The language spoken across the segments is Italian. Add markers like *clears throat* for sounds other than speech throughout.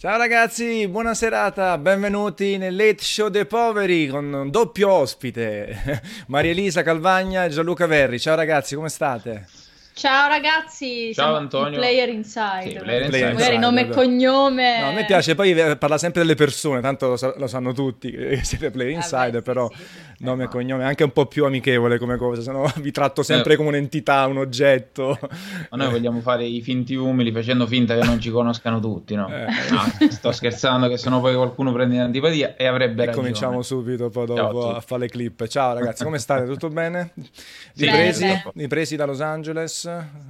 Ciao ragazzi, buona serata, benvenuti nel Late Show dei Poveri con un doppio ospite, *laughs* Maria Elisa Calvagna e Gianluca Verri. Ciao ragazzi, come state? Ciao ragazzi, Ciao Antonio. Player Inside. Sì, player inside. Magari nome e cognome. No, a me piace, poi eh, parla sempre delle persone, tanto lo, sa- lo sanno tutti che siete Player Vabbè, Inside, sì, però sì. Nome e cognome anche un po' più amichevole come cosa, se no *laughs* vi tratto sempre Eh. come un'entità, un oggetto. Ma noi vogliamo fare i finti umili facendo finta che non ci conoscano tutti, no? Eh. No, sto scherzando che sennò poi qualcuno prende in antipatia e avrebbe E ragione. cominciamo subito poi Ciao dopo a a fare le clip. Ciao ragazzi, come state? Tutto bene? *laughs* Sì, Ripresi, bene. ripresi da Los Angeles?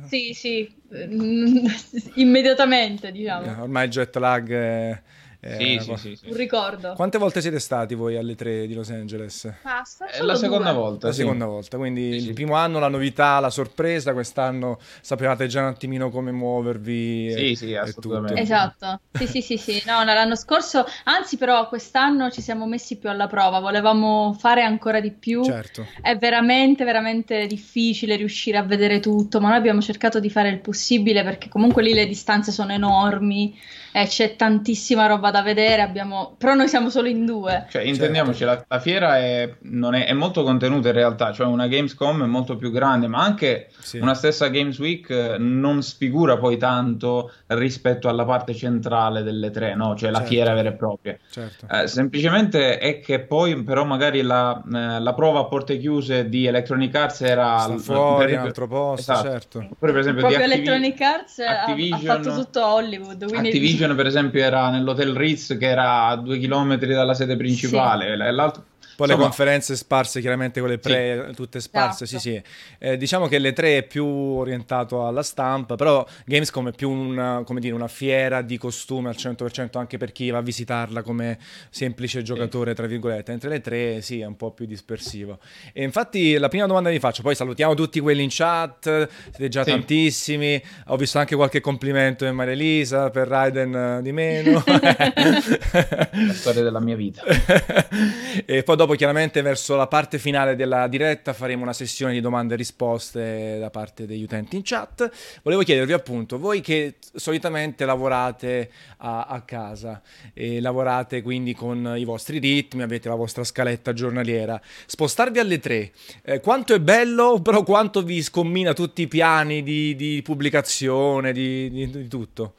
Sì, sì, mm, *laughs* immediatamente, diciamo. Eh, Ormai il jet lag è... Sì, sì, sì, sì. Un ricordo. Quante volte siete stati voi alle tre di Los Angeles? Basta, È solo la seconda due. volta, La sì. seconda volta, quindi Sì, il sì. primo anno la novità, la sorpresa, quest'anno sapevate già un attimino come muovervi e, Sì, sì, e assolutamente. tutto. Esatto, sì, sì, sì, sì. No, no, l'anno scorso, anzi però quest'anno ci siamo messi più alla prova, volevamo fare ancora di più. Certo. È veramente, veramente difficile riuscire a vedere tutto, ma noi abbiamo cercato di fare il possibile perché comunque lì le distanze sono enormi e c'è tantissima roba da vedere, abbiamo... però noi siamo solo in due. Cioè, intendiamoci, la, la fiera è, non è, è molto contenuta in realtà, cioè una Gamescom è molto più grande, ma anche Sì. una stessa Games Week eh, non sfigura poi tanto rispetto alla parte centrale delle tre, no? Cioè la Certo. fiera vera e propria. Certo. Eh, semplicemente è che poi però magari la, eh, la prova a porte chiuse di Electronic Arts era Sta fuori, in esempio- altro posto, esatto. certo. Oppure per esempio Proprio di Activi- Electronic Arts ha- ha, fatto tutto Hollywood, quindi Activision per esempio era nell'hotel Ritz che era a due chilometri dalla sede principale e l'altro Poi le conferenze sparse, chiaramente quelle pre, tutte sparse, Esatto. sì sì. Eh, diciamo che le tre è più orientato alla stampa, però Gamescom è più una, come dire, una fiera di costume al 100% anche per chi va a visitarla come semplice giocatore, tra virgolette, mentre le tre sì, è un po' più dispersivo. E infatti la prima domanda che vi faccio, poi salutiamo tutti quelli in chat, siete già Sì. tantissimi, ho visto anche qualche complimento di Maria Elisa per Raiden eh, di meno. *laughs* la storia della mia vita. *laughs* e poi dopo chiaramente verso la parte finale della diretta faremo una sessione di domande e risposte da parte degli utenti in chat. Volevo chiedervi appunto, voi che solitamente lavorate a, a casa e lavorate quindi con i vostri ritmi, avete la vostra scaletta giornaliera, spostarvi alle tre, eh, quanto è bello, però quanto vi scommina tutti i piani di, di pubblicazione, di- di- di tutto?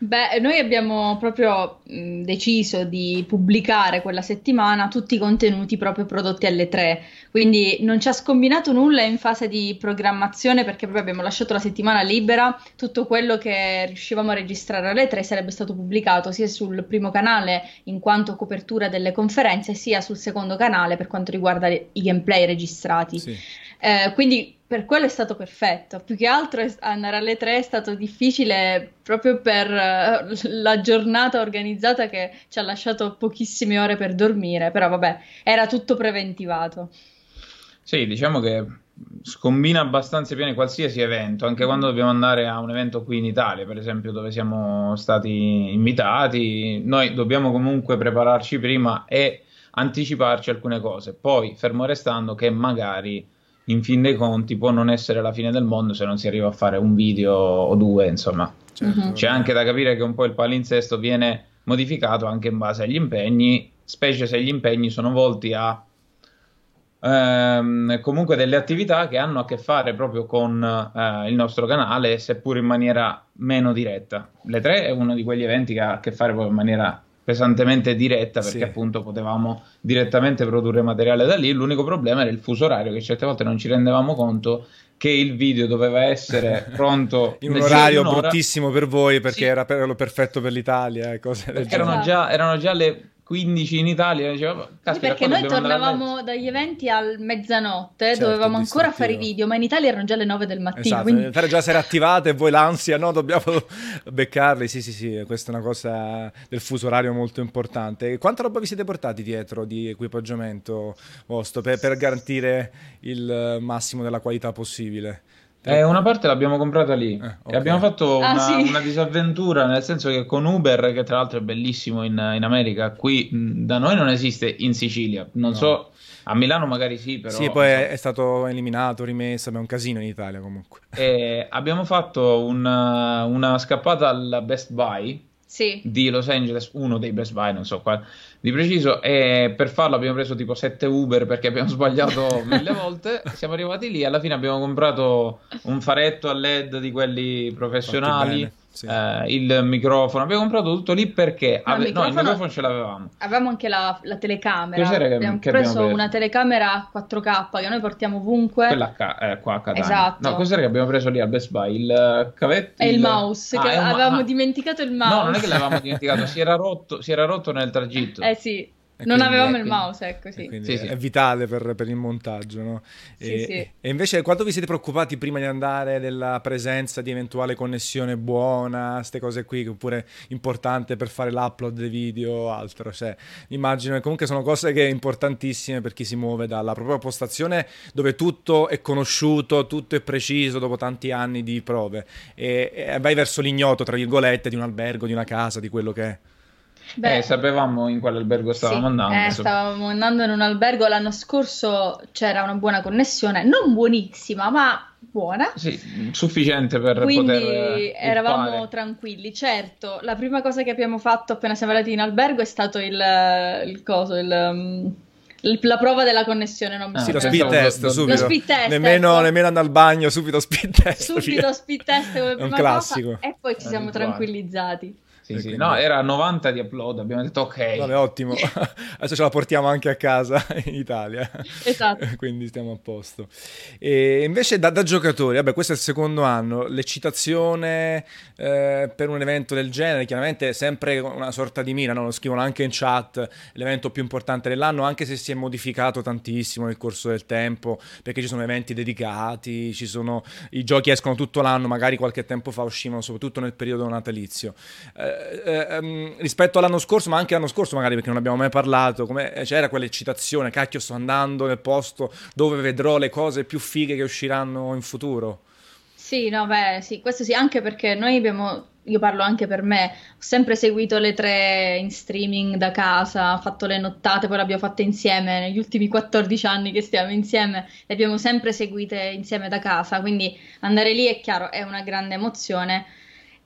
Beh, noi abbiamo proprio mh, deciso di pubblicare quella settimana tutti i contenuti proprio prodotti alle tre, quindi non ci ha scombinato nulla in fase di programmazione perché proprio abbiamo lasciato la settimana libera, tutto quello che riuscivamo a registrare alle tre sarebbe stato pubblicato sia sul primo canale in quanto copertura delle conferenze, sia sul secondo canale per quanto riguarda i gameplay registrati. Sì. Eh, quindi per quello è stato perfetto. Più che altro andare alle tre è stato difficile proprio per eh, la giornata organizzata che ci ha lasciato pochissime ore per dormire, però vabbè, era tutto preventivato. Sì, diciamo che scombina abbastanza bene qualsiasi evento, anche quando dobbiamo andare a un evento qui in Italia, per esempio, dove siamo stati invitati, noi dobbiamo comunque prepararci prima e anticiparci alcune cose. Poi, fermo restando che magari in fin dei conti può non essere la fine del mondo se non si arriva a fare un video o due, insomma. Certo. Mhm. C'è anche da capire che un po' il palinsesto viene modificato anche in base agli impegni, specie se gli impegni sono volti a ehm, comunque delle attività che hanno a che fare proprio con eh, il nostro canale, seppur in maniera meno diretta. Le tre è uno di quegli eventi che ha a che fare proprio in maniera pesantemente diretta perché Sì. appunto potevamo direttamente produrre materiale da lì. L'unico problema era il fuso orario che certe volte non ci rendevamo conto che il video doveva essere *laughs* pronto in un orario bruttissimo per voi perché Sì. era per- lo perfetto per l'Italia e cose del genere. erano già, erano già le 15 in Italia. Dicevo, Sì, caspita, perché noi tornavamo dagli eventi al mezzanotte, Certo, dovevamo ancora fare i video, ma in Italia erano già le 9 del mattino, Esatto, quindi l'Italia già si era attivata e voi l'ansia, no, dobbiamo *laughs* beccarli, sì sì sì, questa è una cosa del fuso orario molto importante. Quanta roba vi siete portati dietro di equipaggiamento vostro per, per garantire il massimo della qualità possibile? Eh, una parte l'abbiamo comprata lì Eh, ok. e abbiamo fatto Ah, una, sì. una disavventura, nel senso che con Uber, che tra l'altro è bellissimo in, in America, qui mh, da noi non esiste in Sicilia. Non No. so, a Milano magari sì, però sì, poi è, è stato eliminato, rimesso, ma è un casino in Italia comunque. E abbiamo fatto una, una scappata al Best Buy sì. di Los Angeles, uno dei Best Buy, non so quale di preciso, e per farlo abbiamo preso tipo 7 Uber perché abbiamo *laughs* sbagliato mille volte, siamo arrivati lì, alla fine abbiamo comprato un faretto a LED di quelli professionali sì. eh, il microfono. Abbiamo comprato tutto lì perché no, ave- il, microfono... no, il microfono ce l'avevamo. Avevamo anche la, la telecamera. Che, abbiamo che preso, abbiamo una telecamera 4K che noi portiamo ovunque. Quella ca- eh, qua a Catania. Esatto. No, cos'era che abbiamo preso lì al Best Buy? Il cavetto. E il, il mouse. Ah, che avevamo ma... dimenticato il mouse. No, non è che l'avevamo dimenticato, si era rotto, si era rotto nel tragitto. Eh sì. E non avevamo il mouse, ecco sì. Quindi Sì, è, sì. è vitale per, per il montaggio, no? Sì, e, sì. e invece quanto vi siete preoccupati prima di andare della presenza di eventuale connessione buona, queste cose qui, oppure importante per fare l'upload dei video o altro? Cioè, immagino che comunque sono cose che importantissime per chi si muove dalla propria postazione dove tutto è conosciuto, tutto è preciso dopo tanti anni di prove e, e vai verso l'ignoto, tra virgolette, di un albergo, di una casa, di quello che è. Beh, Eh, sapevamo in quale albergo stavamo sì, andando. eh, stavamo andando in un albergo l'anno scorso, c'era una buona connessione, non buonissima, ma buona. Sì, sufficiente per Quindi poter eh, eravamo uppare. tranquilli. Certo, la prima cosa che abbiamo fatto appena siamo arrivati in albergo è stato il, il coso, il, um, il- la prova della connessione. Non mi Ah, Sì, lo speed test, subito. Lo speed test, nemmeno, ecco. nemmeno andare al bagno, subito speed test. Subito via. speed test come prima classico. cosa e poi ci siamo tranquillizzati. Sì, sì. quindi- No, era 90 di upload, abbiamo detto ok. Vabbè, ottimo. *laughs* *laughs* Adesso ce la portiamo anche a casa *laughs* in Italia. Esatto. Quindi stiamo a posto. E invece da, da giocatori, vabbè, questo è il secondo anno, l'eccitazione eh, per un evento del genere, chiaramente è sempre una sorta di mira, no? lo scrivono anche in chat, l'evento più importante dell'anno, anche se si è modificato tantissimo nel corso del tempo, perché ci sono eventi dedicati, ci sono, i giochi escono tutto l'anno, magari qualche tempo fa uscivano, soprattutto nel periodo natalizio. Eh, ehm, rispetto all'anno scorso, ma anche l'anno scorso, magari perché non abbiamo mai parlato, eh, c'era quell'eccitazione, cacchio, sto andando nel posto dove vedrò le cose più fighe che usciranno in futuro. Sì, no, beh, sì, questo sì, anche perché noi abbiamo, io parlo anche per me, ho sempre seguito le tre in streaming da casa, ho fatto le nottate, poi le abbiamo fatte insieme negli ultimi 14 anni che stiamo insieme, le abbiamo sempre seguite insieme da casa, quindi andare lì è chiaro, è una grande emozione.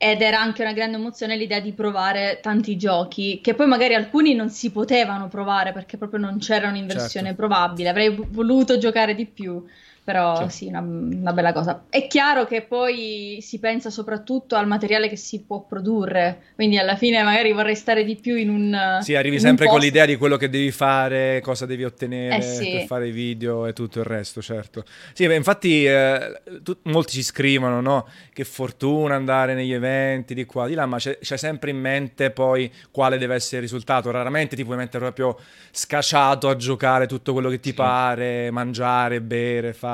Ed era anche una grande emozione l'idea di provare tanti giochi, che poi magari alcuni non si potevano provare perché proprio non c'erano in versione Certo. probabile. Avrei voluto giocare di più, però Sì. sì, una, una bella cosa. È chiaro che poi si pensa soprattutto al materiale che si può produrre, quindi alla fine magari vorrei stare di più in un... Sì, arrivi sempre con l'idea di quello che devi fare, cosa devi ottenere Eh sì. per fare i video e tutto il resto, certo. Sì, beh, infatti eh, tu- molti ci scrivono, no? Che fortuna andare negli eventi di qua, di là, ma c'è, c'è sempre in mente poi quale deve essere il risultato. Raramente ti puoi mettere proprio scacciato a giocare tutto quello che ti Sì. pare, mangiare, bere, fare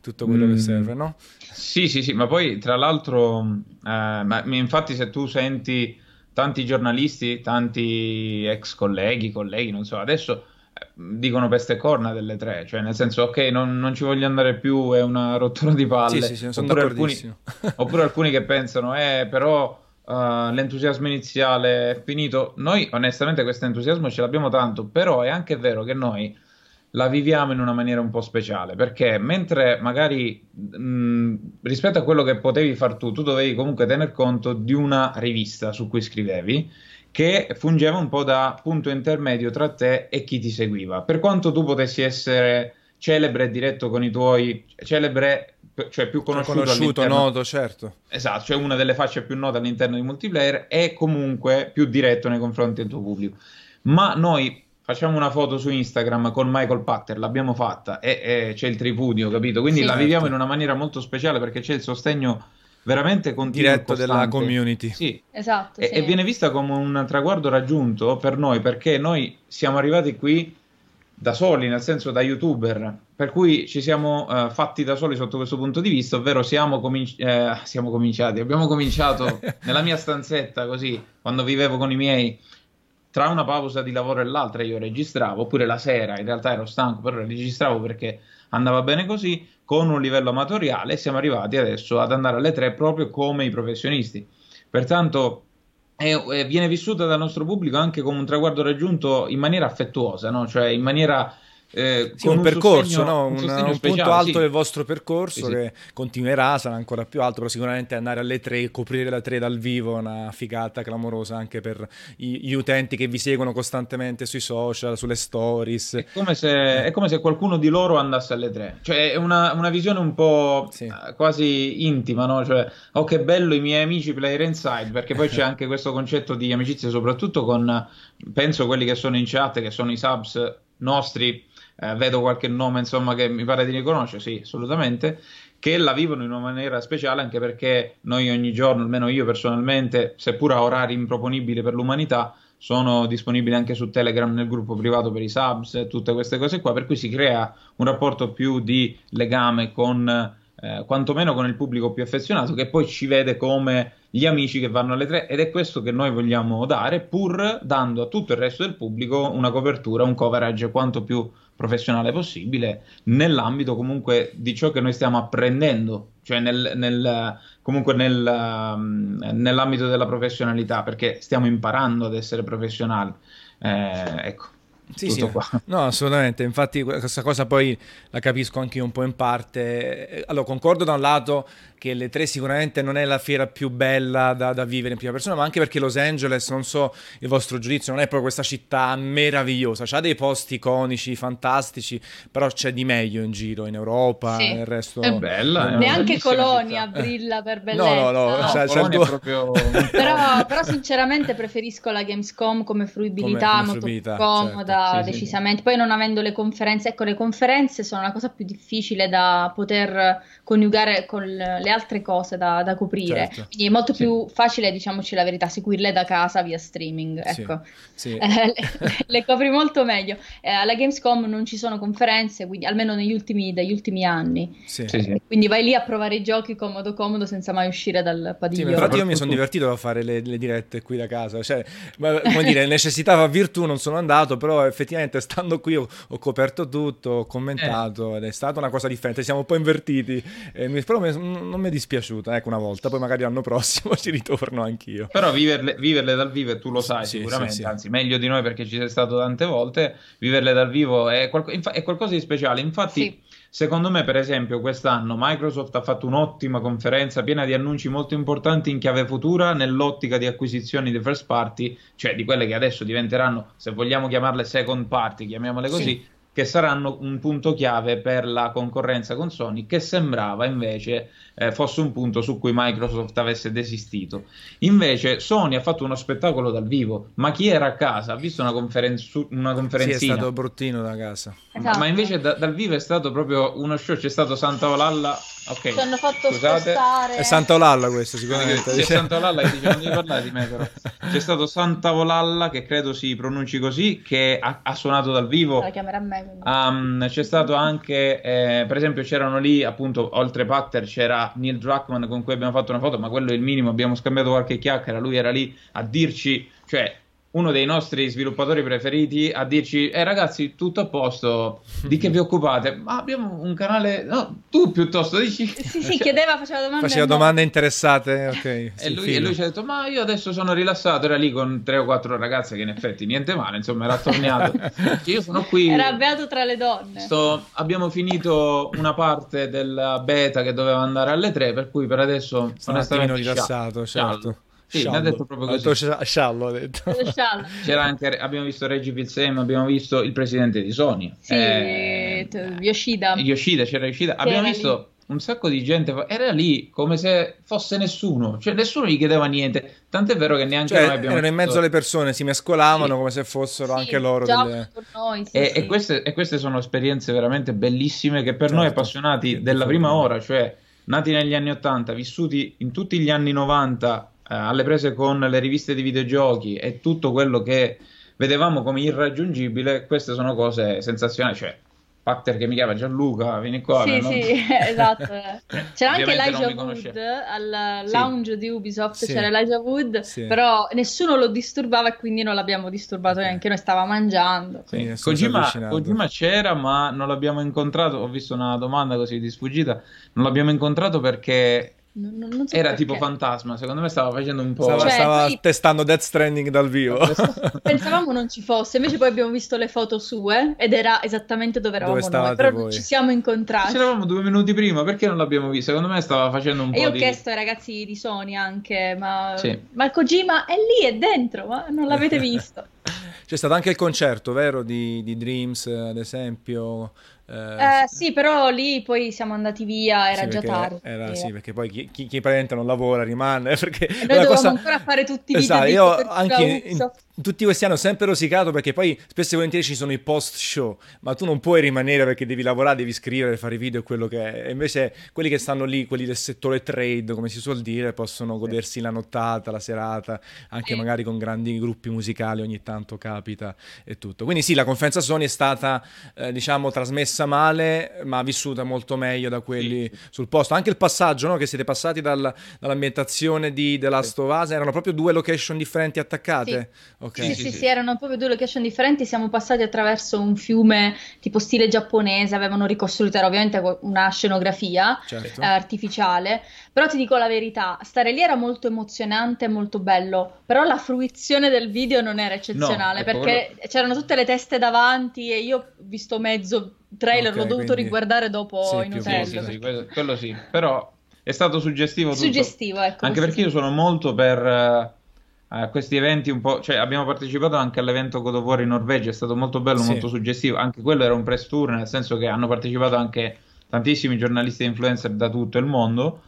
tutto quello che Mm. serve, no? Sì, sì, sì, ma poi tra l'altro, eh, ma infatti se tu senti tanti giornalisti, tanti ex colleghi, colleghi, non so, adesso eh, dicono peste e corna delle tre, cioè nel senso, ok, non, non ci voglio andare più, è una rottura di palle. Sì, sì, sì, sono Oppure alcuni, *laughs* oppure alcuni che pensano, eh, però eh, l'entusiasmo iniziale è finito. Noi onestamente questo entusiasmo ce l'abbiamo tanto, però è anche vero che noi la viviamo in una maniera un po' speciale, perché mentre magari mh, rispetto a quello che potevi far tu, tu dovevi comunque tener conto di una rivista su cui scrivevi, che fungeva un po' da punto intermedio tra te e chi ti seguiva. Per quanto tu potessi essere celebre e diretto con i tuoi, celebre, cioè più conosciuto, Conosciuto, noto, certo. Esatto, cioè una delle facce più note all'interno di multiplayer e comunque più diretto nei confronti del tuo pubblico. Ma noi facciamo una foto su Instagram con Michael Pachter, l'abbiamo fatta e, e c'è il tripudio, capito? Quindi Sì. la Certo. viviamo in una maniera molto speciale perché c'è il sostegno veramente continuo Diretto della community. Sì, Esatto, e, sì. e viene vista come un traguardo raggiunto per noi perché noi siamo arrivati qui da soli, nel senso da youtuber, per cui ci siamo eh, fatti da soli sotto questo punto di vista, ovvero siamo, cominci- eh, siamo cominciati, abbiamo cominciato *laughs* nella mia stanzetta così, quando vivevo con i miei, tra una pausa di lavoro e l'altra io registravo, oppure la sera, in realtà ero stanco, però registravo perché andava bene così, con un livello amatoriale, siamo arrivati adesso ad andare alle tre proprio come i professionisti. Pertanto è- viene vissuta dal nostro pubblico anche come un traguardo raggiunto in maniera affettuosa, no? Cioè in maniera eh, sì, un, un, percorso, sostegno, no? un, un, un punto alto sì. del vostro percorso sì, che continuerà, sarà ancora più alto, però sicuramente andare alle tre, coprire la tre dal vivo è una figata clamorosa anche per gli utenti che vi seguono costantemente sui social, sulle stories. È come se, è come se qualcuno di loro andasse alle tre, cioè è una, una visione un po' eh, quasi intima, no? Cioè, oh che bello i miei amici player inside, perché poi c'è *laughs* anche questo concetto di amicizia, soprattutto con, penso quelli che sono in chat, che sono i subs nostri eh, vedo qualche nome insomma che mi pare di riconoscere, sì, assolutamente, che la vivono in una maniera speciale anche perché noi ogni giorno, almeno io personalmente, seppur a orari improponibili per l'umanità, sono disponibili anche su Telegram nel gruppo privato per i subs e tutte queste cose qua, per cui si crea un rapporto più di legame con eh, quantomeno con il pubblico più affezionato che poi ci vede come gli amici che vanno alle tre ed è questo che noi vogliamo dare pur dando a tutto il resto del pubblico una copertura, un coverage quanto più professionale possibile nell'ambito comunque di ciò che noi stiamo apprendendo, cioè nel, nel, comunque nel, um, nell'ambito della professionalità, perché stiamo imparando ad essere professionali. Eh, ecco. Sì, sì, *laughs* no, assolutamente. Infatti, questa cosa poi la capisco anche io un po' in parte. Allora, concordo da un lato che le tre sicuramente non è la fiera più bella da, da, vivere in prima persona, ma anche perché Los Angeles, non so il vostro giudizio, non è proprio questa città meravigliosa, ha dei posti iconici, fantastici, però c'è di meglio in giro, in Europa, sì. nel resto... È bella, è Neanche Colonia città. brilla per bellezza. No, no, no, no c'è, c'è tuo... proprio... *laughs* però, però, sinceramente preferisco la Gamescom come fruibilità, come, come molto fruibilità, più certo. decisamente. Sì. Poi non avendo le conferenze, ecco, le conferenze sono una cosa più difficile da poter coniugare con le altre cose da, da coprire. Certo. Quindi è molto sì. più facile, diciamoci la verità, seguirle da casa via streaming. Ecco. Sì. Sì. Eh, le, le, copri molto meglio. Eh, alla Gamescom non ci sono conferenze, quindi almeno negli ultimi, dagli ultimi anni. Quindi vai lì a provare i giochi comodo comodo senza mai uscire dal padiglione. Sì, infatti io mi sono divertito a fare le, le, dirette qui da casa. Cioè, come dire, necessitava virtù, non sono andato, però effettivamente stando qui ho, ho coperto tutto, ho commentato eh. ed è stata una cosa differente. Siamo un po' invertiti. Eh, però mi, non mi è dispiaciuta, ecco una volta, poi magari l'anno prossimo *laughs* ci ritorno anch'io. Però viverle, viverle dal vivo, e tu lo sai sì, sicuramente, sì, sì. anzi meglio di noi perché ci sei stato tante volte, viverle dal vivo è, qual- è qualcosa di speciale. Infatti... Secondo me, per esempio, quest'anno Microsoft ha fatto un'ottima conferenza piena di annunci molto importanti in chiave futura nell'ottica di acquisizioni di first party, cioè di quelle che adesso diventeranno, se vogliamo chiamarle second party, chiamiamole così, sì che saranno un punto chiave per la concorrenza con Sony, che sembrava invece eh, fosse un punto su cui Microsoft avesse desistito. Invece Sony ha fatto uno spettacolo dal vivo, ma chi era a casa ha visto una, conferenz- una conferenzina. Sì, è stato bruttino da casa. Esatto. Ma invece da- dal vivo è stato proprio uno show, c'è stato Santa Olalla Ok. Ci hanno fatto Scusate. spostare. È Santa Olalla questo, sicuramente. C'è Santa Olalla che dice non devi parlare di me però. C'è stato Santa Olalla che credo si pronunci così, che ha, ha suonato dal vivo. La chiamerà me. Um, c'è stato anche, eh, per esempio c'erano lì appunto, oltre Patter c'era Neil Druckmann con cui abbiamo fatto una foto, ma quello è il minimo, abbiamo scambiato qualche chiacchiera, lui era lì a dirci, cioè uno dei nostri sviluppatori preferiti a dirci eh ragazzi tutto a posto di che *laughs* vi occupate? Ma abbiamo un canale no tu piuttosto dici. Sì sì chiedeva faceva domande faceva domande interessate ok e, lui, e, lui, ci ha detto ma io adesso sono rilassato era lì con tre o quattro ragazze che in effetti niente male insomma era tornato *laughs* io sono qui era beato tra le donne. Sto, abbiamo finito una parte della beta che doveva andare alle tre per cui per adesso sono attimino rilassato certo sì, mi ha detto proprio così. Ha detto sciallo, ha detto. *laughs* C'era anche, abbiamo visto Reggie Fils-Aime, abbiamo visto il presidente di Sony. Sì, eh, Yoshida. Yoshida, c'era Yoshida. C'era abbiamo visto lì. un sacco di gente, era lì come se fosse nessuno, cioè nessuno gli chiedeva niente, tant'è vero che neanche cioè, noi abbiamo... Erano in mezzo alle persone, si mescolavano sì. come se fossero sì, anche loro delle... Noi, sì, e, e, queste, e, queste, sono esperienze veramente bellissime che per certo. noi appassionati della prima ora, cioè nati negli anni 80, vissuti in tutti gli anni 90 eh, alle prese con le riviste di videogiochi e tutto quello che vedevamo come irraggiungibile, queste sono cose sensazionali. Cioè, Patter che mi chiama Gianluca, vieni qua. Sì, no? sì, *laughs* esatto. C'era anche Elijah Wood al lounge sì. di Ubisoft, sì. c'era Elijah Wood, sì. però nessuno lo disturbava e quindi non l'abbiamo disturbato neanche noi, stava mangiando. Sì, Kojima, Kojima, c'era ma non l'abbiamo incontrato, ho visto una domanda così di sfuggita, non l'abbiamo incontrato perché Non, non so Era perché. tipo fantasma, secondo me stava facendo un po'... Stava, Cioè, stava poi- testando Death Stranding dal vivo. *laughs* Pensavamo non ci fosse, invece poi abbiamo visto le foto sue ed era esattamente dove eravamo Dove noi, però voi. non ci siamo incontrati. C'eravamo due minuti prima, perché non l'abbiamo visto? Secondo me stava facendo un E po' io ho di... chiesto ai ragazzi di Sony anche, ma, Sì. ma Kojima è lì, è dentro, ma non l'avete *laughs* visto? C'è stato anche il concerto, vero? Di, di Dreams, ad esempio. Eh, Eh, sì, però lì poi siamo andati via, era sì, già tardi. era- sì, perché poi chi, chi, chi praticamente non lavora rimane. *laughs* Perché E noi cosa- ancora fare tutti i video Esatto, io anche in, in tutti questi anni ho sempre rosicato perché poi spesso e volentieri ci sono i post show, ma tu non puoi rimanere perché devi lavorare, devi scrivere, fare video e quello che è. E invece quelli che stanno lì, quelli del settore trade, come si suol dire, possono godersi la nottata, la serata, anche Sì. magari con grandi gruppi musicali, ogni tanto capita e tutto. Quindi sì, la conferenza Sony è stata, eh, diciamo, trasmessa male, ma vissuta molto meglio da quelli sul posto. Anche il passaggio, no? Che siete passati dal- dall'ambientazione di The Last of Us, erano proprio due location differenti attaccate. Ok. Sì, sì, sì, sì, sì. erano proprio due location differenti. Siamo passati attraverso un fiume tipo stile giapponese. Avevano ricostruito, era ovviamente una scenografia Certo. eh, artificiale. Però ti dico la verità: stare lì era molto emozionante e molto bello. Però la fruizione del video non era eccezionale ecco, perché c'erano tutte le teste davanti e io ho visto mezzo trailer, Ok, l'ho dovuto quindi- riguardare dopo Sì, in hotel. Sì, sì, quello, quello sì. Però è stato suggestivo tutto. Suggestivo, ecco. Anche sì, perché io sono molto per eh, questi eventi un po', cioè abbiamo partecipato anche all'evento God of War in Norvegia, è stato molto bello, Sì. molto suggestivo, anche quello era un press tour, nel senso che hanno partecipato anche tantissimi giornalisti e influencer da tutto il mondo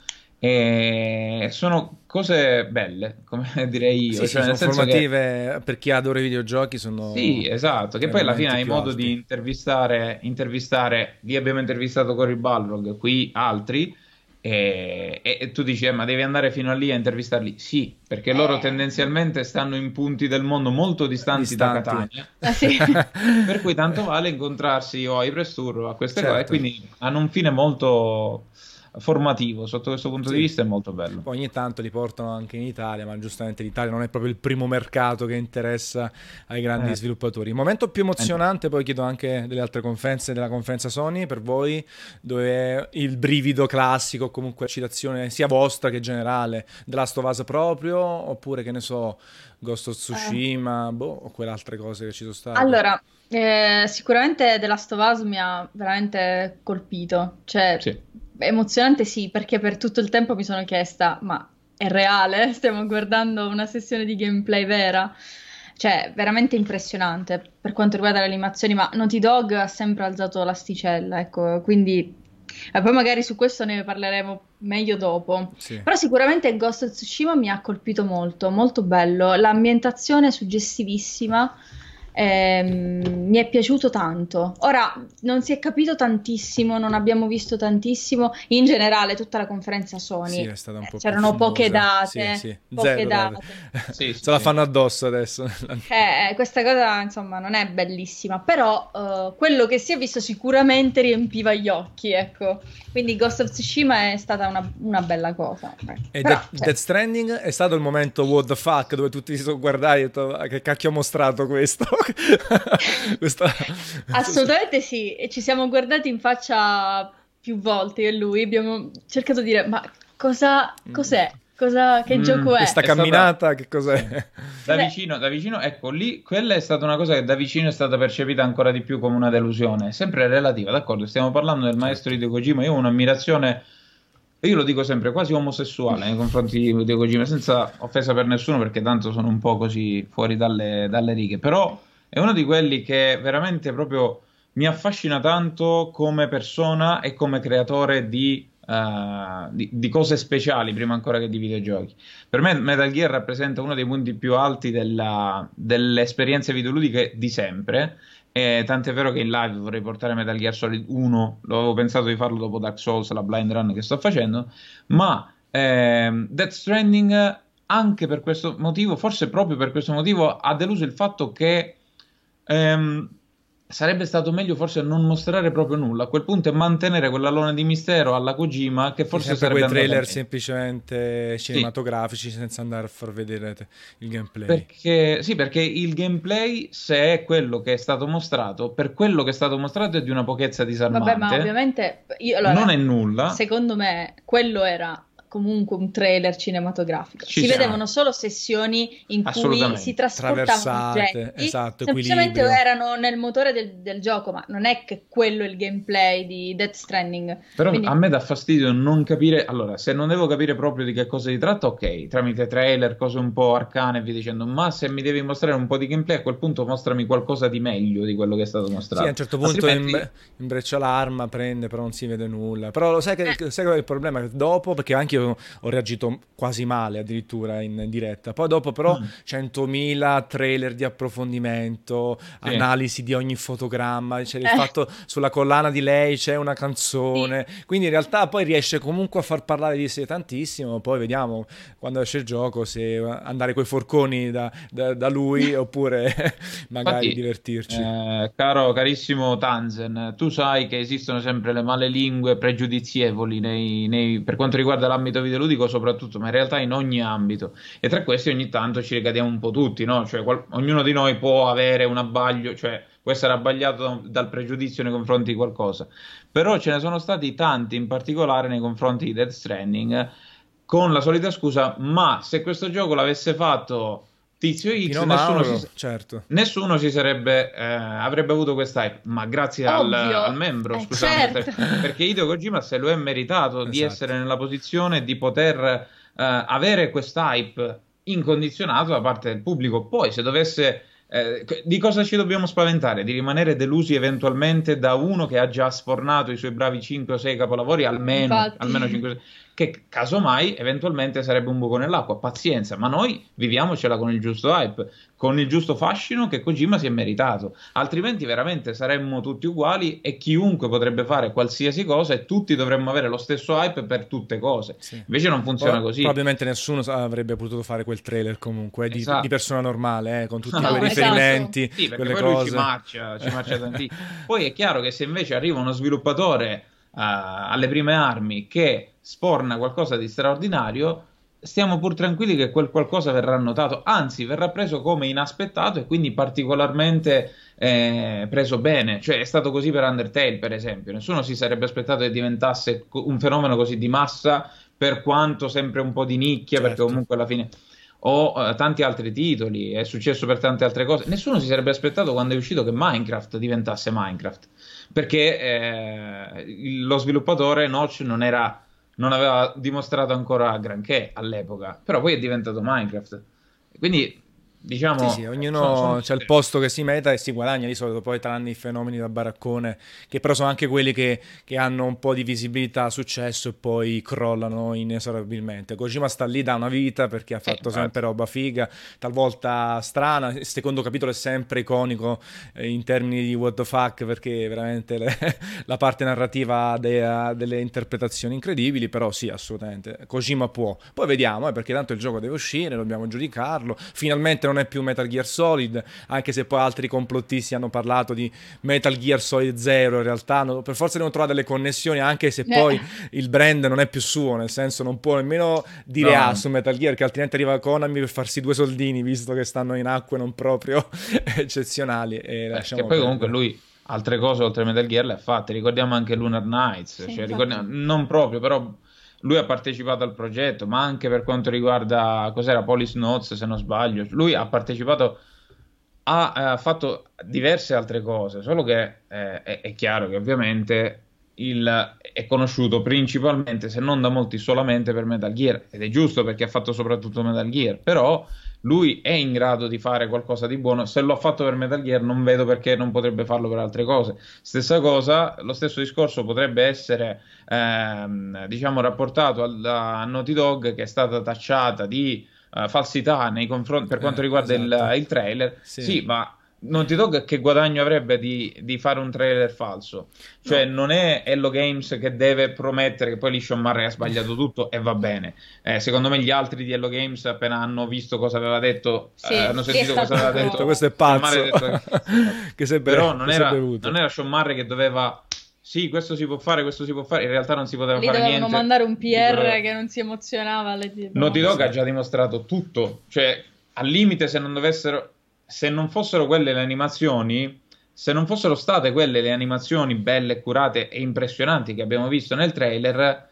e sono cose belle, come *laughs* direi io, Sì, cioè, sì, nel sono senso che- formative per chi adora i videogiochi. Sono Sì, esatto, che poi alla fine hai modo alti. di intervistare, intervistare, lì abbiamo intervistato Cory Balrog, qui altri, e, e- tu dici, eh, ma devi andare fino a lì a intervistarli? Sì, perché loro Eh. tendenzialmente stanno in punti del mondo molto distanti, da Distanti. Catania, Ah, sì. *laughs* per cui tanto vale incontrarsi o ai press tour o a queste Certo. cose, quindi hanno un fine molto formativo, sotto questo punto Sì. di vista è molto bello. Poi ogni tanto li portano anche in Italia, ma giustamente l'Italia non è proprio il primo mercato che interessa ai grandi Eh. sviluppatori. Il momento più emozionante, poi chiedo anche delle altre conferenze, della conferenza Sony per voi, dove il brivido classico, comunque citazione sia vostra che generale, The Last of Us proprio, oppure che ne so, Ghost of Tsushima, boh, o quelle altre cose che ci sono state. Allora, eh, sicuramente The Last of Us mi ha veramente colpito. Cioè, Sì. Emozionante sì, perché per tutto il tempo mi sono chiesta, ma è reale? *laughs* Stiamo guardando una sessione di gameplay vera? Cioè, veramente impressionante per quanto riguarda le animazioni, ma Naughty Dog ha sempre alzato l'asticella, ecco, quindi... eh, poi magari su questo ne parleremo meglio dopo. Sì. Però sicuramente Ghost of Tsushima mi ha colpito molto, molto bello. L'ambientazione è suggestivissima. Ehm, mi è piaciuto tanto. Ora non si è capito tantissimo, non abbiamo visto tantissimo. In generale, tutta la conferenza Sony Sì, è stata un eh, po' c'erano più poche date, Sì, sì. poche Zero date. date. Sì, sì, Se la fanno addosso adesso. Eh, eh, questa cosa insomma non è bellissima, però eh, quello che si è visto sicuramente riempiva gli occhi, ecco. Quindi Ghost of Tsushima è stata una, una bella cosa. E Però, Death, cioè, Death Stranding è stato il momento what the fuck dove tutti si sono guardati e detto "Ah, che cacchio ha mostrato questo *laughs* Questa- Assolutamente sì, e ci siamo guardati in faccia più volte io e lui, abbiamo cercato di dire ma cosa, cos'è? Cosa, che Mm, gioco è? questa È stata- camminata che cos'è Da vicino, da vicino, ecco lì, quella è stata una cosa che da vicino è stata percepita ancora di più come una delusione, sempre relativa, d'accordo? Stiamo parlando del maestro Hideo Kojima, io ho un'ammirazione, io lo dico sempre, quasi omosessuale nei confronti di Kojima, senza offesa per nessuno perché tanto sono un po' così fuori dalle, dalle righe, però è uno di quelli che veramente proprio mi affascina tanto come persona e come creatore di, eh, di- di cose speciali prima ancora che di videogiochi. Per me Metal Gear rappresenta uno dei punti più alti della- delle esperienze videoludiche di sempre. E tant'è vero che in live vorrei portare Metal Gear Solid 1, l'avevo pensato di farlo dopo Dark Souls, la blind run che sto facendo, ma ehm, Death Stranding anche per questo motivo, forse proprio per questo motivo, ha deluso il fatto che ehm, sarebbe stato meglio forse non mostrare proprio nulla. A quel punto e mantenere quell'alone di mistero alla Kojima che forse sarebbe quei trailer meglio. semplicemente cinematografici senza andare a far vedere il gameplay Perché, sì, perché il gameplay, se è quello che è stato mostrato, per quello che è stato mostrato è di una pochezza disarmante. Vabbè, ma ovviamente io, allora, non è nulla. secondo me quello era comunque un trailer cinematografico. Ci si siamo. vedevano solo sessioni in cui si trasportavano oggetti, esatto, semplicemente equilibrio. erano nel motore del, del, gioco, ma non è che quello è il gameplay di Death Stranding. Però Quindi... a me dà fastidio non capire, allora, se non devo capire proprio di che cosa si tratta, ok, tramite trailer, cose un po' arcane e via dicendo, ma se mi devi mostrare un po' di gameplay, a quel punto mostrami qualcosa di meglio di quello che è stato mostrato. Sì, a un certo punto Altrimenti... imbreccia l'arma, prende, però non si vede nulla. Però lo sai che, eh. sai qual è il problema? Dopo, perché anche io ho reagito quasi male addirittura in diretta. Poi dopo però mm. 100.000 trailer di approfondimento, sì. analisi di ogni fotogramma, c'è il eh. fatto sulla collana di lei c'è una canzone, sì. quindi in realtà poi riesce comunque a far parlare di sé tantissimo, poi vediamo quando esce il gioco se andare coi forconi da, da, da lui *laughs* oppure *laughs* magari Infatti, divertirci. Eh, caro, carissimo Tanzen, tu sai che esistono sempre le male lingue pregiudizievoli nei, nei, per quanto riguarda l'ambito videoludico soprattutto, ma in realtà in ogni ambito. E tra questi ogni tanto ci ricadiamo un po' tutti, no? Cioè, qual- ognuno di noi può avere un abbaglio, cioè può essere abbagliato dal pregiudizio nei confronti di qualcosa. Però ce ne sono stati tanti, in particolare nei confronti di Death Stranding, con la solita scusa, ma se questo gioco l'avesse fatto Tizio X, nessuno, si, certo. nessuno si sarebbe eh, avrebbe avuto questa hype, ma grazie al, al, membro, eh, scusate, certo. *laughs* perché Hideo Kojima se lo è meritato esatto. di essere nella posizione di poter eh, avere questa hype incondizionato da parte del pubblico. Poi se dovesse eh, di cosa ci dobbiamo spaventare? Di rimanere delusi eventualmente da uno che ha già sfornato i suoi bravi 5 o 6 capolavori, almeno, almeno 5 o 6 che casomai eventualmente sarebbe un buco nell'acqua. Pazienza, ma noi viviamocela con il giusto hype, con il giusto fascino che Kojima si è meritato. Altrimenti veramente saremmo tutti uguali e chiunque potrebbe fare qualsiasi cosa e tutti dovremmo avere lo stesso hype per tutte cose. Sì. Invece non funziona Poi, così. Probabilmente nessuno avrebbe potuto fare quel trailer comunque di, esatto. di persona normale, eh, con tutti no, quei esatto. riferimenti, sì, perché quelle poi cose. ci marcia, ci marcia *laughs* tantissimo. Poi è chiaro che se invece arriva uno sviluppatore uh, alle prime armi che sporna qualcosa di straordinario, stiamo pur tranquilli che quel qualcosa verrà notato, anzi verrà preso come inaspettato e quindi particolarmente eh, preso bene. Cioè è stato così per Undertale, per esempio. Nessuno si sarebbe aspettato che diventasse un fenomeno così di massa, per quanto sempre un po' di nicchia, certo. perché comunque alla fine o uh, tanti altri titoli, è successo per tante altre cose. Nessuno si sarebbe aspettato quando è uscito che Minecraft diventasse Minecraft, perché eh, lo sviluppatore Notch non, era, non aveva dimostrato ancora granché all'epoca, però poi è diventato Minecraft. Quindi Diciamo, sì, sì, ognuno c'è il posto che si meta e si guadagna. Di solito, poi tranne i fenomeni da baraccone, che però sono anche quelli che, che hanno un po' di visibilità, successo e poi crollano inesorabilmente. Kojima sta lì da una vita perché ha fatto eh, sempre roba figa, talvolta strana, il secondo capitolo è sempre iconico eh, in termini di what the fuck perché veramente le, *laughs* la parte narrativa ha delle interpretazioni incredibili, però sì, assolutamente, Kojima può. Poi vediamo, eh, perché tanto il gioco deve uscire, dobbiamo giudicarlo, finalmente non non è più Metal Gear Solid, anche se poi altri complottisti hanno parlato di Metal Gear Solid 0, in realtà no, per forza devono trovare delle connessioni, anche se poi eh. il brand non è più suo, nel senso non può nemmeno dire no. ah su Metal Gear, che altrimenti arriva Konami per farsi due soldini, visto che stanno in acque non proprio *laughs* eccezionali. E eh, che poi comunque lui altre cose oltre a Metal Gear le ha fatte, ricordiamo anche Lunar Nights, sì, cioè, non proprio, però lui ha partecipato al progetto, ma anche per quanto riguarda cos'era Police Notes, se non sbaglio, lui ha partecipato, ha, ha fatto diverse altre cose, solo che eh, è, è, chiaro che ovviamente il, è conosciuto principalmente, se non da molti, solamente per Metal Gear, ed è giusto perché ha fatto soprattutto Metal Gear, però lui è in grado di fare qualcosa di buono. Se l'ho fatto per Metal Gear, non vedo perché non potrebbe farlo per altre cose. Stessa cosa, lo stesso discorso potrebbe essere, ehm, diciamo, rapportato a Naughty Dog, che è stata tacciata di uh, falsità nei confronti per quanto eh, riguarda esatto. il, il, trailer. Sì, sì ma non ti tocca che guadagno avrebbe di, di, fare un trailer falso. Cioè, no. non è Hello Games che deve promettere che poi lì Sean Murray ha sbagliato tutto e va bene. Eh, secondo me gli altri di Hello Games, appena hanno visto cosa aveva detto, sì, eh, hanno sentito cosa aveva detto. Questo è pazzo. Detto, che *laughs* se Però non era, non era Sean Murray che doveva sì, questo si può fare, questo si può fare. In realtà non si poteva Lì fare niente. dovevano mandare un PR che non si emozionava. Naughty Dog ha già dimostrato tutto. Cioè, al limite, se non dovessero se non fossero quelle le animazioni, se non fossero state quelle le animazioni belle, curate e impressionanti che abbiamo visto nel trailer,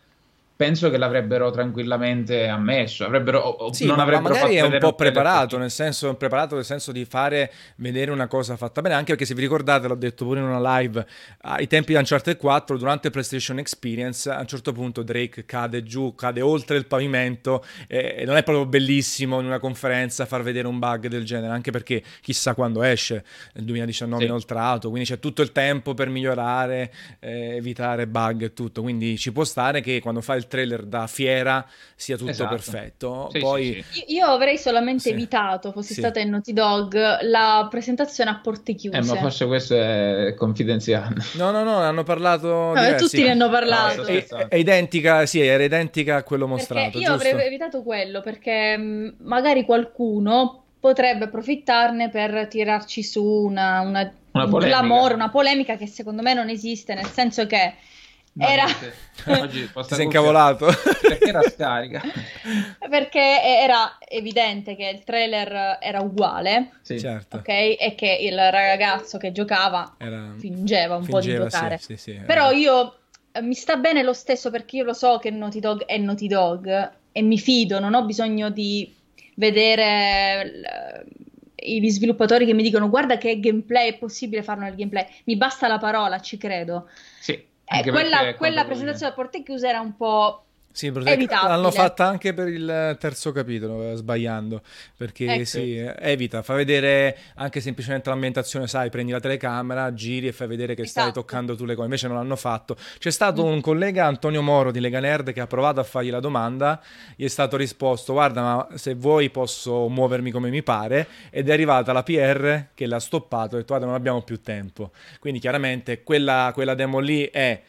penso che l'avrebbero tranquillamente ammesso. Avrebbero, sì, non ma avrebbero magari è un po' preparato nel, senso, preparato nel senso di fare vedere una cosa fatta bene. Anche perché, se vi ricordate, l'ho detto pure in una live ai tempi di Uncharted 4, durante PlayStation Experience, a un certo punto Drake cade giù, cade oltre il pavimento. E non è proprio bellissimo in una conferenza far vedere un bug del genere, anche perché chissà quando esce nel 2019 sì. inoltrato. Quindi c'è tutto il tempo per migliorare, eh, evitare bug e tutto. Quindi ci può stare che quando fai il trailer da fiera sia tutto esatto. perfetto. Sì, Poi... Sì, sì. Io avrei solamente evitato, fossi stata in Naughty Dog, la presentazione a porte chiuse. Eh, ma forse questo è confidenziale. No, no, no, hanno parlato. No, tutti ne hanno parlato. è, è, identica, sì, era identica a quello mostrato. Perché io giusto? avrei evitato quello perché mm, magari qualcuno potrebbe approfittarne per tirarci su una, una, una un clamore, una polemica che secondo me non esiste, nel senso che No, era... *laughs* Oggi si è incavolato. Perché era scarica? *laughs* Perché era evidente che il trailer era uguale. Sì, certo. Ok? E che il ragazzo che giocava era... fingeva un fingeva, po' di giocare. Sì, sì, Però io eh, mi sta bene lo stesso perché io lo so che Naughty Dog è Naughty Dog e mi fido, non ho bisogno di vedere gli sviluppatori che mi dicono guarda che gameplay è possibile farlo nel gameplay. Mi basta la parola, ci credo. Sì. Eh, quella, quella presentazione a porte chiuse era un po' Sì, l'hanno fatta anche per il terzo capitolo, eh, sbagliando, perché ecco. sì, evita, fa vedere anche semplicemente l'ambientazione, sai, prendi la telecamera, giri e fai vedere che esatto. stai toccando tu le cose, invece non l'hanno fatto. C'è stato un collega, Antonio Moro di Lega Nerd, che ha provato a fargli la domanda, gli è stato risposto, guarda, ma se vuoi posso muovermi come mi pare, ed è arrivata la PR che l'ha stoppato e ha detto, guarda, non abbiamo più tempo. Quindi chiaramente quella, quella demo lì è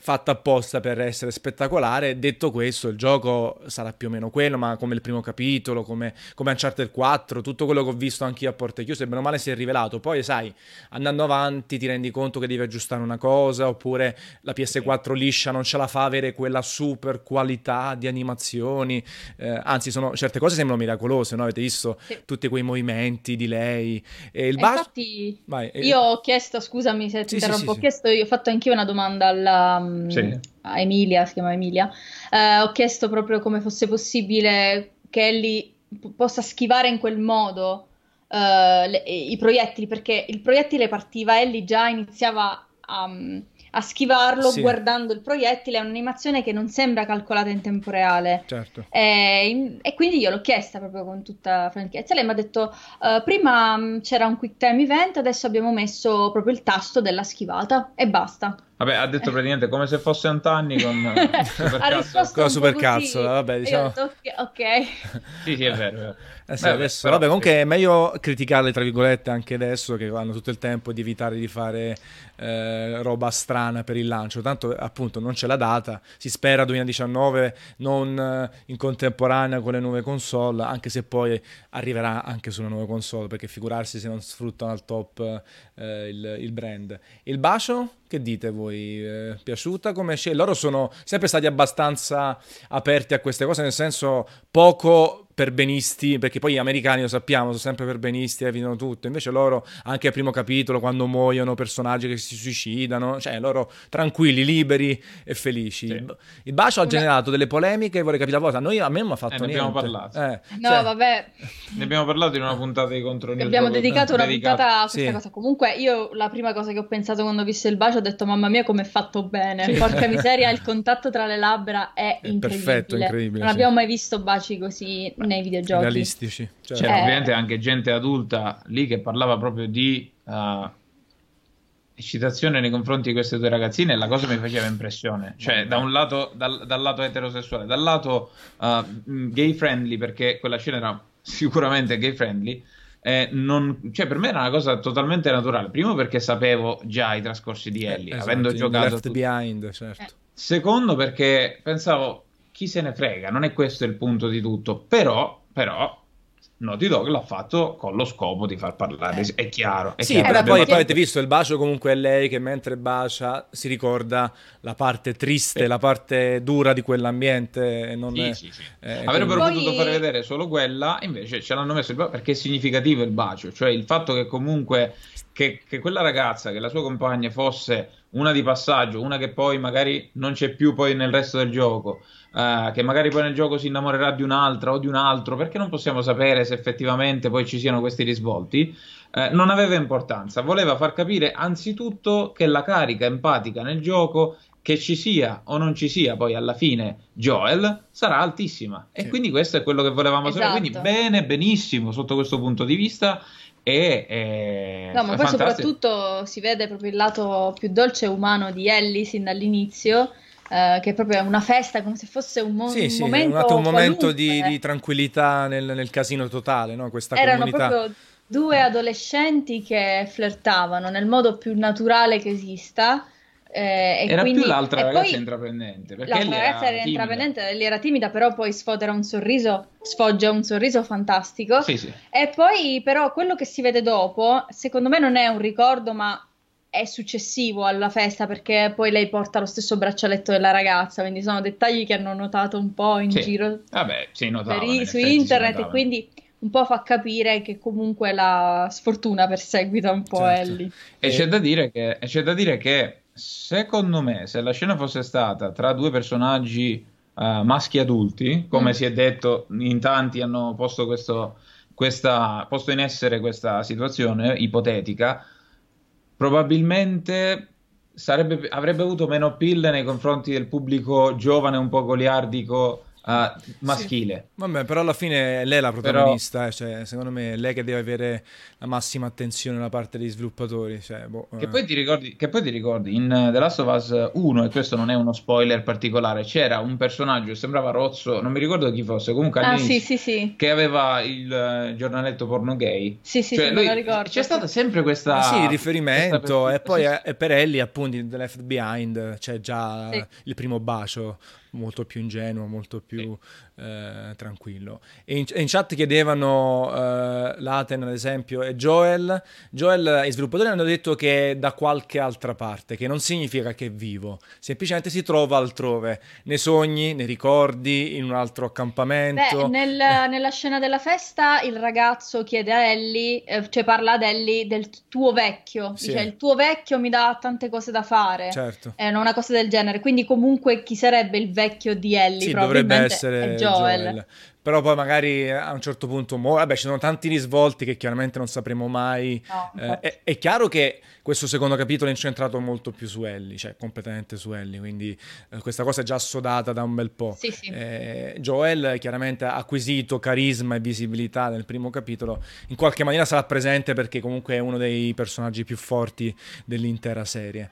fatta apposta per essere spettacolare. Detto questo, il gioco sarà più o meno quello, ma come il primo capitolo, come, come Uncharted 4, tutto quello che ho visto anch'io a porte chiuse, bene o male si è rivelato. Poi, sai, andando avanti ti rendi conto che devi aggiustare una cosa, oppure la PS4 liscia non ce la fa avere quella super qualità di animazioni. Eh, anzi, sono, certe cose sembrano miracolose, no? Avete visto sì. tutti quei movimenti di lei. E il bas- Infatti, Vai, io ho chiesto, scusami se ti sì, interrompo, sì, ho chiesto, io ho fatto anch'io una domanda alla sì. a Emilia, si chiama Emilia, eh, ho chiesto proprio come fosse possibile che Ellie p- possa schivare in quel modo eh, le, i proiettili, perché il proiettile partiva, Ellie già iniziava a... A schivarlo sì. guardando il proiettile, è un'animazione che non sembra calcolata in tempo reale. Certo. E, e quindi io l'ho chiesta proprio con tutta franchezza. Lei mi ha detto: uh, prima um, c'era un quick time event, adesso abbiamo messo proprio il tasto della schivata e basta. Vabbè, ha detto praticamente come se fosse anni con *laughs* con la supercazzola, vabbè, diciamo. Detto, ok. sì, sì, è vero. È vero. Eh sì, Beh, adesso, però, vabbè, comunque sì. è meglio criticarle, tra virgolette, anche adesso che hanno tutto il tempo di evitare di fare eh, roba strana per il lancio. Tanto, appunto, non c'è la data. Si spera 2019, non eh, in contemporanea con le nuove console, anche se poi arriverà anche sulle nuove console, perché figurarsi se non sfruttano al top eh, il, il, brand. Il bacio, che dite voi? Eh, piaciuta come scena? Loro sono sempre stati abbastanza aperti a queste cose, nel senso poco perbenisti, perché poi gli americani lo sappiamo, sono sempre perbenisti, evitano tutto. Invece loro, anche al primo capitolo, quando muoiono personaggi che si suicidano, cioè loro tranquilli, liberi e felici. Sì. Il, bacio ha generato delle polemiche, vorrei capire la cosa. Noi, a me non mi ha fatto eh, ne niente. abbiamo parlato. Eh, no, cioè... vabbè. Ne abbiamo parlato in una puntata di contro Abbiamo dedicato una dedicato. puntata a questa sì. cosa. Comunque, io la prima cosa che ho pensato quando ho visto il bacio ho detto, mamma mia, come è fatto bene. Sì. Porca miseria, il *laughs* contatto tra le labbra è, è incredibile. Perfetto, incredibile. Non abbiamo mai visto baci così nei videogiochi. Realistici. Cioè. C'era eh. ovviamente anche gente adulta lì che parlava proprio di uh, eccitazione nei confronti di queste due ragazzine e la cosa mi faceva impressione. Cioè, da un lato, dal, dal lato eterosessuale, dal lato uh, gay friendly, perché quella scena era sicuramente gay friendly. Eh, non, cioè per me era una cosa totalmente naturale. Primo perché sapevo già i trascorsi di Ellie, eh, esatto, avendo giocato. Left behind, certo. Eh. Secondo perché pensavo, chi se ne frega, non è questo il punto di tutto, però, però Naughty Dog l'ha fatto con lo scopo di far parlare, eh. è chiaro. È sì, chiaro. però poi, poi, avete visto il bacio comunque è lei che mentre bacia si ricorda la parte triste, sì. la parte dura di quell'ambiente. Non sì, è, sì, sì. Eh, Avrebbero poi... potuto fare vedere solo quella, invece ce l'hanno messo il bacio perché è significativo il bacio, cioè il fatto che comunque che, che quella ragazza, che la sua compagna fosse una di passaggio, una che poi magari non c'è più poi nel resto del gioco, uh, che magari poi nel gioco si innamorerà di un'altra o di un altro, perché non possiamo sapere se effettivamente poi ci siano questi risvolti, uh, non aveva importanza, voleva far capire anzitutto che la carica empatica nel gioco che ci sia o non ci sia poi alla fine Joel sarà altissima. E quindi questo è quello che volevamo esatto. sapere. Quindi bene benissimo sotto questo punto di vista e, e no, ma poi fantastico. soprattutto si vede proprio il lato più dolce e umano di Ellie sin dall'inizio. Uh, che è proprio una festa, come se fosse un, mo- sì, un sì, momento, un momento di, di, tranquillità nel, nel, casino totale, no? Questa Erano comunità. proprio due adolescenti che flirtavano nel modo più naturale che esista eh, era quindi, più l'altra ragazza intraprendente. L'altra ragazza era, era intraprendente, lei era timida, però poi sfodera un sorriso, sfoggia un sorriso fantastico. Sì, sì. E poi, però, quello che si vede dopo, secondo me non è un ricordo, ma è successivo alla festa perché poi lei porta lo stesso braccialetto della ragazza, quindi sono dettagli che hanno notato un po' in sì. giro Vabbè, sì, notava, i, su internet e quindi un po' fa capire che comunque la sfortuna perseguita un po' certo. Ellie. E, e c'è da dire che, c'è da dire che Secondo me, se la scena fosse stata tra due personaggi uh, maschi adulti, come mm. si è detto, in tanti hanno posto, questo, questa, posto in essere questa situazione ipotetica, probabilmente sarebbe, avrebbe avuto meno appeal nei confronti del pubblico giovane, un po' goliardico uh, maschile. Sì. Vabbè, però alla fine lei è la protagonista, però... cioè, secondo me è lei che deve avere la massima attenzione da parte degli sviluppatori. Cioè, boh, che, eh. poi ricordi, che, poi ti ricordi, in The Last of Us 1, e questo non è uno spoiler particolare, c'era un personaggio che sembrava rozzo, non mi ricordo chi fosse, comunque ah, sì, sì, sì. che aveva il uh, giornaletto porno gay. Sì, sì, cioè, lui, lo ricordo. C'è stata sempre questa... Ah, sì, riferimento, e poi sì. è, per Ellie appunto in The Left Behind c'è già il primo bacio molto più ingenuo, molto più sì. Eh, tranquillo. E in, in, chat chiedevano eh, Laten, ad esempio, e Joel. Joel, i sviluppatori hanno detto che è da qualche altra parte, che non significa che è vivo, semplicemente si trova altrove, nei sogni, nei ricordi, in un altro accampamento. Beh, nel, nella scena della festa il ragazzo chiede a Ellie, eh, cioè parla ad Ellie del tuo vecchio, sì. dice il tuo vecchio mi dà tante cose da fare, certo. è una cosa del genere, quindi comunque chi sarebbe il vecchio di Ellie sì, dovrebbe essere Joel. Joel. Però poi magari a un certo punto, mo- vabbè, ci sono tanti risvolti che chiaramente non sapremo mai. No, eh, è, è, chiaro che questo secondo capitolo è incentrato molto più su Ellie, cioè completamente su Ellie, quindi eh, questa cosa è già assodata da un bel po'. Sì, sì. Eh, Joel chiaramente ha acquisito carisma e visibilità nel primo capitolo, in qualche maniera sarà presente perché comunque è uno dei personaggi più forti dell'intera serie.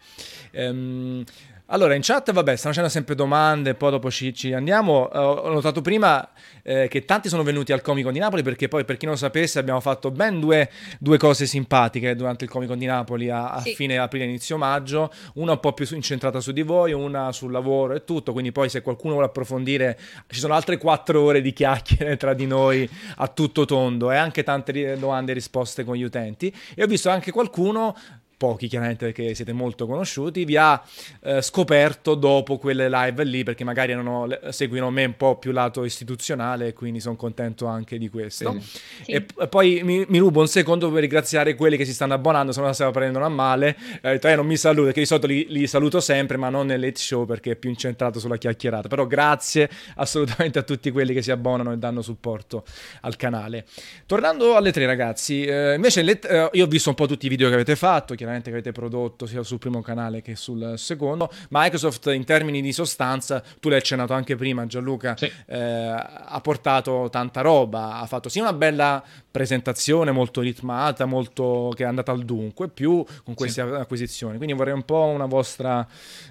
Ehm, allora, in chat, vabbè, stanno facendo sempre domande, poi dopo ci, ci andiamo. Uh, ho notato prima eh, che tanti sono venuti al Comic Con di Napoli perché poi, per chi non lo sapesse, abbiamo fatto ben due, due cose simpatiche durante il Comic Con di Napoli a, a sì. fine aprile, inizio maggio. Una un po' più incentrata su di voi, una sul lavoro e tutto. Quindi poi se qualcuno vuole approfondire, ci sono altre quattro ore di chiacchiere tra di noi a tutto tondo e anche tante domande e risposte con gli utenti. E ho visto anche qualcuno pochi chiaramente perché siete molto conosciuti, vi ha eh, scoperto dopo quelle live lì perché magari erano, seguono me un po' più lato istituzionale quindi sono contento anche di questo. Sì. Sì. E, poi mi, mi, rubo un secondo per ringraziare quelli che si stanno abbonando, se non la stiamo prendendo a male, eh, te non mi saluto perché di solito li, li, saluto sempre ma non nel late show perché è più incentrato sulla chiacchierata, però grazie assolutamente a tutti quelli che si abbonano e danno supporto al canale. Tornando alle tre ragazzi, eh, invece le, eh, io ho visto un po' tutti i video che avete fatto, chiaramente che avete prodotto sia sul primo canale che sul secondo. Microsoft in termini di sostanza, tu l'hai accennato anche prima Gianluca, sì. eh, ha portato tanta roba, ha fatto sia una bella presentazione molto ritmata, molto che è andata al dunque, più con queste sì. acquisizioni. Quindi vorrei un po' una vostra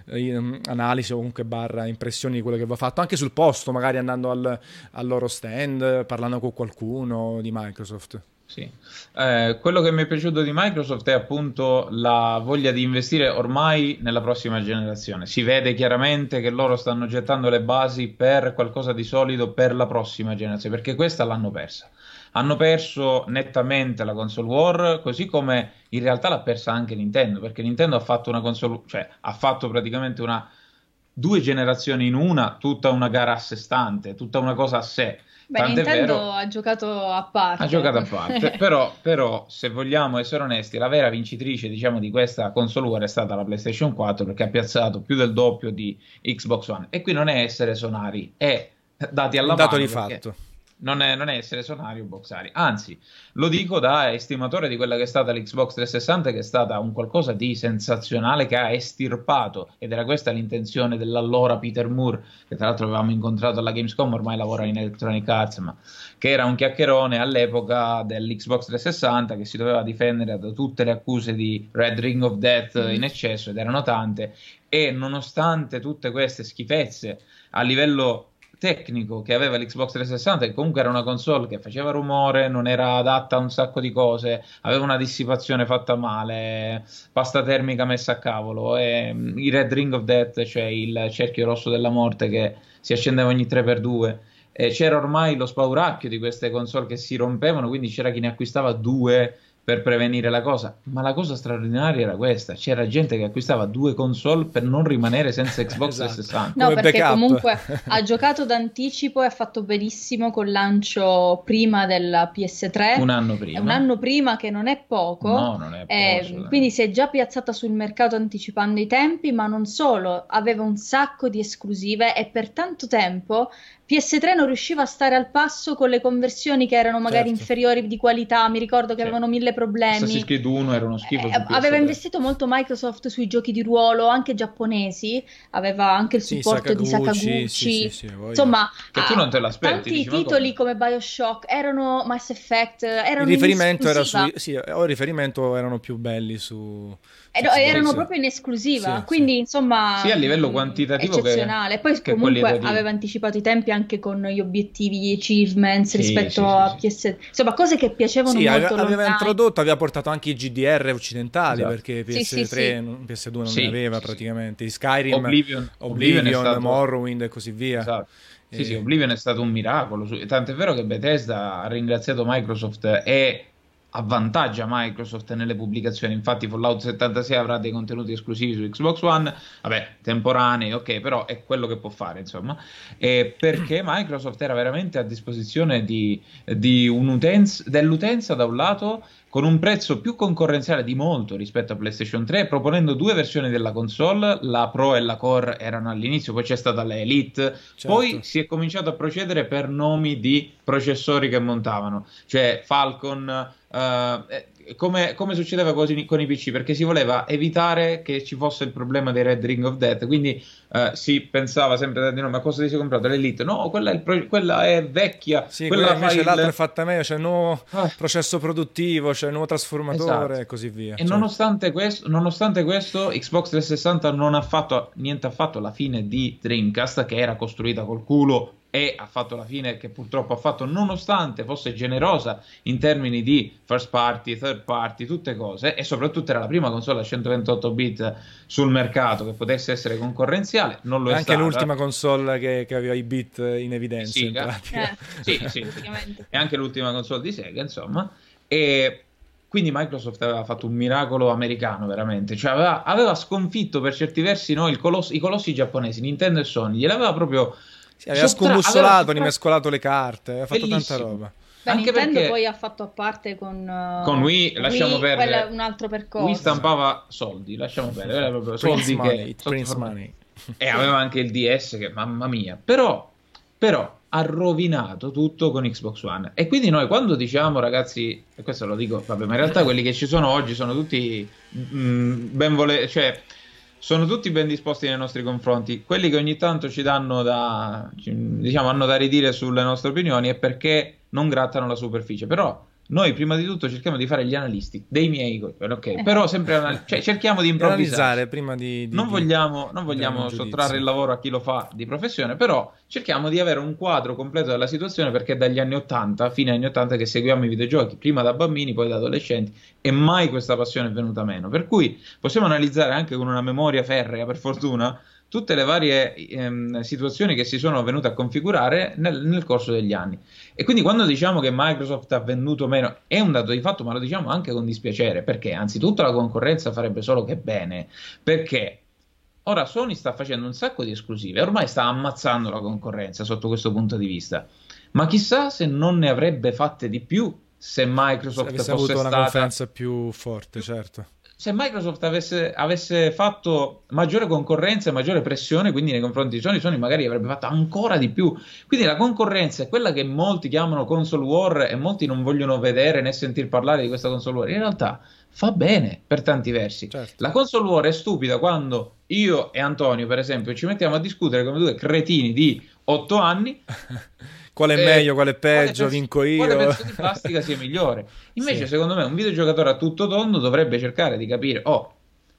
eh, analisi o comunque barra impressioni di quello che va fatto, anche sul posto, magari andando al, al loro stand, parlando con qualcuno di Microsoft. Sì. Eh, quello che mi è piaciuto di Microsoft è appunto la voglia di investire ormai nella prossima generazione. Si vede chiaramente che loro stanno gettando le basi per qualcosa di solido per la prossima generazione, perché questa l'hanno persa. Hanno perso nettamente la console war, così come in realtà l'ha persa anche Nintendo, perché Nintendo ha fatto una console, cioè ha fatto praticamente una due generazioni in una, tutta una gara a sé stante, tutta una cosa a sé. Beh, Tant'è Nintendo vero, ha giocato a parte. Ha giocato a parte, *laughs* però, però, se vogliamo essere onesti, la vera vincitrice diciamo, di questa console war è stata la PlayStation 4 perché ha piazzato più del doppio di Xbox One. E qui non è essere sonari, è dati alla dato mano. di fatto non è, non è, essere sonari o boxari, anzi, lo dico da estimatore di quella che è stata l'Xbox 360, che è stata un qualcosa di sensazionale che ha estirpato, ed era questa l'intenzione dell'allora Peter Moore, che tra l'altro avevamo incontrato alla Gamescom, ormai lavora in Electronic Arts, ma che era un chiacchierone all'epoca dell'Xbox 360 che si doveva difendere da tutte le accuse di Red Ring of Death mm. in eccesso, ed erano tante, e nonostante tutte queste schifezze a livello tecnico che aveva l'Xbox 360, che comunque era una console che faceva rumore, non era adatta a un sacco di cose, aveva una dissipazione fatta male, pasta termica messa a cavolo, e mm, il Red Ring of Death, cioè il cerchio rosso della morte che si accendeva ogni 3x2. E c'era ormai lo spauracchio di queste console che si rompevano, quindi c'era chi ne acquistava due per prevenire la cosa. Ma la cosa straordinaria era questa: c'era gente che acquistava due console per non rimanere senza *laughs* Xbox esatto. 360. No, Come perché backup. comunque *laughs* ha giocato d'anticipo e ha fatto benissimo col lancio prima della PS3. Un anno prima. Un anno prima, che non è poco. No, non è poco. Eh, quindi si è già piazzata sul mercato anticipando i tempi, ma non solo, aveva un sacco di esclusive e per tanto tempo PS3 non riusciva a stare al passo con le conversioni che erano magari certo. inferiori di qualità, mi ricordo che sì. avevano mille problemi. Assassin's Creed 1 era uno schifo. Eh, aveva investito molto Microsoft sui giochi di ruolo, anche giapponesi, aveva anche il supporto Sakaguchi, di Sakaguchi. Sì, sì, Insomma, che tu non te l'aspetti. Tanti dici, titoli come BioShock erano Mass Effect, erano il riferimento era su sì, o il riferimento erano più belli su eh, erano proprio in esclusiva, sì, quindi sì. insomma... Sì, a livello quantitativo eccezionale. Che, Poi che comunque aveva anticipato i tempi anche con gli obiettivi, gli achievements sì, rispetto a PS... Insomma, cose che piacevano sì, molto aveva, aveva introdotto, aveva portato anche i GDR occidentali, esatto. perché PS3, PS2 non ne aveva praticamente. Skyrim, Oblivion, Oblivion, Oblivion stato... Morrowind e così via. Esatto. Sì, e... sì, Oblivion è stato un miracolo. Tant'è vero che Bethesda ha ringraziato Microsoft e avvantaggia Microsoft nelle pubblicazioni. Infatti, Fallout 76 avrà dei contenuti esclusivi su Xbox One, vabbè, temporanei, ok, però è quello che può fare, insomma. E perché Microsoft era veramente a disposizione di, di dell'utenza da un lato con un prezzo più concorrenziale di molto rispetto a PlayStation 3, proponendo due versioni della console, la Pro e la Core erano all'inizio, poi c'è stata la Elite, certo. poi si è cominciato a procedere per nomi di processori che montavano, cioè Falcon, uh, come, come, succedeva con, con, i PC, perché si voleva evitare che ci fosse il problema dei Red Ring of Death, quindi uh, si pensava sempre di no, ma cosa ti sei comprato? L'Elite? No, quella è, pro- quella è vecchia. Sì, quella, quella invece il... l'altra è fatta meglio, c'è il nuovo ah. processo produttivo, c'è il nuovo trasformatore esatto. e così via. E cioè. nonostante, questo, nonostante questo, Xbox 360 non ha fatto niente affatto alla fine di Dreamcast, che era costruita col culo e ha fatto la fine che purtroppo ha fatto nonostante fosse generosa in termini di first party, third party, tutte cose e soprattutto era la prima console a 128 bit sul mercato che potesse essere concorrenziale, non lo è anche stata. l'ultima console che, che, aveva i bit in evidenza sì, in eh, *laughs* sì, sì, e anche l'ultima console di Sega insomma. E quindi Microsoft aveva fatto un miracolo americano veramente, cioè aveva, aveva sconfitto per certi versi no, colosso, i colossi giapponesi, Nintendo e Sony, gliel'aveva proprio sì, aveva scombussolato, aveva rimescolato le carte, aveva fatto Bellissimo. tanta roba. Beh, Anche Nintendo perché poi ha fatto a parte con, uh, con Wii, lasciamo Wii, perdere. un altro percorso. Wii stampava soldi, lasciamo perdere, era proprio soldi money, che Prince money. *laughs* E aveva anche il DS che mamma mia. Però però ha rovinato tutto con Xbox One. E quindi noi quando diciamo, ragazzi, e questo lo dico, vabbè, ma in realtà quelli che ci sono oggi sono tutti mm, ben vole- cioè sono tutti ben disposti nei nostri confronti. Quelli che ogni tanto ci danno da, diciamo, hanno da ridire sulle nostre opinioni è perché non grattano la superficie. Però noi prima di tutto cerchiamo di fare gli analisti dei miei ok, eh. però sempre anal- cioè, cerchiamo di improvvisare prima di, di non vogliamo, non vogliamo sottrarre il lavoro a chi lo fa di professione, però cerchiamo di avere un quadro completo della situazione perché dagli anni 80, fine anni 80 che seguiamo i videogiochi, prima da bambini, poi da adolescenti e mai questa passione è venuta meno. Per cui possiamo analizzare anche con una memoria ferrea, per fortuna, tutte le varie ehm, situazioni che si sono venute a configurare nel, nel, corso degli anni. E quindi quando diciamo che Microsoft ha venduto meno è un dato di fatto, ma lo diciamo anche con dispiacere, perché anzitutto la concorrenza farebbe solo che bene, perché Ora Sony sta facendo un sacco di esclusive, ormai sta ammazzando la concorrenza sotto questo punto di vista. Ma chissà se non ne avrebbe fatte di più se Microsoft se fosse avuto stata una conferenza più forte, certo. Se Microsoft avesse, avesse, fatto maggiore concorrenza e maggiore pressione, quindi nei confronti di Sony, Sony magari avrebbe fatto ancora di più. Quindi la concorrenza è quella che molti chiamano console war e molti non vogliono vedere né sentir parlare di questa console war. In realtà fa bene per tanti versi. Certo. La console war è stupida quando io e Antonio, per esempio, ci mettiamo a discutere come due cretini di 8 anni. *laughs* qual è eh, meglio, qual è peggio, quale vinco io. Quale pezzo di plastica sia migliore? Invece, sì. secondo me, un videogiocatore a tutto tondo dovrebbe cercare di capire: oh,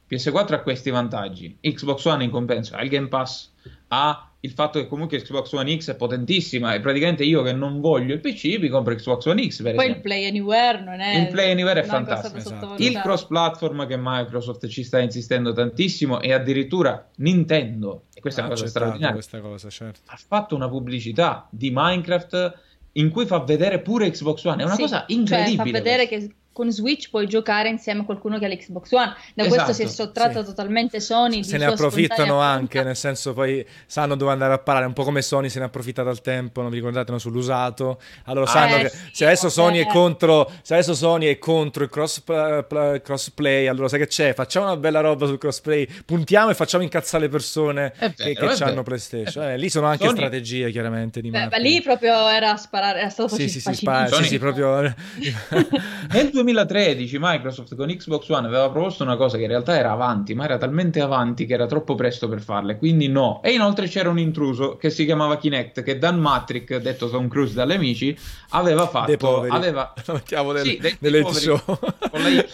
PS4 ha questi vantaggi, Xbox One in compenso ha il Game Pass, ha il fatto che comunque Xbox One X è potentissima e praticamente io che non voglio il PC mi compro Xbox One X per poi esempio. il Play Anywhere non è il Play Anywhere è fantastico esatto. il cross platform che Microsoft ci sta insistendo tantissimo e addirittura Nintendo e questa è una cosa straordinaria cosa, certo. ha fatto una pubblicità di Minecraft in cui fa vedere pure Xbox One è una sì, cosa incredibile cioè, fa vedere questo. che con Switch puoi giocare insieme a qualcuno che ha l'Xbox One. Da esatto, questo si è sottratta sì. totalmente Sony. Se ne approfittano anche, nel senso poi sanno dove andare a parare, un po' come Sony se ne è approfittata al tempo, non vi ricordate, no, sull'usato. Allora sanno eh, che sì, se adesso Sony è contro, se adesso Sony è contro il cross, pl- crossplay, allora sai che c'è? Facciamo una bella roba sul crossplay, puntiamo e facciamo incazzare le persone che, vero, che è hanno. PlayStation. Eh, lì sono anche Sony- strategie chiaramente di Beh, ma lì proprio era sparare, era stato Sì, sì, sì, facilissimo. spa- sì, sì, proprio *laughs* *laughs* Nel 2013 Microsoft con Xbox One aveva proposto una cosa che in realtà era avanti, ma era talmente avanti che era troppo presto per farle, quindi no. E inoltre c'era un intruso che si chiamava Kinect, che Dan Matrick, detto Tom Cruise dalle amici, aveva fatto... dei poveri. Aveva... *laughs* Lo mettiamo nel, Sì, dei- nelle dei poveri. Con la Y.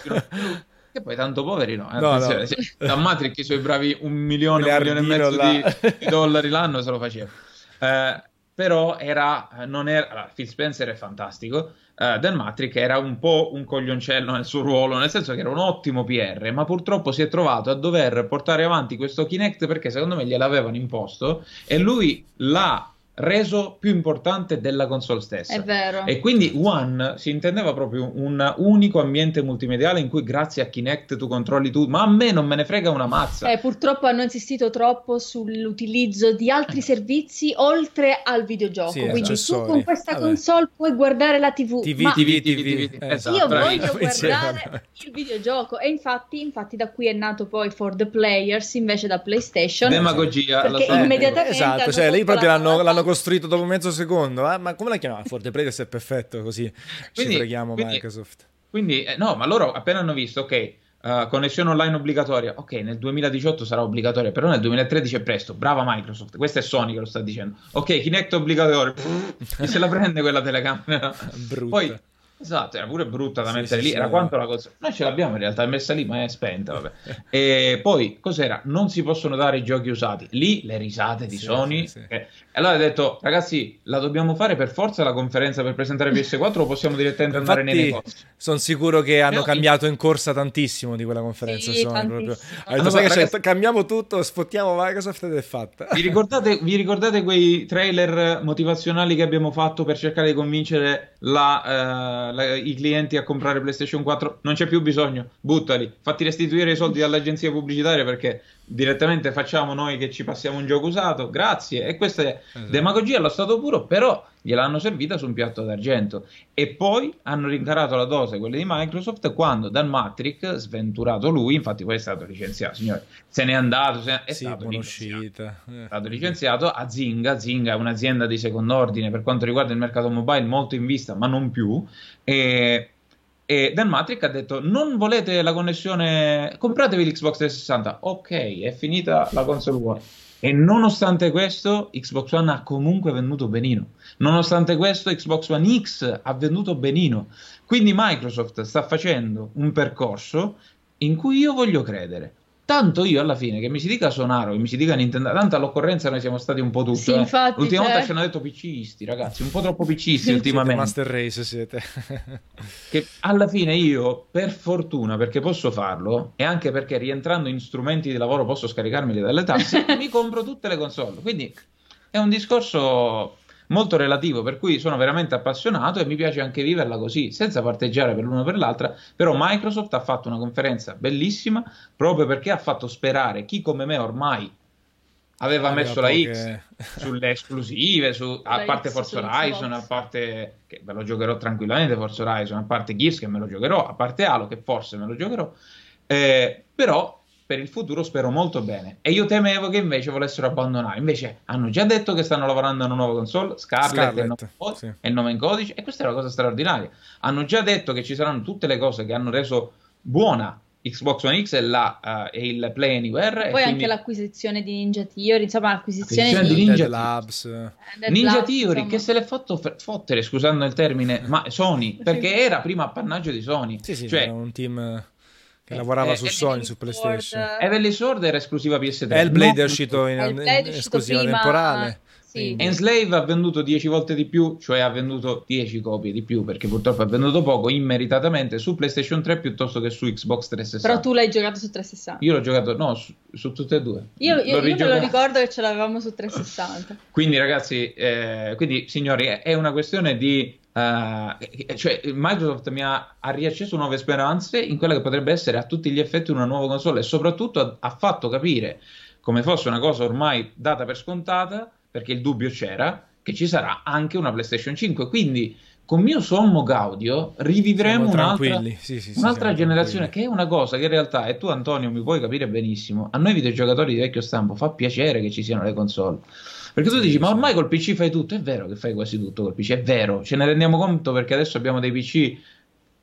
Che poi tanto poveri no, eh, No, no. Dan Matrick i suoi bravi un milione, un milione e mezzo di, di dollari l'anno se lo faceva. Eh, però era, non era, allora, Phil Spencer è fantastico, eh, Dan Matrick era un po' un coglioncello nel suo ruolo, nel senso che era un ottimo PR, ma purtroppo si è trovato a dover portare avanti questo Kinect perché secondo me gliel'avevano imposto e lui l'ha reso più importante della console stessa. È vero. E quindi One si intendeva proprio un unico ambiente multimediale in cui grazie a Kinect tu controlli tu, ma a me non me ne frega una mazza. Eh, purtroppo hanno insistito troppo sull'utilizzo di altri servizi oltre al videogioco. Sì, Quindi tu accessori. con questa Vabbè. console puoi guardare la TV. TV, ma TV, TV, TV. eh, Esatto, io voglio Insieme. guardare il videogioco. E infatti, infatti, da qui è nato poi For the Players invece da PlayStation. Demagogia Perché immediatamente Esatto, cioè lì proprio l'hanno, parola- l'hanno costruito dopo mezzo secondo, eh? ma come la chiamava? Forte Players è perfetto così, Quindi- ci preghiamo quindi- Microsoft. Quindi, eh, no, ma loro appena hanno visto, ok, eh, connessione online obbligatoria, ok, nel 2018 sarà obbligatoria, però nel 2013 è presto, brava Microsoft, questa è Sony che lo sta dicendo. Ok, Kinect obbligatorio, *laughs* se la prende quella telecamera? Brutta. Poi, esatto, era pure brutta da Sì, mettere sì, lì, sì, era no. quanto la cosa. Noi ce l'abbiamo in realtà, è messa lì, ma è spenta, vabbè. *laughs* E poi, cos'era? Non si possono dare i giochi usati. Lì le risate di Sì, Sony. sì, sì. che- E allora ha detto, ragazzi, la dobbiamo fare per forza la conferenza per presentare PS4 o possiamo direttamente andare nei Infatti, negozi? sono sicuro che hanno Però- cambiato in corsa tantissimo di quella conferenza. Sì, Sony, proprio. Allora, c'è? ragazzi- cambiamo tutto, sfottiamo Microsoft ed è fatta. Vi ricordate, vi ricordate quei trailer motivazionali che abbiamo fatto per cercare di convincere la, eh, la- i clienti a comprare PlayStation 4? Non c'è più bisogno, buttali, fatti restituire i soldi all'agenzia pubblicitaria perché direttamente facciamo noi che ci passiamo un gioco usato. Grazie. E questa è Esatto. demagogia allo stato puro, però gliel'hanno servita su un piatto d'argento. E poi hanno rincarato la dose, quelle di Microsoft, quando Dan Matrick, sventurato lui, infatti poi è stato licenziato, signore, se n'è andato, se n'è- è sì, stato licenziato è stato licenziato a Zynga. Zynga è un'azienda di secondo ordine per quanto riguarda il mercato mobile, molto in vista, ma non più. E, e Dan Matrick ha detto: Non volete la connessione, compratevi l'Xbox 360. Ok, è finita la console war. E nonostante questo, Xbox One ha comunque venduto benino. Nonostante questo, Xbox One X ha venduto benino. Quindi Microsoft sta facendo un percorso in cui io voglio credere. Tanto io alla fine, che mi si dica Sonaro, che mi si dica Nintendo, tanto all'occorrenza noi siamo stati un po' tutto. Sì, eh. infatti, L'ultima volta cioè- ci hanno detto PCisti, ragazzi, un po' troppo PCisti *laughs* Siete ultimamente. Master Race siete. *laughs* Che alla fine io, per fortuna, perché posso farlo, e anche perché rientrando in strumenti di lavoro posso scaricarmeli dalle tasse, *laughs* mi compro tutte le console. Quindi è un discorso molto relativo, per cui sono veramente appassionato e mi piace anche viverla così, senza parteggiare per l'una o per l'altra, però Microsoft ha fatto una conferenza bellissima proprio perché ha fatto sperare chi come me ormai aveva ah, messo la. X *laughs* sulle esclusive, su, a parte X Forza Horizon, a parte che me lo giocherò tranquillamente Forza Horizon, a parte Gears che me lo giocherò, a parte Halo che forse me lo giocherò, eh, però per il futuro spero molto bene. E io temevo che invece volessero abbandonare. Invece hanno già detto che stanno lavorando a una nuova console, Scarlet, Scarlet e, sì. e il nome in codice, e questa è una cosa straordinaria. Hanno già detto che ci saranno tutte le cose che hanno reso buona Xbox One X e, la, uh, e il Play Anywhere. Poi quindi... anche l'acquisizione di Ninja Theory, insomma l'acquisizione, l'acquisizione di, Ninja Labs. Dead Ninja Labs, Theory insomma. che se l'è fatto f- fottere, scusando il termine, ma Sony, *laughs* perché era prima appannaggio di Sony. Sì, sì, cioè, era un team che lavorava eh, su Sony, su PlayStation. Heavenly Sword era esclusiva PS3. Hellblade è uscito in, in, in esclusiva prima... temporale. Sì. Enslave ha venduto 10 volte di più, cioè ha venduto 10 copie di più perché purtroppo ha venduto poco immeritatamente su PlayStation 3 piuttosto che su Xbox 360. Però tu l'hai giocato su 360. Io l'ho giocato, no, su, su tutte e due. Io, io, io me lo ricordo che ce l'avevamo su 360. quindi ragazzi, eh, quindi signori, è una questione di Uh, cioè Microsoft mi ha, ha, riacceso nuove speranze in quella che potrebbe essere a tutti gli effetti una nuova console e soprattutto ha, ha fatto capire come fosse una cosa ormai data per scontata perché il dubbio c'era che ci sarà anche una PlayStation 5 quindi con mio sommo gaudio rivivremo un'altra, sì, sì, un'altra sì, generazione che è una cosa che in realtà e tu Antonio mi puoi capire benissimo a noi videogiocatori di vecchio stampo fa piacere che ci siano le console perché tu dici, ma ormai col PC fai tutto. È vero che fai quasi tutto col PC, è vero. Ce ne rendiamo conto perché adesso abbiamo dei PC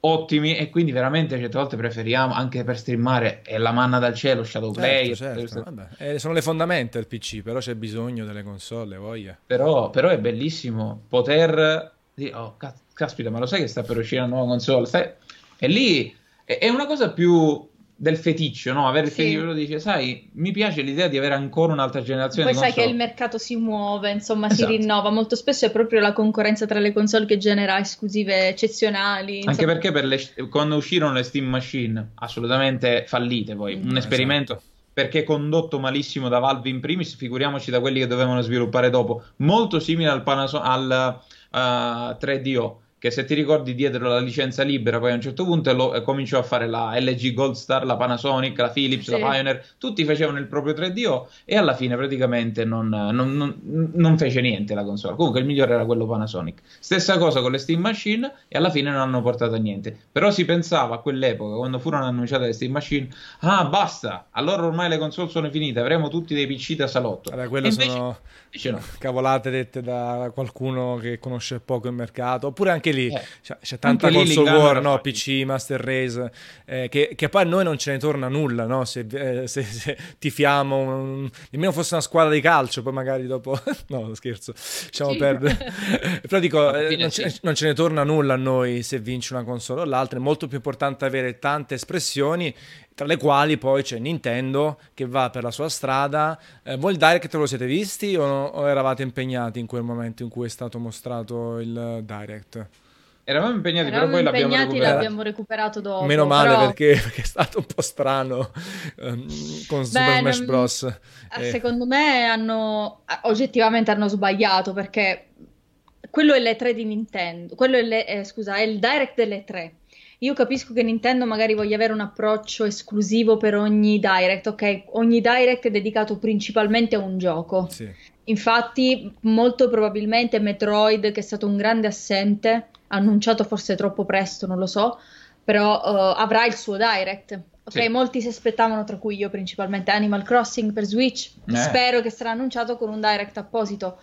ottimi e quindi veramente certe volte preferiamo anche per streamare è la manna dal cielo Shadowplay certo, certo. Eh, sono le fondamenta del PC però c'è bisogno delle console voglia però, però è bellissimo poter dire oh caspita ma lo sai che sta per uscire una nuova console Stai... e lì è una cosa più del feticcio, no? Avere il sì. feticcio, dice, sai, mi piace l'idea di avere ancora un'altra generazione. Poi sai so. che il mercato si muove, insomma, esatto. si rinnova. Molto spesso è proprio la concorrenza tra le console che genera esclusive eccezionali. Insomma. Anche perché per le, quando uscirono le Steam Machine, assolutamente fallite poi, mm. un esperimento. Esatto. Perché condotto malissimo da Valve in primis, figuriamoci da quelli che dovevano sviluppare dopo. Molto simile al, Panasonic, al uh, 3DO che se ti ricordi dietro la licenza libera poi a un certo punto lo, eh, cominciò a fare la LG Gold Star, la Panasonic, la Philips, sì. la Pioneer, tutti facevano il proprio 3DO e alla fine praticamente non, non, non, non, fece niente la console. Comunque il migliore era quello Panasonic. Stessa cosa con le Steam Machine e alla fine non hanno portato a niente. Però si pensava a quell'epoca, quando furono annunciate le Steam Machine, ah basta, allora ormai le console sono finite, avremo tutti dei PC da salotto. Allora, quello invece, sono invece no. cavolate dette da qualcuno che conosce poco il mercato, oppure anche anche lì eh. c'è, c'è, tanta console war, no? PC, Master Race, eh, che, che, poi a noi non ce ne torna nulla, no? Se, eh, se, se tifiamo, un, nemmeno fosse una squadra di calcio, poi magari dopo... *laughs* no, scherzo, lasciamo sì. perdere. *laughs* Però dico, eh, non, ce, non, ce, ne torna nulla a noi se vince una console o l'altra, è molto più importante avere tante espressioni tra le quali poi c'è Nintendo che va per la sua strada. Eh, voi il Direct lo siete visti o, no, o, eravate impegnati in quel momento in cui è stato mostrato il Direct? Eravamo impegnati, Eravamo però poi l'abbiamo recuperato. l'abbiamo recuperato dopo. Meno male però... perché, perché, è stato un po' strano um, con Beh, Super Smash Bros. Eh. Secondo me hanno oggettivamente hanno sbagliato perché quello è le 3 di Nintendo, quello è, le, eh, scusa, è il Direct delle 3 io capisco che Nintendo magari voglia avere un approccio esclusivo per ogni direct, ok? Ogni direct è dedicato principalmente a un gioco. Sì. Infatti, molto probabilmente Metroid, che è stato un grande assente, annunciato forse troppo presto, non lo so, però uh, avrà il suo direct. Ok, sì. molti si aspettavano, tra cui io principalmente, Animal Crossing per Switch. Eh. Spero che sarà annunciato con un direct apposito.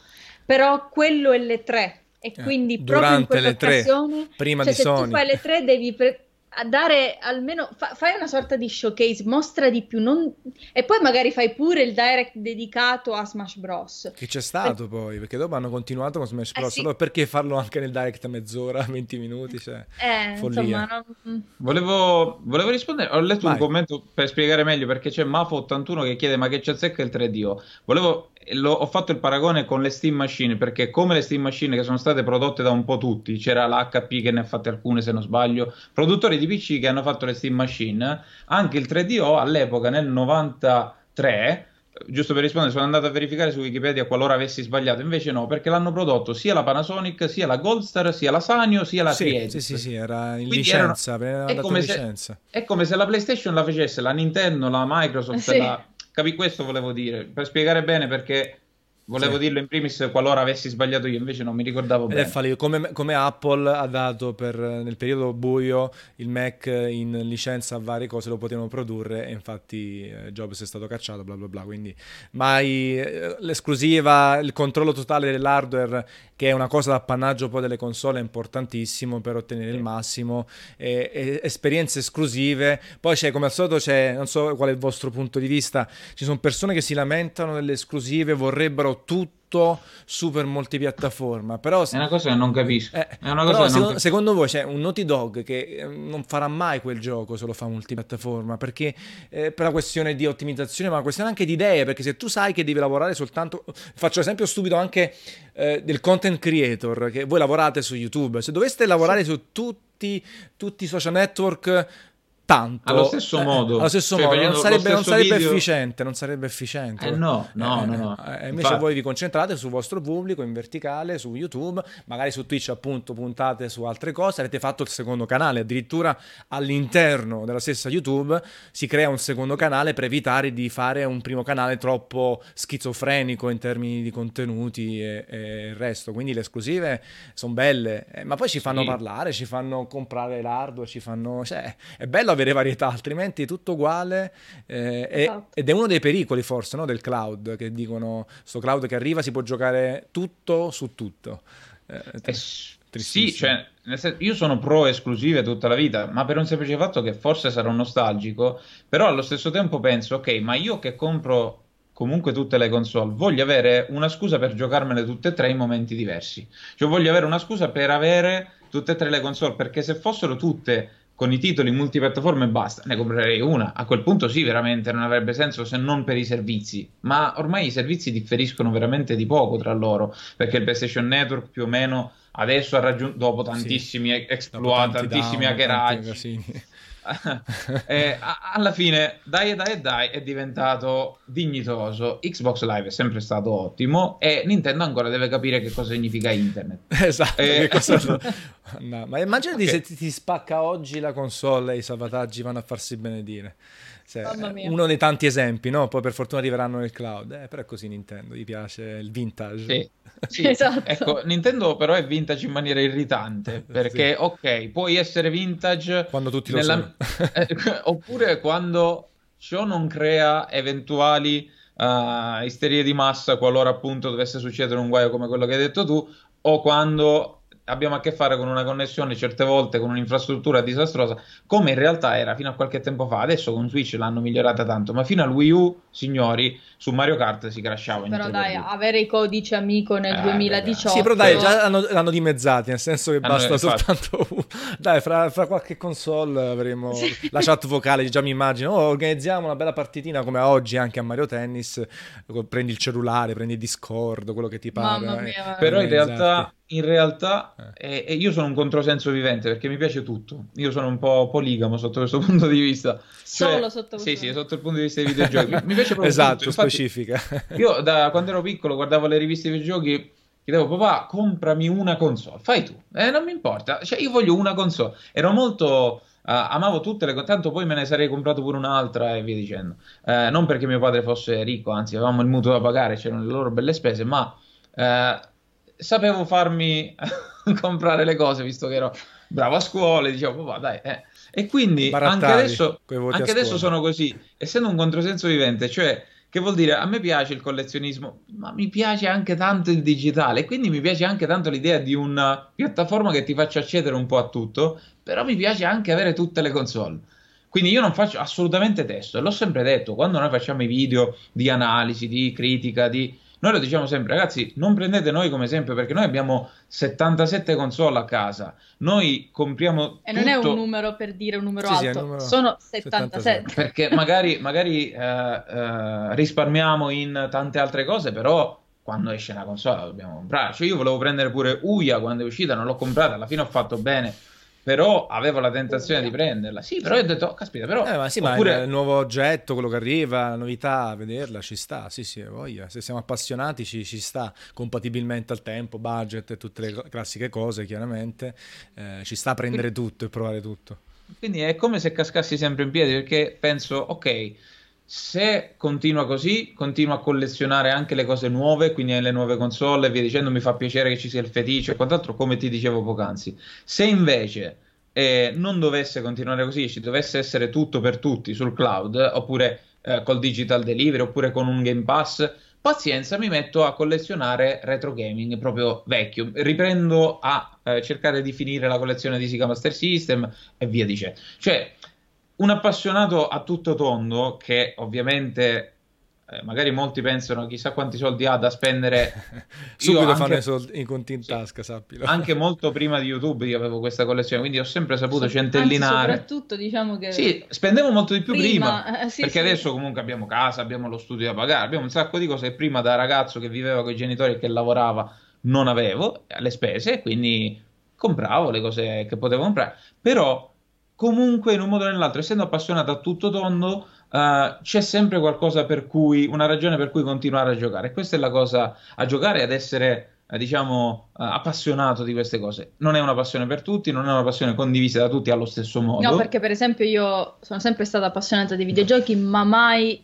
Però quello è le tre e eh, quindi proprio in questa occasione, prima cioè, di se Sony. tu fai le tre devi pre- dare almeno fa- fai una sorta di showcase, mostra di più non... e poi magari fai pure il direct dedicato a Smash Bros. Che c'è stato per... poi, perché dopo hanno continuato con Smash eh, Bros. Eh, sì. Allora perché farlo anche nel direct a mezz'ora, *laughs* 20 minuti? Cioè, eh, follia. Insomma, non... volevo, volevo, rispondere, ho letto Vai. un commento per spiegare meglio perché c'è Mafo81 che chiede ma che c'è zecca il 3DO. Volevo lo, ho fatto il paragone con le Steam Machine perché come le Steam Machine che sono state prodotte da un po' tutti, c'era l'HP che ne ha fatte alcune se non sbaglio, produttori di PC che hanno fatto le Steam Machine, anche il 3DO all'epoca nel 93 giusto per rispondere, sono andato a verificare su Wikipedia qualora avessi sbagliato, invece no, perché l'hanno prodotto sia la Panasonic, sia la Goldstar, sia la Sanyo, sia la sì. Sì, sì, sì, era in licenza, erano, è, come licenza. Se, è come se la PlayStation la facesse la Nintendo, la Microsoft, sì. la... Capi, questo volevo dire, per spiegare bene perché Volevo sì. dirlo in primis qualora avessi sbagliato io, invece non mi ricordavo Ed bene. È come, come, Apple ha dato per, nel periodo buio il Mac in licenza a varie cose, lo potevano produrre e infatti eh, Jobs è stato cacciato, bla bla bla. Quindi mai eh, l'esclusiva, il controllo totale dell'hardware, che è una cosa d'appannaggio poi delle console, è importantissimo per ottenere il massimo. E, e, esperienze esclusive. Poi c'è, come al solito, c'è, non so qual è il vostro punto di vista, ci sono persone che si lamentano delle esclusive, vorrebbero tutto super multipiattaforma. Però è una cosa che non capisco. Eh, cosa però secondo, secondo, voi c'è un Naughty Dog che eh, non farà mai quel gioco se lo fa multipiattaforma perché eh, per la questione di ottimizzazione, ma la questione anche di idee. Perché se tu sai che devi lavorare soltanto, faccio esempio stupido anche eh, del content creator che voi lavorate su YouTube, se doveste lavorare sì. su tutti, tutti i social network tanto allo stesso modo, eh, allo stesso cioè, modo non sarebbe, non sarebbe video... efficiente non sarebbe efficiente eh no no eh, no, no. Eh, invece Infatti. voi vi concentrate sul vostro pubblico in verticale su YouTube magari su Twitch appunto puntate su altre cose avete fatto il secondo canale addirittura all'interno della stessa YouTube si crea un secondo canale per evitare di fare un primo canale troppo schizofrenico in termini di contenuti e, e il resto quindi le esclusive sono belle eh, ma poi ci fanno sì. parlare ci fanno comprare l'hardware ci fanno cioè è bello avere varietà, altrimenti è tutto uguale eh, esatto. ed è uno dei pericoli forse no, del cloud, che dicono sto cloud che arriva si può giocare tutto su tutto. Eh, eh, sì, cioè, senso, io sono pro esclusive tutta la vita, ma per un semplice fatto che forse sarò nostalgico, però allo stesso tempo penso, ok, ma io che compro comunque tutte le console, voglio avere una scusa per giocarmele tutte e tre in momenti diversi. Cioè voglio avere una scusa per avere tutte e tre le console, perché se fossero tutte con i titoli multipiattaforma e basta, ne comprerei una. A quel punto sì, veramente non avrebbe senso se non per i servizi, ma ormai i servizi differiscono veramente di poco tra loro, perché il PlayStation Network più o meno adesso ha raggiunto, dopo tantissimi sì, exploit, tantissimi hackeraggi, *laughs* eh, alla fine, dai e dai e dai, è diventato dignitoso. Xbox Live è sempre stato ottimo e Nintendo ancora deve capire che cosa significa internet. *laughs* Esatto. Eh, cosa... *laughs* no, ma immaginati okay. se ti, ti spacca oggi la console e i salvataggi vanno a farsi benedire. Cioè, uno dei tanti esempi, no? Poi per fortuna arriveranno nel cloud. Eh, però è così Nintendo, gli piace il vintage. Sì, *laughs* sì. esatto. Ecco, Nintendo però è vintage in maniera irritante, perché sì. ok, puoi essere vintage quando tutti nella... lo sono. *laughs* eh, oppure quando ciò non crea eventuali uh, isterie di massa qualora appunto dovesse succedere un guaio come quello che hai detto tu, o quando abbiamo a che fare con una connessione certe volte con un'infrastruttura disastrosa, come in realtà era fino a qualche tempo fa. Adesso con Switch l'hanno migliorata tanto, ma fino al Wii U, signori, su Mario Kart si crashava. Però dai, avere i codici amico nel eh, 2018. Sì, però dai, già l'hanno, l'hanno dimezzati, nel senso che basta eh, soltanto. Dai, fra, fra, qualche console avremo sì. la chat vocale, già mi immagino. Oh, organizziamo una bella partitina come oggi anche a Mario Tennis. Prendi il cellulare, prendi il Discord, quello che ti pare. Mamma mia, però in realtà in realtà eh. eh, io sono un controsenso vivente perché mi piace tutto. Io sono un po' poligamo sotto questo *laughs* punto di vista. Cioè, Solo sotto Sì, sì, sotto il punto di vista dei videogiochi. Mi piace proprio Esatto, tutto. Infatti, specifica. *laughs* io da quando ero piccolo guardavo le riviste di videogiochi chiedevo papà comprami una console, fai tu. Eh, non mi importa, cioè io voglio una console. Ero molto... Uh, amavo tutte le cose, tanto poi me ne sarei comprato pure un'altra e via dicendo. Uh, non perché mio padre fosse ricco, anzi avevamo il mutuo da pagare, c'erano le loro belle spese, ma uh, sapevo farmi *laughs* comprare le cose visto che ero bravo a scuola dicevo, va dai, eh. E quindi anche adesso, anche adesso sono così, essendo un controsenso vivente, cioè che vuol dire a me piace il collezionismo, ma mi piace anche tanto il digitale, quindi mi piace anche tanto l'idea di una piattaforma che ti faccia accedere un po' a tutto, però mi piace anche avere tutte le console. Quindi io non faccio assolutamente testo, l'ho sempre detto, quando noi facciamo i video di analisi, di critica, di noi lo diciamo sempre, ragazzi, non prendete noi come esempio perché noi abbiamo 77 console a casa. Noi compriamo. E tutto... non è un numero per dire un numero sì, alto, sì, numero... sono 77. 77. Perché magari, magari eh, eh, risparmiamo in tante altre cose, però quando esce una console la dobbiamo comprare. Cioè, io volevo prendere pure Uia quando è uscita, non l'ho comprata, alla fine ho fatto bene però avevo la tentazione di prenderla. Sì, però ho detto, oh, caspita, però... Eh, ma sì, oppure... ma il nuovo oggetto, quello che arriva, la novità, vederla, ci sta, sì, sì, voglia. Se siamo appassionati ci, ci sta, compatibilmente al tempo, budget e tutte le classiche cose, chiaramente, eh, ci sta a prendere tutto e provare tutto. Quindi è come se cascassi sempre in piedi, perché penso, ok, se continua così, continua a collezionare anche le cose nuove, quindi le nuove console e via dicendo, mi fa piacere che ci sia il feticcio e quant'altro, come ti dicevo poc'anzi. Se invece eh, non dovesse continuare così, ci dovesse essere tutto per tutti sul cloud, oppure eh, col digital delivery, oppure con un Game Pass, pazienza, mi metto a collezionare retro gaming proprio vecchio. Riprendo a eh, cercare di finire la collezione di Sega Master System e via dicendo. Cioè, un appassionato a tutto tondo che ovviamente eh, magari molti pensano chissà quanti soldi ha da spendere. *laughs* Subito anche, fanno i, soldi, i conti in sì, tasca sappilo. anche molto prima di YouTube io avevo questa collezione quindi ho sempre saputo sì, centellinare. anzi, soprattutto diciamo che sì spendevo molto di più prima, prima eh, sì, perché adesso comunque abbiamo casa abbiamo lo studio da pagare abbiamo un sacco di cose che prima da ragazzo che viveva con i genitori e che lavorava non avevo le spese quindi compravo le cose che potevo comprare. Però comunque in un modo o nell'altro, essendo appassionato a tutto tondo, uh, c'è sempre qualcosa per cui, una ragione per cui continuare a giocare. Questa è la cosa, a giocare ad essere, uh, diciamo, uh, appassionato di queste cose. Non è una passione per tutti, non è una passione condivisa da tutti allo stesso modo. No, perché per esempio io sono sempre stata appassionata dei videogiochi, ma mai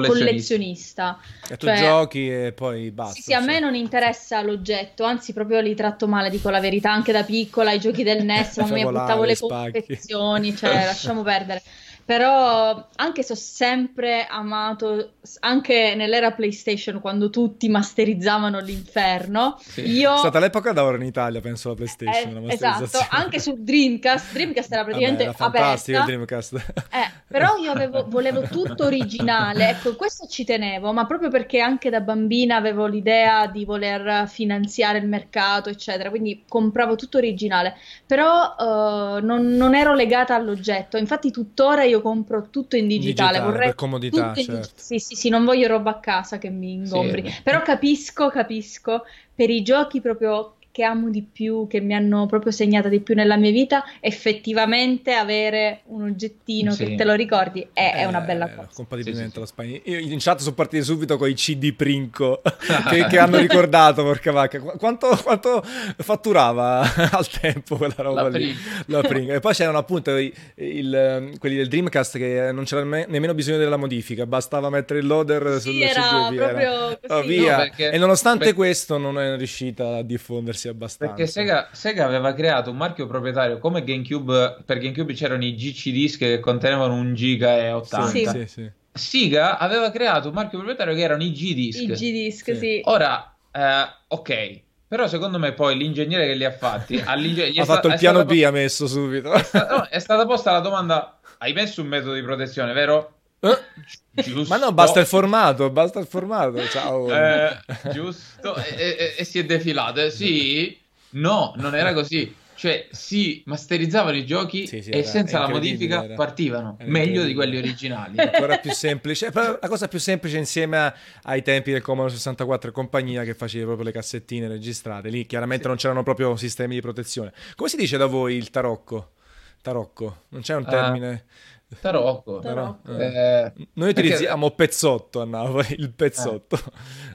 collezionista. E tu cioè, giochi e poi basta. Sì, sì, a me non interessa l'oggetto, anzi proprio li tratto male, dico la verità, anche da piccola, i giochi del *laughs* NES, ma mi buttavo le confezioni, cioè lasciamo perdere. *laughs* Però anche se ho sempre amato, anche nell'era PlayStation, quando tutti masterizzavano l'inferno, sì. io... È stata l'epoca d'oro in Italia, penso, la PlayStation. Eh, esatto, anche su Dreamcast. Dreamcast era praticamente Vabbè, era fantastico aperta. Dreamcast. Eh, però io avevo, volevo tutto originale, ecco, questo ci tenevo, ma proprio perché anche da bambina avevo l'idea di voler finanziare il mercato, eccetera, quindi compravo tutto originale. Però uh, non, non ero legata all'oggetto, infatti tuttora io compro tutto in digitale, digitale vorrei per comodità, certo. in... sì, sì, sì, non voglio roba a casa che mi ingombri, sì. però capisco, capisco per i giochi proprio che amo di più, che mi hanno proprio segnata di più nella mia vita, effettivamente avere un oggettino sì. che te lo ricordi è, è una bella cosa. Compatibilmente sì, sì, Spagna. Io in chat sono partiti subito con i CD Princo *laughs* che, che, hanno ricordato, porca vacca. Quanto, quanto, fatturava *laughs* al tempo quella roba La lì? La Princo. E poi c'erano appunto il, il, quelli del Dreamcast che non c'era me, nemmeno bisogno della modifica, bastava mettere il loader sul era CD proprio era. così. Oh, via. No, perché, e nonostante perché... questo non è riuscita a diffondersi muoversi abbastanza. Perché Sega, Sega, aveva creato un marchio proprietario come GameCube, per GameCube c'erano i GC disc che contenevano un giga e 80. Sì, sì, sì. Sega aveva creato un marchio proprietario che erano i G-Disc. I G-Disc, sì. sì. Ora, eh, ok, però secondo me poi l'ingegnere che li ha fatti... *laughs* ha sta- fatto il piano B, ha messo subito. È, sta- no, è stata posta la domanda, hai messo un metodo di protezione, vero? Eh? Ma no, basta il formato, basta il formato. Ciao. Eh, giusto, e, e, e, si è defilato. Sì, no, non era così. Cioè, si masterizzavano i giochi sì, sì, e senza la modifica era. partivano era meglio di quelli originali. Ancora più semplice. Però la cosa più semplice insieme a, ai tempi del Commodore 64 e compagnia che faceva proprio le cassettine registrate. Lì chiaramente sì. non c'erano proprio sistemi di protezione. Come si dice da voi il tarocco? Tarocco, non c'è un ah. termine... Uh Tarocco. Tarocco. Eh, Noi utilizziamo perché... pezzotto a Napoli, il pezzotto.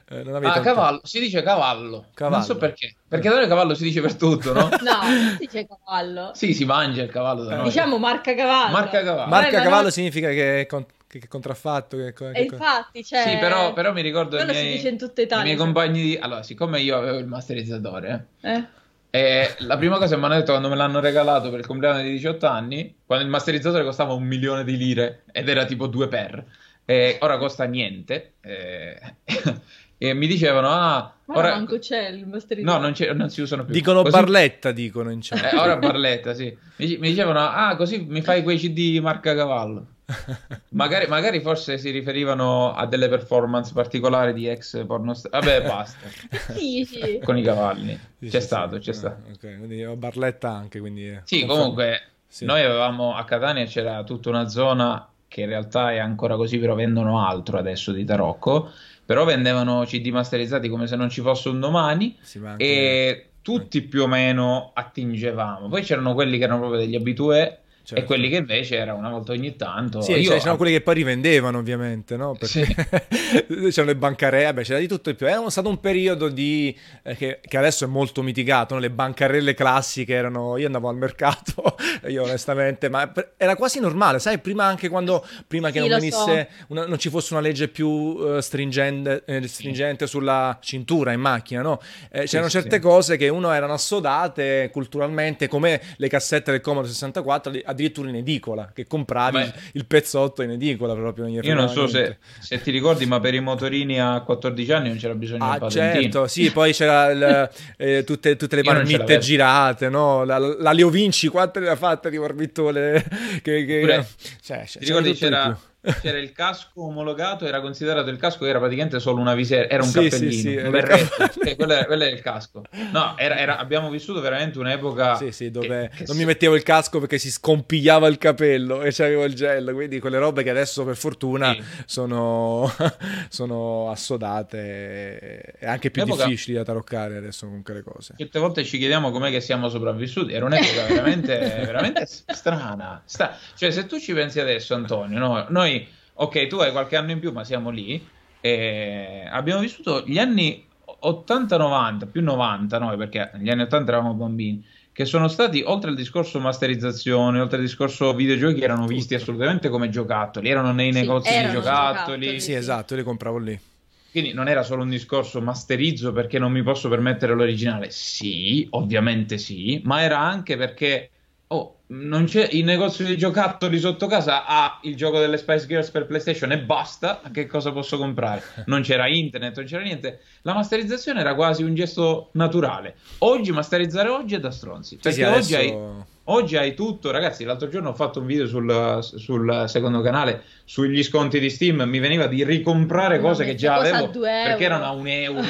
Eh. Eh, ah, tanto... cavallo, si dice cavallo. cavallo. Non so perché. Perché da noi cavallo si dice per tutto, no? *laughs* no, si dice cavallo. Sì, si mangia il cavallo da noi. Diciamo marca cavallo. Marca cavallo. Marca cavallo non... significa che è, con... che è contraffatto. Che... E infatti, cioè... Sì, però, però mi ricordo i miei, i miei compagni di... Allora, siccome io avevo il masterizzatore... Eh? E la prima cosa che mi hanno detto quando me l'hanno regalato per il compleanno di 18 anni, quando il masterizzatore costava un milione di lire ed era tipo 2 per, e ora costa niente. E, *laughs* e mi dicevano: Ah, Ma ora manco c'è il masterizzatore. No, non, non, si usano più. Dicono così... Barletta, dicono in chat. Eh, ora Barletta, sì. Mi, mi dicevano: Ah, così mi fai quei CD marca cavallo *laughs* magari, magari, forse si riferivano a delle performance particolari di ex pornostar. Vabbè, *laughs* basta. sì, sì. Con i cavalli. Sì, c'è sì, stato, sì. c'è ah, stato. Ok, quindi ho Barletta anche, quindi... Sì, comunque, noi avevamo a Catania c'era tutta una zona che in realtà è ancora così, però vendono altro adesso di tarocco. Però vendevano CD masterizzati come se non ci fosse un domani. Anche... E tutti più o meno attingevamo. Poi c'erano quelli che erano proprio degli abitué Certo. E quelli che invece era una volta ogni tanto. Sì, io... c'erano quelli che poi rivendevano, ovviamente, no? Perché sì. *laughs* c'erano le bancarelle, beh, c'era di tutto e più. Era stato un periodo di... Eh, che, che, adesso è molto mitigato, no? le bancarelle classiche erano... Io andavo al mercato, *laughs* io onestamente, ma era quasi normale, sai? Prima anche quando... Prima che sì, non venisse... So. Una, non ci fosse una legge più uh, stringente, eh, stringente sulla cintura in macchina, no? Eh, c'erano sì, certe cose che uno erano assodate culturalmente, come le cassette del Commodore 64, addirittura in edicola, che compravi Beh, il pezzotto in edicola proprio. io non so se, se, ti ricordi, ma per i motorini a 14 anni non c'era bisogno ah, di patentino. certo, sì, *laughs* poi c'era il, eh, tutte, tutte, le marmitte girate, no? La, la Leo Vinci, quante le ha fatte di marmittole? *laughs* Che, che... Pure, cioè, ti ricordi c'era c'era il casco omologato, era considerato il casco era praticamente solo una visiera, era un sì, cappellino, sì, sì, un berretto, cap- quello, era, quello, era, il casco. No, era, era, abbiamo vissuto veramente un'epoca... Sì, sì, dove che, non mi mettevo il casco perché si scompigliava il capello e c'avevo il gel, quindi quelle robe che adesso per fortuna sono, *laughs* sono, assodate e anche più L'epoca... difficili da taroccare adesso comunque le cose. Certe volte ci chiediamo com'è che siamo sopravvissuti, era un'epoca veramente, veramente strana. Sta... Cioè se tu ci pensi adesso Antonio, no? noi ok, tu hai qualche anno in più, ma siamo lì. E abbiamo vissuto gli anni 80-90, più 90 noi, perché negli anni 80 eravamo bambini, che sono stati, oltre al discorso masterizzazione, oltre al discorso videogiochi, erano visti assolutamente come giocattoli, erano nei sì, negozi di giocattoli. giocattoli. Sì, esatto, li compravo lì. Quindi non era solo un discorso masterizzo perché non mi posso permettere l'originale. Sì, ovviamente sì, ma era anche perché Oh, non c'è il negozio di giocattoli sotto casa ha il gioco delle Spice Girls per PlayStation e basta. Che cosa posso comprare? Non c'era internet, non c'era niente. La masterizzazione era quasi un gesto naturale. Oggi masterizzare oggi è da stronzi. Perché sì, oggi hai Oggi hai tutto, ragazzi. L'altro giorno ho fatto un video sul, sul, secondo canale sugli sconti di Steam. Mi veniva di ricomprare cose che già avevo perché erano a un euro.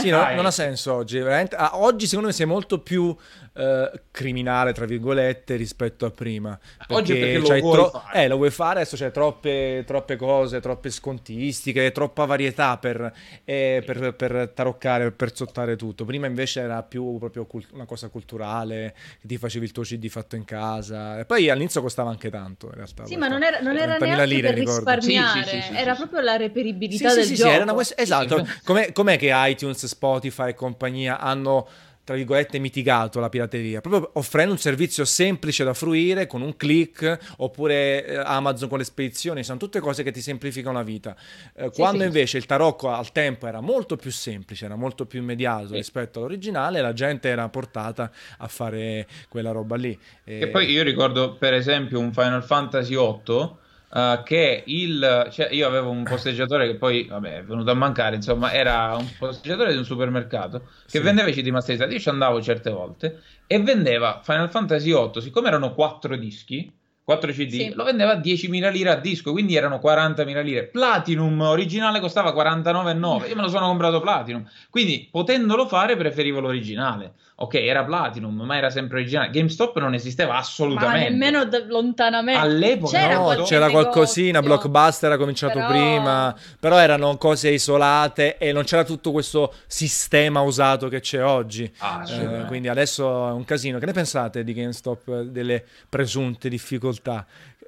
sì, no, non ha senso oggi. Ah, oggi, secondo me, sei molto più eh, criminale, tra virgolette, rispetto a prima. Perché oggi perché lo vuoi tro- fare. Eh, lo vuoi fare, adesso c'è troppe, troppe cose, troppe scontistiche, troppa varietà per, eh, per, per taroccare, per zottare tutto. Prima invece era più proprio cult- una cosa culturale, che ti facevi il tuo CD fatto in casa. E poi all'inizio costava anche tanto, in realtà. Sì, ma non era, non era neanche lire, per risparmiare, sì, sì, sì, era proprio la reperibilità del gioco. Quest- esatto, com'è, com'è che iTunes, Spotify e compagnia hanno tra virgolette, mitigato la pirateria, proprio offrendo un servizio semplice da fruire con un click, oppure eh, Amazon con le spedizioni, sono tutte cose che ti semplificano la vita. Eh, sì, quando sì. invece il tarocco al tempo era molto più semplice, era molto più immediato sì. rispetto all'originale, la gente era portata a fare quella roba lì. E, e poi io ricordo per esempio un Final Fantasy VIII uh, che il... Cioè, io avevo un posteggiatore che poi, vabbè, è venuto a mancare, insomma, era un posteggiatore di un supermercato che sì. vendeva i CD masterizzati. Io ci andavo certe volte e vendeva Final Fantasy VIII, siccome erano quattro dischi, 4 CD, sì. lo vendeva a 10.000 lire a disco, quindi erano 40.000 lire. Platinum originale costava 49,9. Io me lo sono comprato Platinum, quindi potendolo fare preferivo l'originale ok, era Platinum, ma era sempre originale. GameStop non esisteva assolutamente. Ma nemmeno d- lontanamente. All'epoca c'era, no, c'era qualcosina, Blockbuster era cominciato però... prima, però erano cose isolate e non c'era tutto questo sistema usato che c'è oggi. Ah, eh, quindi adesso è un casino. Che ne pensate di GameStop, delle presunte difficoltà?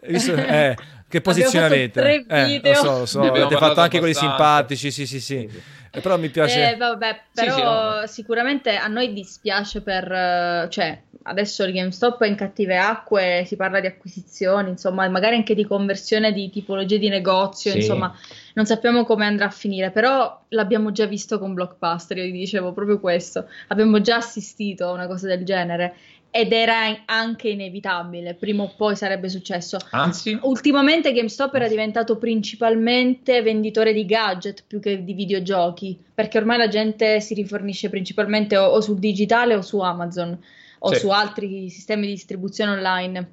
Visto, eh, che posizione avete? Eh, lo so, lo so. Avete fatto anche quelli simpatici, sì, sì, sì. sì. Eh, però mi piace. Eh, vabbè, però sì, sì, no. sicuramente a noi dispiace per. Eh, cioè, adesso il GameStop è in cattive acque, si parla di acquisizioni, insomma, magari anche di conversione di tipologie di negozio, sì. insomma, non sappiamo come andrà a finire, però l'abbiamo già visto con Blockbuster, io vi dicevo proprio questo, abbiamo già assistito a una cosa del genere ed era anche inevitabile, prima o poi sarebbe successo. Anzi, ultimamente GameStop era diventato principalmente venditore di gadget più che di videogiochi, perché ormai la gente si rifornisce principalmente o, o sul digitale o su Amazon o sì. su altri sistemi di distribuzione online.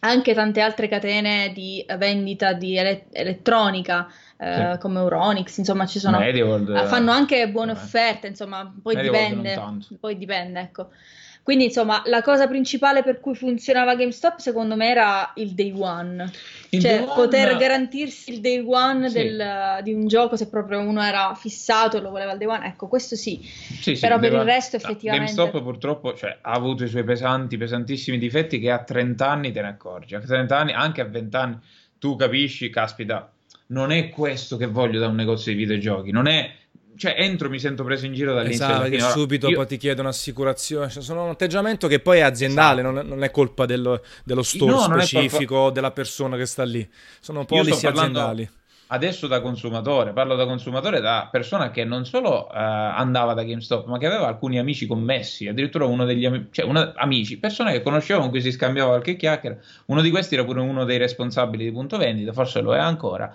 Anche tante altre catene di vendita di ele- elettronica eh, sì. come Euronix, insomma, ci sono Medieworld, fanno anche buone offerte, insomma, poi Medieworld dipende, poi dipende, ecco Quindi, insomma, la cosa principale per cui funzionava GameStop, secondo me, era il day one. Il cioè, day poter one... garantirsi il day one sì. del, di un gioco se proprio uno era fissato e lo voleva il day one. Ecco, questo sì. sì Però per il resto, effettivamente. GameStop purtroppo cioè, ha avuto i suoi pesanti, pesantissimi difetti che a 30 anni te ne accorgi. A 30 anni, anche a 20 anni, tu capisci, caspita, non è questo che voglio da un negozio di videogiochi. Non è cioè entro mi sento preso in giro dall'inizio esatto, che subito io... poi ti chiedono assicurazione cioè, sono un atteggiamento che poi è aziendale esatto. non, è, non, è, colpa dello, dello store no, specifico colpa... della persona che sta lì. Sono policy aziendali. adesso da consumatore parlo da consumatore da persona che non solo uh, andava da GameStop ma che aveva alcuni amici commessi addirittura uno degli amici cioè una, amici persone che conoscevo con cui si scambiava qualche chiacchiera. Uno di questi era pure uno dei responsabili di punto vendita forse lo è ancora.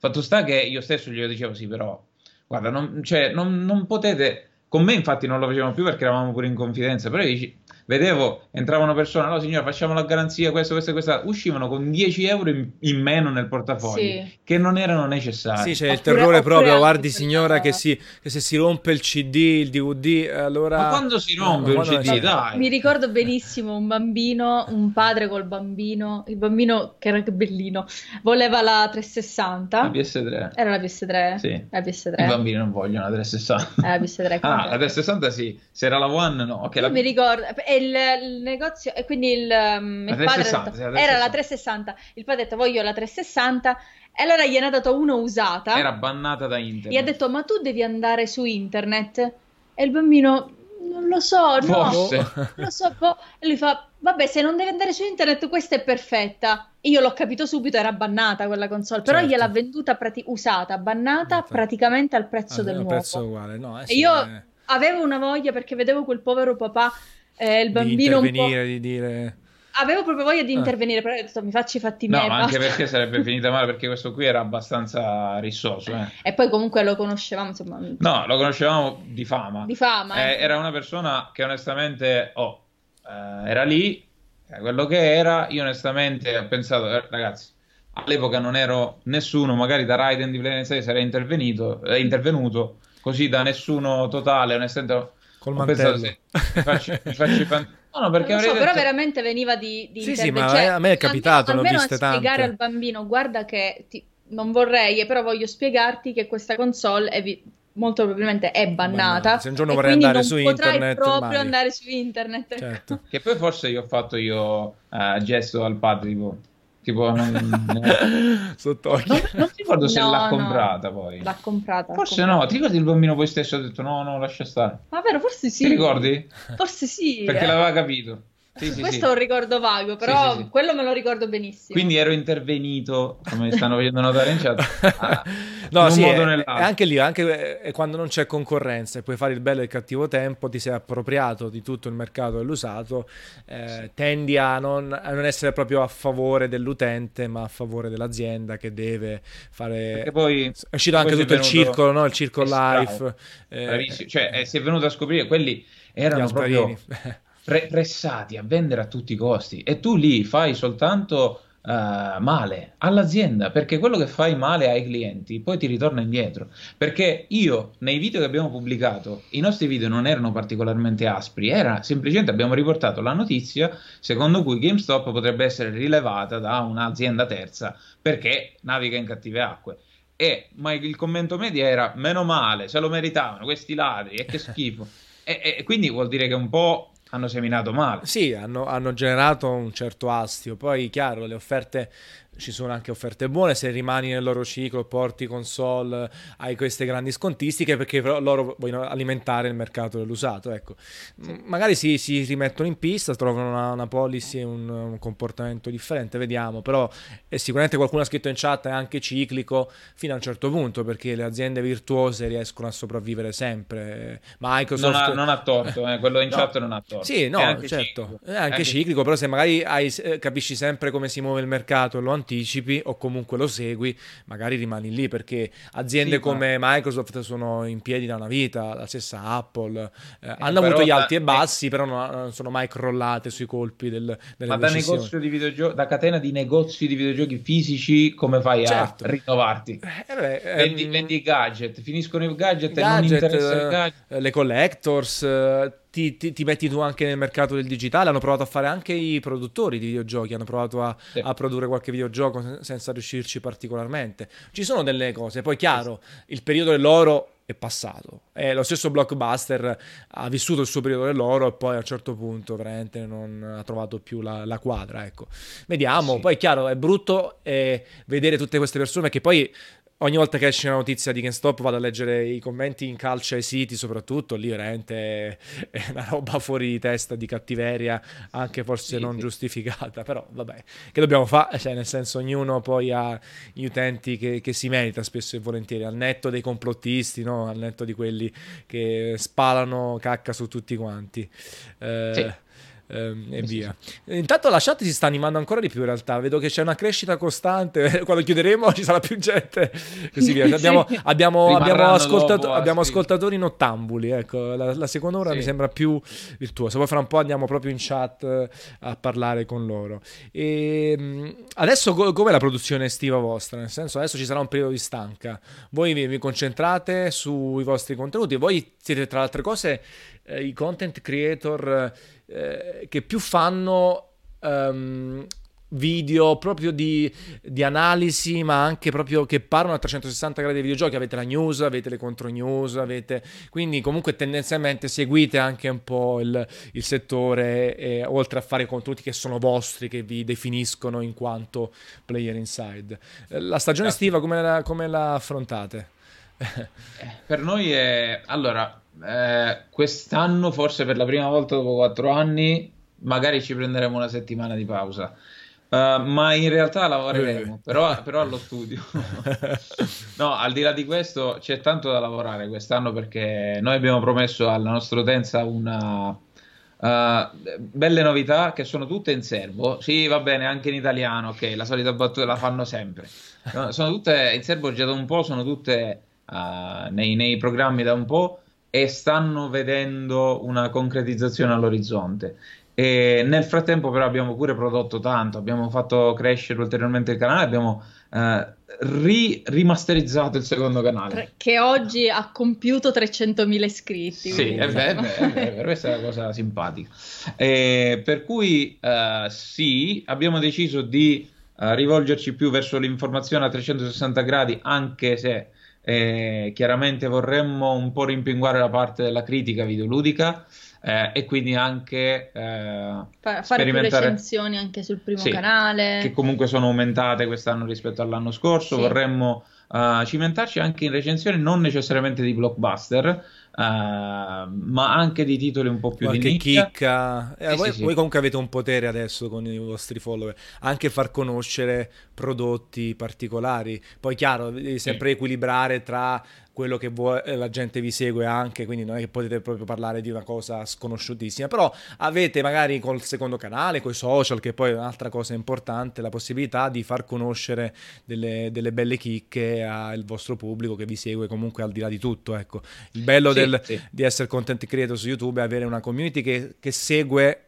Fatto sta che io stesso gli dicevo sì però guarda, non, cioè, non, non potete... Con me infatti non lo facevamo più perché eravamo pure in confidenza, però dici, vedevo, entravano persone, no signora facciamo la garanzia, questo, questo e questa, uscivano con 10 euro in, in meno nel portafoglio, sì. che non erano necessari. Sì, c'è il terrore proprio, guardi signora che, si, che, se si rompe il CD, il DVD, allora... Ma quando si rompe no, un CD, si... dai! Mi ricordo benissimo un bambino, un padre col bambino, il bambino che era bellino, voleva la 360. La PS3. Era la PS3? Sì. La PS3. I bambini non vogliono la 360. Eh, la PS3. ah, la 360 sì, se era la One no. Okay, la... mi ricordo... E il, il negozio, e quindi il, um, il 360, padre detto, era la 360. Il padre ha detto voglio la 360 e allora gliene ha dato una usata. Era bannata da internet. Gli ha detto ma tu devi andare su internet. E il bambino non lo so, Forse. no, lo so, boh. e lui fa vabbè se non devi andare su internet questa è perfetta. Io l'ho capito subito, era bannata quella console, però certo. gliel'ha venduta prati- usata, bannata certo. praticamente al prezzo ah, del nuovo. prezzo uguale, no, eh sì, e io eh. avevo una voglia perché vedevo quel povero papà eh, il bambino di intervenire, di dire... Avevo proprio voglia di ah. intervenire, però ho detto mi faccio i fatti miei. No, ma anche perché *laughs* sarebbe finita male, perché questo qui era abbastanza rissoso. Eh. E poi comunque lo conoscevamo, insomma. No, lo conoscevamo di fama. Di fama. Eh, eh. Era una persona che onestamente, oh, eh, era lì, quello che era, io onestamente ho pensato, eh, ragazzi, all'epoca non ero nessuno, magari da Raiden di Planet 6 sarei intervenuto, intervenuto, così da nessuno totale, onestamente Col mantello. Sì, mi faccio, mi faccio fan... *laughs* No, no, perché non so, detto... però veramente veniva di, di Sì, sì, ma cioè, a me è capitato, almeno, l'ho viste tante. spiegare al bambino, guarda che ti... non vorrei, però voglio spiegarti che questa console è vi... molto probabilmente è bannata. Se un giorno vorrei andare su internet, proprio mai. andare su internet. Certo. che poi forse io ho fatto io uh, gesto al padre, tipo tipo non, *laughs* sott'occhio non, non ricordo se no, l'ha comprata poi l'ha comprata forse l'ha comprata. no ti ricordi il bambino poi stesso ha detto no no lascia stare ma vero forse sì ti ricordi? forse sì perché eh. l'aveva capito sì, sì, Questo sì. è un ricordo vago, però sì, quello me lo ricordo benissimo. Quindi ero intervenito, come stanno facendo notare in chat. Ah, *laughs* no, sì, è, è anche lì, anche eh, quando non c'è concorrenza e puoi fare il bello e il cattivo tempo, ti sei appropriato di tutto il mercato dell'usato, eh, tendi a non, a non, essere proprio a favore dell'utente, ma a favore dell'azienda che deve fare... Perché poi... È uscito anche tutto il circolo, no? il circo life. Eh, cioè, eh, si è venuto a scoprire, quelli erano proprio *laughs* pressati a vendere a tutti i costi. E tu lì fai soltanto uh, male all'azienda perché quello che fai male ai clienti poi ti ritorna indietro. Perché io nei video che abbiamo pubblicato i nostri video non erano particolarmente aspri era semplicemente abbiamo riportato la notizia secondo cui GameStop potrebbe essere rilevata da un'azienda terza perché naviga in cattive acque. E ma il commento media era meno male se lo meritavano questi ladri e che schifo. *laughs* E, e quindi vuol dire che un po' hanno seminato male. Sì, hanno, hanno, generato un certo astio. Poi, chiaro, le offerte ci sono anche offerte buone se rimani nel loro ciclo, porti console, hai queste grandi scontistiche perché loro vogliono alimentare il mercato dell'usato. Ecco. Sì. Magari si, si, rimettono in pista, trovano una, una policy, un, un, comportamento differente, vediamo. Però eh, sicuramente qualcuno ha scritto in chat è anche ciclico fino a un certo punto perché le aziende virtuose riescono a sopravvivere sempre. Microsoft... Non ha, non ha torto, eh, quello in no. chat non ha torto. Sì, no, è certo, ciclico. è anche, è ciclico, però se magari hai, eh, capisci sempre come si muove il mercato e lo anticipi o comunque lo segui, magari rimani lì perché aziende sì, come ma... Microsoft sono in piedi da una vita, la stessa Apple, eh, eh, hanno avuto gli alti da... e bassi, eh, però non, sono mai crollate sui colpi del, delle Ma da negozio di videogiochi, da catena di negozi di videogiochi fisici, come fai certo. a rinnovarti? Eh, beh, vendi, ehm... vendi, gadget, finiscono i gadget, gadget e non interessa il gadget. Le collectors ti, ti, ti, metti tu anche nel mercato del digitale, hanno provato a fare anche i produttori di videogiochi, hanno provato a, sì. a produrre qualche videogioco senza riuscirci particolarmente. Ci sono delle cose, poi chiaro, il periodo dell'oro è passato. E lo stesso blockbuster ha vissuto il suo periodo dell'oro e poi a un certo punto veramente non ha trovato più la, la quadra. Ecco. Vediamo, sì. poi chiaro, è brutto eh, vedere tutte queste persone che poi ogni volta che esce una notizia di GameStop vado a leggere i commenti in calcio ai siti, soprattutto lì veramente *laughs* è una roba fuori di testa, di cattiveria, anche forse sì, non giustificata, *laughs* però vabbè, che dobbiamo fare? Cioè, nel senso, ognuno poi ha gli utenti che, che, si merita spesso e volentieri, al netto dei complottisti, no? al netto di quelli che spalano cacca su tutti quanti. Eh, sì ehm, e via. Intanto la chat si sta animando ancora di più in realtà, vedo che c'è una crescita costante, *laughs* quando chiuderemo ci sarà più gente, *laughs* così via. Abbiamo, abbiamo, abbiamo, ascoltato, dopo, abbiamo ascoltatori nottambuli, ecco, la, la seconda ora sì. mi sembra più virtuosa, poi fra un po' andiamo proprio in chat eh, a parlare con loro. E ehm, adesso co- com'è la produzione estiva vostra? Nel senso adesso ci sarà un periodo di stanca, voi vi, vi concentrate sui vostri contenuti, voi siete tra le altre cose eh, i content creator eh, che più fanno um, video proprio di, di, analisi, ma anche proprio che parlano a 360 gradi dei videogiochi. Avete la news, avete le contro news, avete... quindi comunque tendenzialmente seguite anche un po' il, il settore, eh, oltre a fare contenuti che sono vostri, che vi definiscono in quanto player inside. Eh, la stagione Grazie. estiva come la, come la affrontate? *laughs* Eh, per noi è... Allora, eh, quest'anno, forse per la prima volta dopo quattro anni, magari ci prenderemo una settimana di pausa. Uh, ma in realtà lavoreremo, eh. però, però, allo studio. *laughs* no, al di là di questo, c'è tanto da lavorare quest'anno perché noi abbiamo promesso alla nostra utenza una. Uh, belle novità che sono tutte in serbo. Sì, va bene, anche in italiano, ok, la solita battuta la fanno sempre. No, sono tutte in serbo già da un po', sono tutte uh, nei, nei programmi da un po' e stanno vedendo una concretizzazione all'orizzonte. E nel frattempo, però, abbiamo pure prodotto tanto, abbiamo fatto crescere ulteriormente il canale, abbiamo eh, ri- rimasterizzato il secondo canale. Che oggi ha compiuto 300.000 iscritti. Sì, è vero, è vero, *laughs* questa è una cosa simpatica. E per cui, eh, sì, abbiamo deciso di eh, rivolgerci più verso l'informazione a 360 gradi, anche se eh, chiaramente vorremmo un po' rimpinguare la parte della critica videoludica eh, e quindi anche eh, Fa- fare più recensioni anche sul primo sì, canale che comunque sono aumentate quest'anno rispetto all'anno scorso sì. vorremmo uh, cimentarci anche in recensioni non necessariamente di blockbuster ma anche di titoli un po' più Qualche di nicchia. chicca. Eh, voi, sì, voi, comunque avete un potere adesso con i vostri follower, anche far conoscere prodotti particolari. Poi chiaro, devi sempre equilibrare tra quello che vuoi, eh, la gente vi segue anche, quindi non è che potete proprio parlare di una cosa sconosciutissima, però avete magari col secondo canale, con i social, che poi è un'altra cosa importante, la possibilità di far conoscere delle, delle belle chicche al vostro pubblico che vi segue comunque al di là di tutto. Ecco. Il bello sì, del, sì. di essere content creator su YouTube è avere una community che, che segue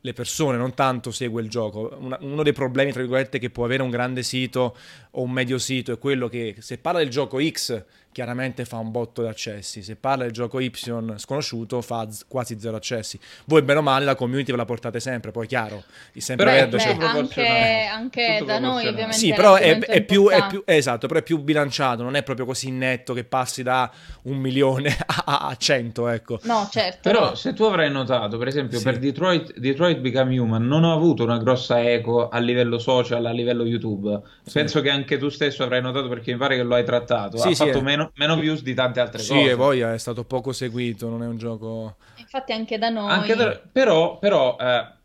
le persone, non tanto segue il gioco. Una, uno dei problemi, tra virgolette, che può avere un grande sito o un medio sito è quello che se parla del gioco X chiaramente fa un botto di accessi. Se parla del gioco Y sconosciuto fa z- quasi zero accessi. Voi bene o male la community ve la portate sempre, poi chiaro, di sempre beh, beh, c'è anche, anche da noi ovviamente. Sì, però è, è, più, è, più, esatto, però è più bilanciato, non è proprio così netto che passi da un milione *laughs* a, a 100, ecco. No, certo. Però se tu avrai notato, per esempio, sì. per Detroit, Detroit Become Human non ho avuto una grossa eco a livello social, a livello YouTube. Sì. Penso che anche tu stesso avrai notato perché mi pare che lo hai trattato. Sì, ha fatto meno meno, views di tante altre sì, cose. Sì, e poi è stato poco seguito, non è un gioco... Infatti anche da noi... Anche da... Però, però eh,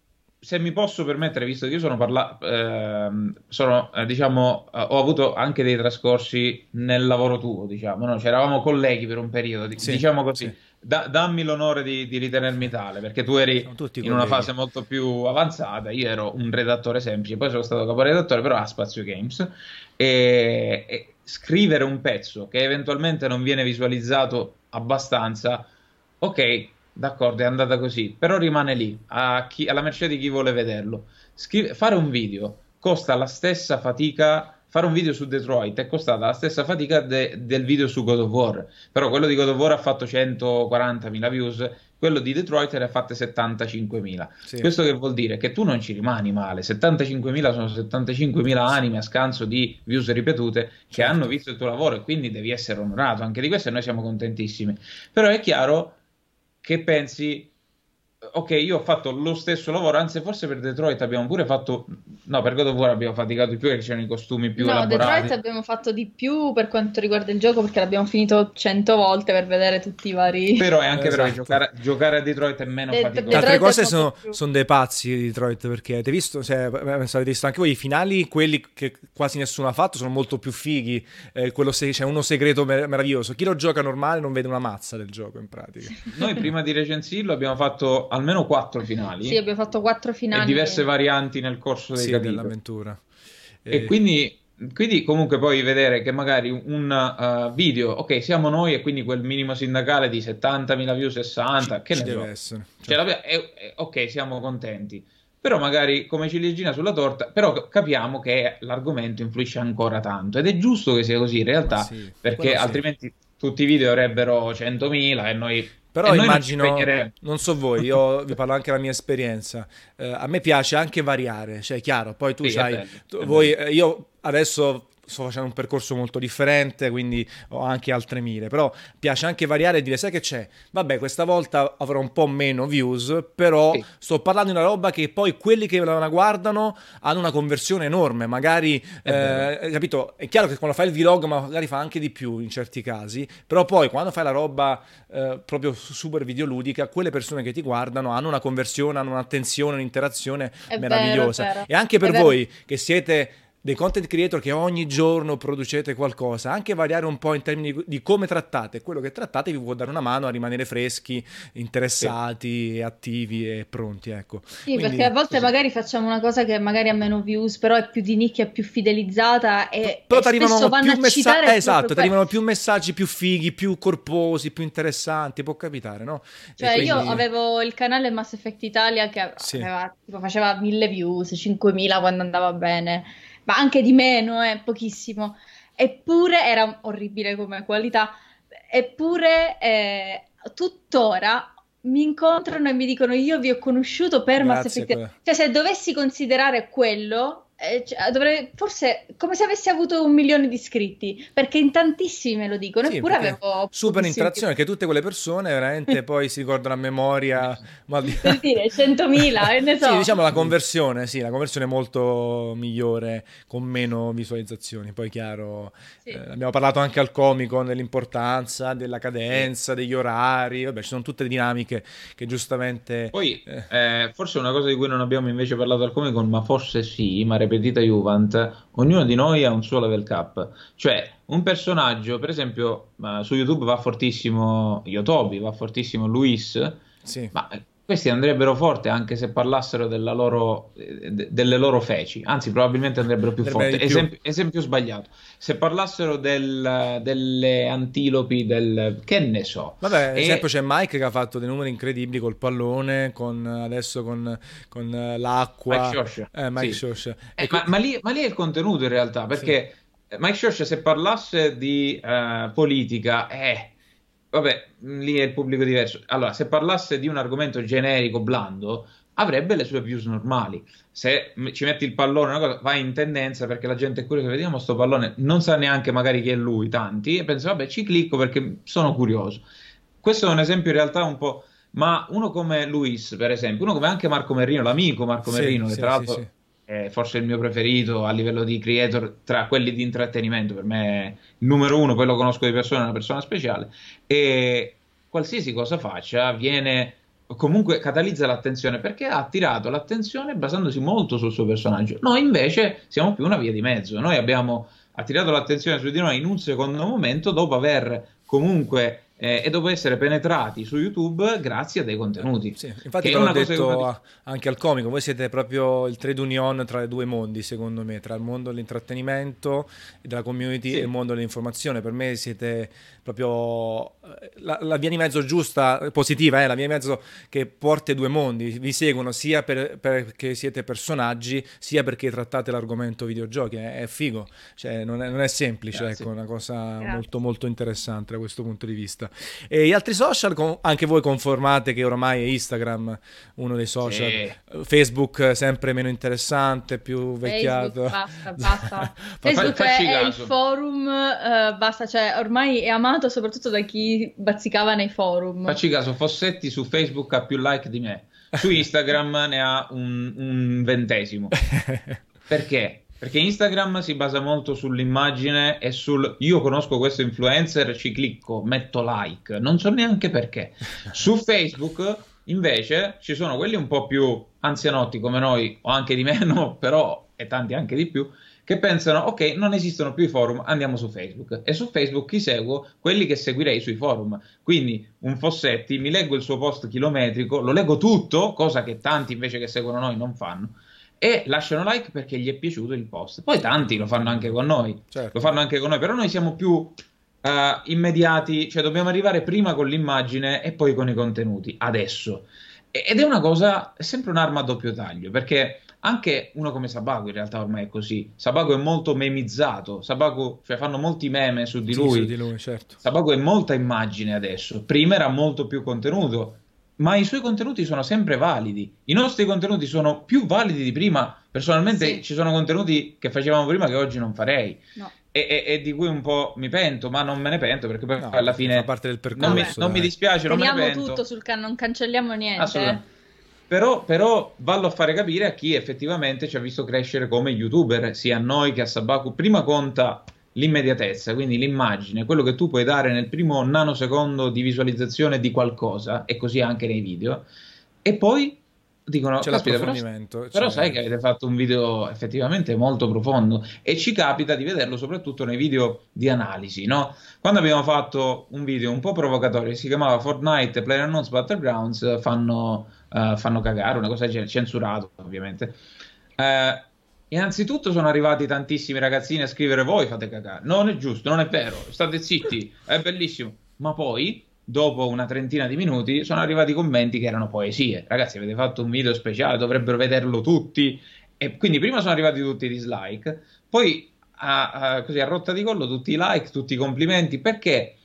se mi posso permettere, visto che io sono parlato, eh, sono, eh, diciamo, eh, ho avuto anche dei trascorsi nel lavoro tuo, diciamo, no? C'eravamo colleghi per un periodo, sì, diciamo così. Sì. Da, dammi l'onore di, di, ritenermi tale, perché tu eri in colleghi. una fase molto più avanzata, io ero un redattore semplice, poi sono stato caporedattore, però a Spazio Games, e, e scrivere un pezzo che eventualmente non viene visualizzato abbastanza, ok, d'accordo, è andata così, però rimane lì, chi, alla mercé di chi vuole vederlo. Scrive, fare un video costa la stessa fatica fare un video su Detroit è costata la stessa fatica de, del video su God of War. Però quello di God of War ha fatto 140.000 views, quello di Detroit ne ha fatte 75.000. Sì. Questo che vuol dire? Che tu non ci rimani male, 75.000 sono 75.000 anime a scanso di views ripetute che certo. hanno visto il tuo lavoro e quindi devi essere onorato anche di questo e noi siamo contentissimi. Però è chiaro che pensi ok, io ho fatto lo stesso lavoro, anzi forse per Detroit abbiamo pure fatto, no per God of War abbiamo faticato di più perché c'erano i costumi più no, elaborati. No, Detroit abbiamo fatto di più per quanto riguarda il gioco perché l'abbiamo finito cento volte per vedere tutti i vari... Però è anche esatto. vero che giocare, giocare, a Detroit è meno De- faticoso. Le altre cose sono, sono, dei pazzi di Detroit perché avete visto, cioè, avete visto anche voi i finali, quelli che quasi nessuno ha fatto, sono molto più fighi, eh, quello se, c'è uno segreto mer- meraviglioso. Chi lo gioca normale non vede una mazza del gioco in pratica. Noi prima di recensirlo abbiamo fatto almeno quattro finali. Sì, abbiamo fatto quattro finali. E diverse varianti nel corso dei sì, capitoli. dell'avventura. E, e quindi, quindi, comunque puoi vedere che magari un uh, video, ok, siamo noi e quindi quel minimo sindacale di 70.000 view, 60, ci, che ci deve so. essere. Cioè, cioè è, è, ok, siamo contenti. Però magari come ciliegina sulla torta, però capiamo che l'argomento influisce ancora tanto ed è giusto che sia così in realtà, sì, perché altrimenti sì. tutti i video avrebbero 100.000 e noi però immagino, non, so voi, io vi parlo anche della mia esperienza. Eh, a me piace anche variare, cioè chiaro, poi tu sì, sai, tu, voi, eh, io adesso sto facendo un percorso molto differente, quindi ho anche altre mire, però piace anche variare e dire, sai che c'è? Vabbè, questa volta avrò un po' meno views, però sì. sto parlando di una roba che poi quelli che la guardano hanno una conversione enorme, magari, è eh, capito? È chiaro che quando fai il vlog magari fa anche di più in certi casi, però poi quando fai la roba eh, proprio super videoludica, quelle persone che ti guardano hanno una conversione, hanno un'attenzione, un'interazione è meravigliosa. Vero, e anche per voi che siete dei content creator che ogni giorno producete qualcosa, anche variare un po' in termini di, come trattate, quello che trattate vi può dare una mano a rimanere freschi, interessati, sì. attivi e pronti, ecco. Sì, Quindi, perché a volte così. magari facciamo una cosa che magari ha meno views, però è più di nicchia, più fidelizzata e, però e spesso vanno più a citare eh, esatto, ti arrivano più messaggi più fighi, più corposi, più interessanti, può capitare, no? Cioè quindi... io avevo il canale Mass Effect Italia che sì. aveva, tipo, faceva mille views, 5000 quando andava bene ma anche di meno, eh, pochissimo. Eppure era orribile come qualità. Eppure eh, tuttora mi incontrano e mi dicono io vi ho conosciuto per Mass Effect. Cioè se dovessi considerare quello eh, cioè, dovrei, forse come se avessi avuto un milione di iscritti, perché in tantissimi me lo dicono, sì, eppure avevo... Super interazione, che tutte quelle persone veramente *laughs* poi si ricordano a memoria... Ma... Per dire, 100.000, *laughs* ne so. Sì, diciamo la conversione, sì, la conversione è molto migliore, con meno visualizzazioni, poi chiaro, sì. eh, abbiamo parlato anche al comico dell'importanza, della cadenza, degli orari, vabbè, ci sono tutte le dinamiche che giustamente... Poi, eh. eh forse una cosa di cui non abbiamo invece parlato al comico, ma forse sì, ma ripetita Juvent, ognuno di noi ha un suo level cap. Cioè, un personaggio, per esempio, su YouTube va fortissimo Yotobi, va fortissimo Luis, sì. ma questi andrebbero forte anche se parlassero loro, de, delle loro feci, anzi probabilmente andrebbero più forte. Esempio, esempio, sbagliato, se parlassero del, delle antilopi, del che ne so. Vabbè, ad esempio c'è Mike che ha fatto dei numeri incredibili col pallone, con, adesso con, con l'acqua. Mike Shosh. Eh, Mike sì. Eh, ma, ma, lì, ma, lì, è il contenuto in realtà, perché sì. Mike Shosh se parlasse di uh, politica, eh vabbè, lì è il pubblico diverso. Allora, se parlasse di un argomento generico, blando, avrebbe le sue views normali. Se ci metti il pallone, una cosa, vai in tendenza perché la gente è curiosa, vediamo sto pallone, non sa neanche magari chi è lui, tanti, e pensa, vabbè, ci clicco perché sono curioso. Questo è un esempio in realtà un po'... Ma uno come Luis, per esempio, uno come anche Marco Merrino, l'amico Marco sì, Merrino, che sì, tra l'altro... Sì, è forse il mio preferito a livello di creator tra quelli di intrattenimento, per me è il numero uno, poi lo conosco di persona, è una persona speciale, e qualsiasi cosa faccia viene comunque catalizza l'attenzione perché ha attirato l'attenzione basandosi molto sul suo personaggio. Noi invece siamo più una via di mezzo, noi abbiamo attirato l'attenzione su di noi in un secondo momento dopo aver comunque eh, e dopo essere penetrati su YouTube grazie a dei contenuti. Sì, infatti l'ho detto che... anche al comico, voi siete proprio il trade union tra i due mondi secondo me, tra il mondo dell'intrattenimento e della community sì. e il mondo dell'informazione, per me siete proprio eh, la, la via di mezzo giusta, positiva, eh, la via di mezzo che porta i due mondi, vi seguono sia per, perché siete personaggi, sia perché trattate l'argomento videogiochi, è, è figo, cioè, non, è, non, è, semplice, Grazie. ecco, una cosa Grazie. molto molto interessante da questo punto di vista. E gli altri social, anche voi conformate che ormai è Instagram uno dei social, sì. Facebook sempre meno interessante, più vecchiato. Facebook, basta, basta. *laughs* Facebook è, è, il forum, uh, basta, cioè ormai è amato soprattutto da chi bazzicava nei forum. Facci caso, Fossetti su Facebook ha più like di me, su Instagram *laughs* ne ha un, un ventesimo. *laughs* Perché? Perché Instagram si basa molto sull'immagine e sul io conosco questo influencer, ci clicco, metto like, non so neanche perché. *laughs* Su Facebook invece ci sono quelli un po' più anzianotti come noi, o anche di meno, *laughs* però e tanti anche di più, che pensano ok, non esistono più i forum, andiamo su Facebook. E su Facebook chi seguo? Quelli che seguirei sui forum. Quindi un Fossetti, mi leggo il suo post chilometrico, lo leggo tutto, cosa che tanti invece che seguono noi non fanno e lasciano like perché gli è piaciuto il post. Poi tanti lo fanno anche con noi, certo. lo fanno anche con noi, però noi siamo più uh, immediati, cioè dobbiamo arrivare prima con l'immagine e poi con i contenuti, adesso. Ed è una cosa, è sempre un'arma a doppio taglio, perché anche uno come Sabaku in realtà ormai è così. Sabaku è molto memizzato, Sabaku, cioè fanno molti meme su di lui. Sì, su di lui certo. Sabaku è molta immagine adesso, prima era molto più contenuto ma i suoi contenuti sono sempre validi. I nostri contenuti sono più validi di prima. Personalmente sì. ci sono contenuti che facevamo prima che oggi non farei. No. E, e, e, di cui un po' mi pento, ma non me ne pento perché poi no, alla fine fa parte del percorso. Non mi, non mi dispiace, Teniamo non me ne pento. tutto sul can- non cancelliamo niente. Però, però vallo a fare capire a chi effettivamente ci ha visto crescere come youtuber, sia a noi che a Sabaku. Prima conta l'immediatezza, quindi l'immagine, quello che tu puoi dare nel primo nanosecondo di visualizzazione di qualcosa, e così anche nei video, e poi dicono c'è l'approfondimento però, però sai che avete fatto un video effettivamente molto profondo e ci capita di vederlo soprattutto nei video di analisi no? quando abbiamo fatto un video un po' provocatorio si chiamava Fortnite PlayerUnknown's Battlegrounds fanno, uh, fanno cagare una cosa censurato ovviamente uh, Innanzitutto sono arrivati tantissimi ragazzini a scrivere voi fate cagare. Non è giusto, non è vero, state zitti, è bellissimo. Ma poi, dopo una trentina di minuti, sono arrivati commenti che erano poesie. Ragazzi, avete fatto un video speciale, dovrebbero vederlo tutti. E quindi prima sono arrivati tutti i dislike, poi a, a, così a rotta di collo tutti i like, tutti i complimenti, perché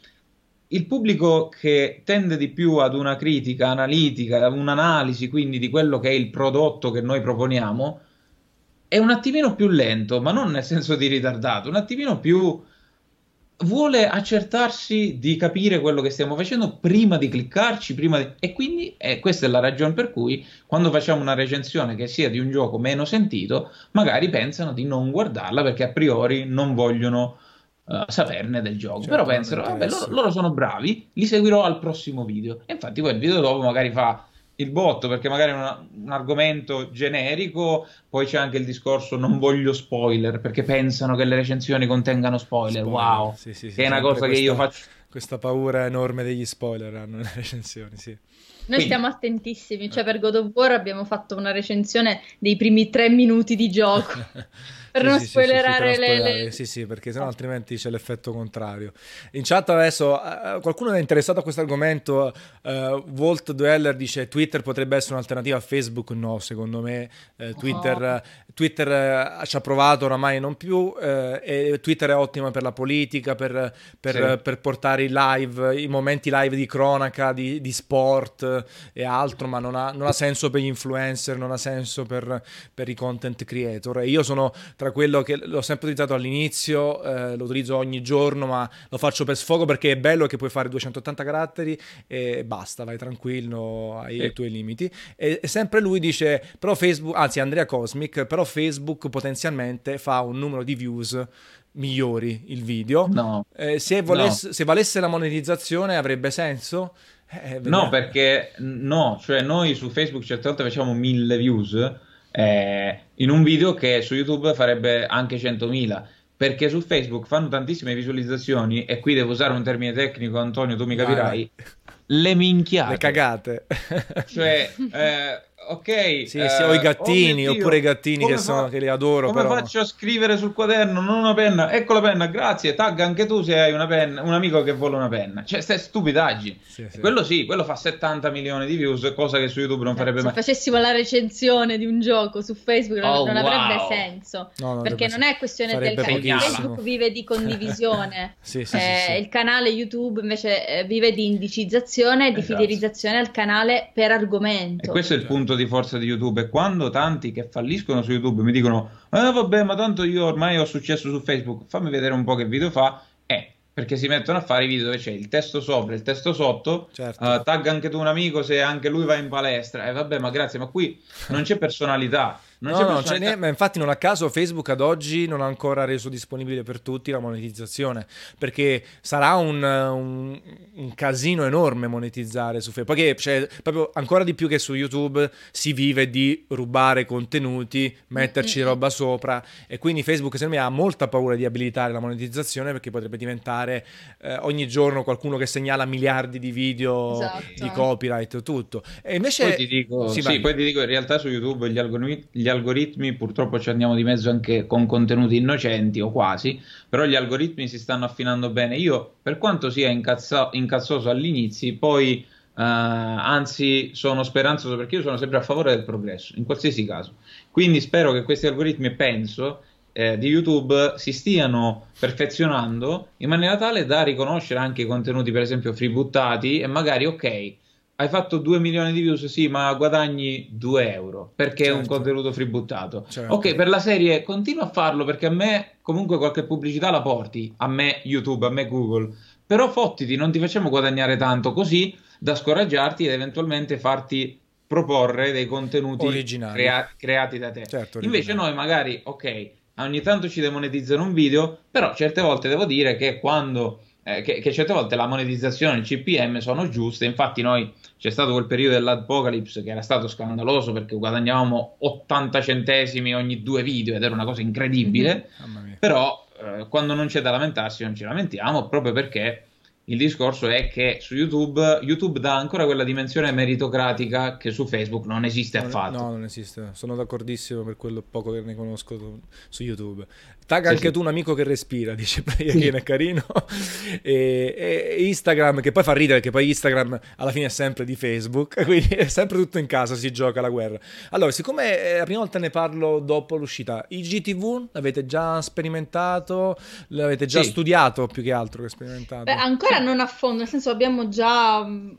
il pubblico che tende di più ad una critica analitica, un'analisi quindi di quello che è il prodotto che noi proponiamo, è un attimino più lento, ma non nel senso di ritardato, un attimino più vuole accertarsi di capire quello che stiamo facendo prima di cliccarci, prima di... e quindi eh, questa è la ragione per cui quando facciamo una recensione che sia di un gioco meno sentito, magari pensano di non guardarla perché a priori non vogliono uh, saperne del gioco, certo, però pensano, vabbè, loro, loro sono bravi, li seguirò al prossimo video. E infatti poi il video dopo magari fa il botto perché magari è una, un argomento generico, poi c'è anche il discorso non voglio spoiler perché pensano che le recensioni contengano spoiler. spoiler. Wow, sì, sì, sì, è una cosa questa, che io faccio. Questa paura enorme degli spoiler hanno le recensioni, sì. Noi Quindi. stiamo attentissimi, cioè per God of War abbiamo fatto una recensione dei primi tre minuti di gioco. *laughs* per sì, non sì, spoilerare sì, le, le, Sì, sì, perché sennò altrimenti c'è l'effetto contrario. In chat adesso uh, qualcuno è interessato a questo argomento. Uh, Volt Dweller dice Twitter potrebbe essere un'alternativa a Facebook. No, secondo me uh, Twitter, oh. Twitter ci ha provato oramai non più e Twitter è ottimo per la politica, per, per, per, portare i live, i momenti live di cronaca, di, di sport e altro, ma non ha, non ha, senso per gli influencer, non ha senso per, per i content creator. E io sono tra tra quello che l'ho sempre utilizzato all'inizio, eh, lo utilizzo ogni giorno, ma lo faccio per sfogo perché è bello che puoi fare 280 caratteri e basta, vai tranquillo, hai i tuoi limiti. E, e, sempre lui dice, però Facebook, anzi Andrea Cosmic, però Facebook potenzialmente fa un numero di views migliori il video. No. Eh, se, volesse, no. se valesse la monetizzazione avrebbe senso? Eh, no, perché no, cioè noi su Facebook certe volte facciamo mille views eh, in un video che su YouTube farebbe anche 100.000 perché su Facebook fanno tantissime visualizzazioni e qui devo usare un termine tecnico Antonio tu mi capirai le minchiate. Le cagate. Cioè *laughs* eh, ok. Sì, sì, o i gattini, oh oppure i gattini che, sono, che li adoro. Come però... faccio a scrivere sul quaderno? Non una penna. Ecco la penna, grazie. Tagga anche tu se hai una penna, un amico che vuole una penna. Cioè, stai stupidaggini. Sì, sì. Quello sì, quello fa 70 milioni di views, cosa che su YouTube non farebbe mai. Se facessimo la recensione di un gioco su Facebook non, oh, non avrebbe wow. senso. No, non perché non è questione del canale. Facebook vive di condivisione. *laughs* sì, sì, eh, il canale YouTube invece eh, vive di indicizzazione e di esatto. fidelizzazione al canale per argomento. E questo è il punto di forza di YouTube. E quando tanti che falliscono su YouTube mi dicono: Eh, vabbè, ma tanto io ormai ho successo su Facebook, fammi vedere un po' che video fa. Eh, perché si mettono a fare i video dove c'è il testo sopra e il testo sotto. Certo. Uh, tagga anche tu un amico se anche lui va in palestra. E eh, vabbè, ma grazie, ma qui non c'è personalità. Non no, c'è no, c'è ne- ma infatti non a caso Facebook ad oggi non ha ancora reso disponibile per tutti la monetizzazione, perché sarà un, un, un casino enorme monetizzare su Facebook, perché cioè, proprio ancora di più che su YouTube si vive di rubare contenuti, metterci mm-hmm. roba sopra e quindi Facebook secondo me ha molta paura di abilitare la monetizzazione perché potrebbe diventare eh, ogni giorno qualcuno che segnala miliardi di video esatto. di copyright e tutto. E invece... Poi ti dico, sì, sì, poi ti dico in realtà su YouTube gli algoritmi gli algoritmi purtroppo ci andiamo di mezzo anche con contenuti innocenti o quasi, però gli algoritmi si stanno affinando bene. Io, per quanto sia incazzo- incazzoso all'inizio, poi uh, anzi sono speranzoso perché io sono sempre a favore del progresso, in qualsiasi caso. Quindi spero che questi algoritmi, penso, eh, di YouTube si stiano perfezionando in maniera tale da riconoscere anche i contenuti, per esempio, free buttati e magari, ok, hai fatto 2 milioni di views, sì, ma guadagni 2 euro perché certo. è un certo. contenuto fributtato. Certo. Ok, per la serie continua a farlo perché a me comunque qualche pubblicità la porti, a me YouTube, a me Google, però fottiti, non ti facciamo guadagnare tanto così da scoraggiarti ed eventualmente farti proporre dei contenuti crea- creati da te. Certo, Invece noi magari, ok, ogni tanto ci demonetizzano un video, però certe volte devo dire che quando eh, che, che, certe volte la monetizzazione e il CPM sono giuste. Infatti, noi c'è stato quel periodo dell'Apocalypse che era stato scandaloso perché guadagnavamo 80 centesimi ogni due video ed era una cosa incredibile. Mm-hmm. Però, eh, quando non c'è da lamentarsi, non ci lamentiamo proprio perché il discorso è che su YouTube, YouTube dà ancora quella dimensione meritocratica che su Facebook non esiste affatto. No, non esiste. Sono d'accordissimo per quello poco che ne conosco su YouTube. Tagga sì, anche sì. tu un amico che respira, *laughs* dice Playa sì. è carino. e, e, Instagram, che poi fa ridere, che poi Instagram alla fine è sempre di Facebook, *laughs* quindi è sempre tutto in casa, si gioca la guerra. Allora, siccome è la prima volta ne parlo dopo l'uscita, i GTV l'avete già sperimentato? L'avete già studiato più che altro che sperimentato? Beh, ancora ancora non a fondo, nel senso abbiamo già mm,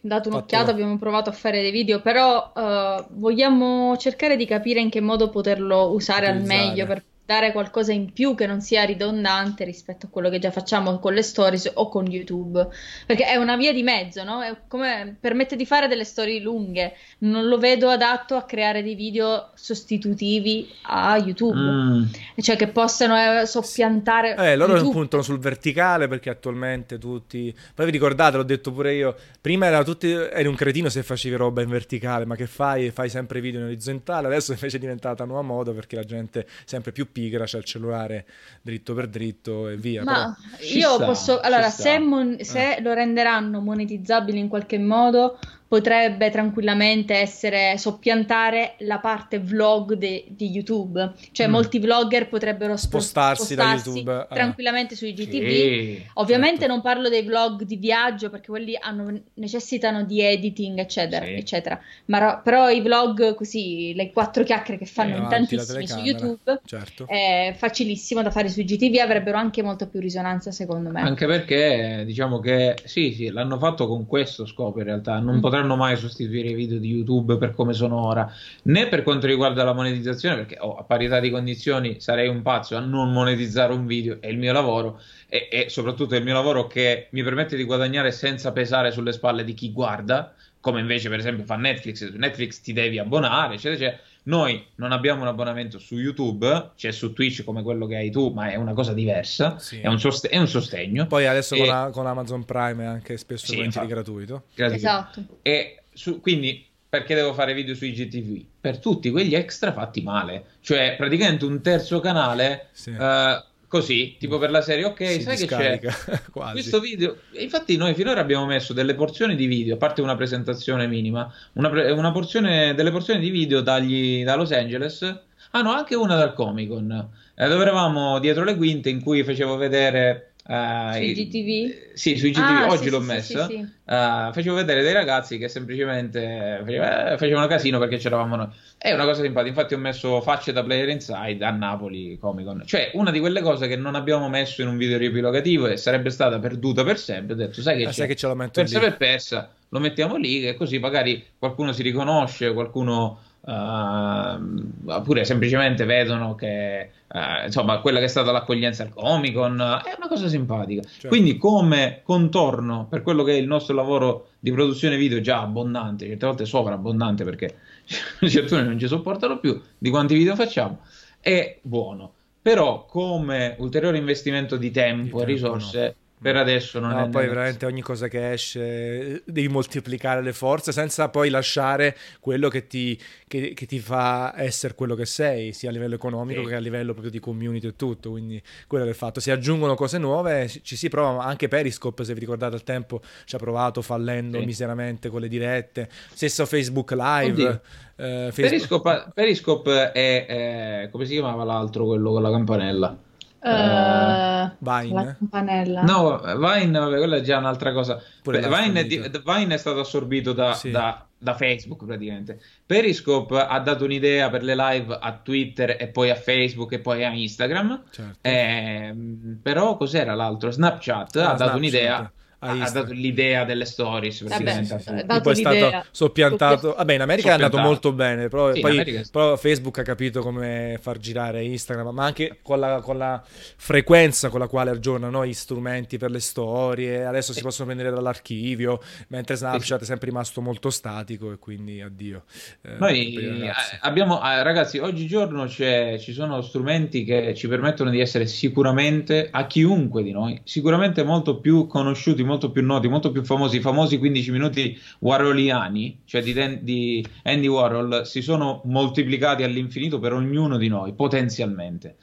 dato un'occhiata, Fatto. abbiamo provato a fare dei video, però uh, vogliamo cercare di capire in che modo poterlo usare Utilizzare. al meglio per dare qualcosa in più che non sia ridondante rispetto a quello che già facciamo con le stories o con YouTube. Perché è una via di mezzo, no? È come permette di fare delle storie lunghe. Non lo vedo adatto a creare dei video sostitutivi a YouTube. Mm. Cioè che possano eh, soppiantare. Eh, loro YouTube. puntano sul verticale perché attualmente tutti. Poi vi ricordate, l'ho detto pure io. Prima era tutti... eri un cretino se facevi roba in verticale, ma che fai? Fai sempre video in orizzontale. Adesso invece è diventata nuova moda perché la gente sempre più pigra, c'ha il cellulare dritto per dritto e via. Ma Però... io sta, posso, allora, se, mon- se eh. lo renderanno monetizzabile in qualche modo, potrebbe tranquillamente essere soppiantare la parte vlog de- di YouTube. Cioè, mm. molti vlogger potrebbero spostarsi, spostarsi da YouTube eh. tranquillamente sui GTV. Sì, Ovviamente certo. non parlo dei vlog di viaggio perché quelli hanno, necessitano di editing, eccetera, sì. eccetera. Ma però i vlog così, le quattro chiacchiere che fanno eh, in tantissimi su YouTube, certo. è facilissimo da fare sui GTV, avrebbero anche molto più risonanza, secondo me. Anche perché diciamo che sì, sì, l'hanno fatto con questo scopo in realtà. Non mm. potrebbero potranno mai sostituire i video di YouTube per come sono ora, né per quanto riguarda la monetizzazione, perché oh, a parità di condizioni sarei un pazzo a non monetizzare un video, è il mio lavoro e, e soprattutto è il mio lavoro che mi permette di guadagnare senza pesare sulle spalle di chi guarda, come invece per esempio fa Netflix, Netflix ti devi abbonare, eccetera, eccetera. Noi non abbiamo un abbonamento su YouTube, c'è su Twitch come quello che hai tu, ma è una cosa diversa, sì. è, un sost- è, un sostegno. Poi adesso e... con, la, con, Amazon Prime è anche spesso sì, gratuito. gratuito. Esatto. E su, quindi perché devo fare video su IGTV? Per tutti quegli extra fatti male, cioè praticamente un terzo canale sì. uh, così, tipo per la serie, ok, Si sai che c'è *laughs* quasi. questo video. Infatti, noi finora abbiamo messo delle porzioni di video, a parte una presentazione minima, una, pre- una porzione, delle porzioni di video dagli- da Los Angeles. Ah, no, anche una dal Comic Con, eh, dove eravamo dietro le quinte in cui facevo vedere. Eh, Sui GTV? Sì, sui GTV, Ah, oggi sì, l'ho sì, messa. sì, sì. Eh, facevo vedere dei ragazzi che semplicemente eh, facevano casino perché c'eravamo noi. È una cosa simpatica. Infatti, ho messo facce da Player Inside a Napoli Comic Con. Cioè, una di quelle cose che non abbiamo messo in un video riepilogativo e sarebbe stata perduta per sempre. Ho detto, sai che Ah, c'è? sai che ce lo metto persa lì. per persa, lo mettiamo lì, che così magari qualcuno si riconosce, qualcuno. Eh, oppure semplicemente vedono che eh, insomma quella che è stata l'accoglienza al Comic Con è una cosa simpatica. Certo. Quindi, come contorno per quello che è il nostro lavoro di produzione video già abbondante, certe volte sovrabbondante perché *laughs* certi non ci sopportano più di quanti video facciamo, è buono. Però, come ulteriore investimento di tempo Di e tempo, risorse, no. Per adesso non No, è poi necessario. veramente ogni cosa che esce eh, devi moltiplicare le forze senza poi lasciare quello che ti, che- che ti fa essere quello che sei, sia a livello economico Sì. che a livello proprio di community e tutto. Quindi quello è il fatto. Si aggiungono cose nuove, ci si prova, anche Periscope, se vi ricordate al tempo, ci ha provato fallendo Sì. miseramente con le dirette. Stesso Facebook Live. Eh, Facebook- Periscope, Periscope è, è- come si chiamava l'altro, quello con la campanella? Eh, Vine? La campanella. No, Vine, vabbè, quella è già un'altra cosa. Beh, Vine, è di-. Vine è stato assorbito da, Sì. da- da Facebook praticamente. Periscope ha dato un'idea per le live a Twitter e poi a Facebook e poi a Instagram. Certo. Ehm, però cos'era l'altro? Snapchat Ah, ha dato Snapchat, un'idea. Ha, dato l'idea delle stories Vabbè, sì, sì, poi è stato soppiantato. Vabbè, in America è andato molto bene, però, Sì, poi, però Facebook ha capito come far girare Instagram, ma anche con la, con la frequenza con la quale aggiornano gli strumenti per le storie. Adesso si possono prendere dall'archivio, mentre Snapchat è sempre rimasto molto statico e quindi addio. eh, Noi ragazzi. eh, abbiamo, eh, ragazzi, oggigiorno c'è- ci sono strumenti che ci permettono di essere sicuramente, a chiunque di noi, sicuramente molto più conosciuti, molto più noti, molto più famosi. I famosi 15 minuti warholiani, cioè di, Dan- di Andy Warhol, si sono moltiplicati all'infinito per ognuno di noi, potenzialmente.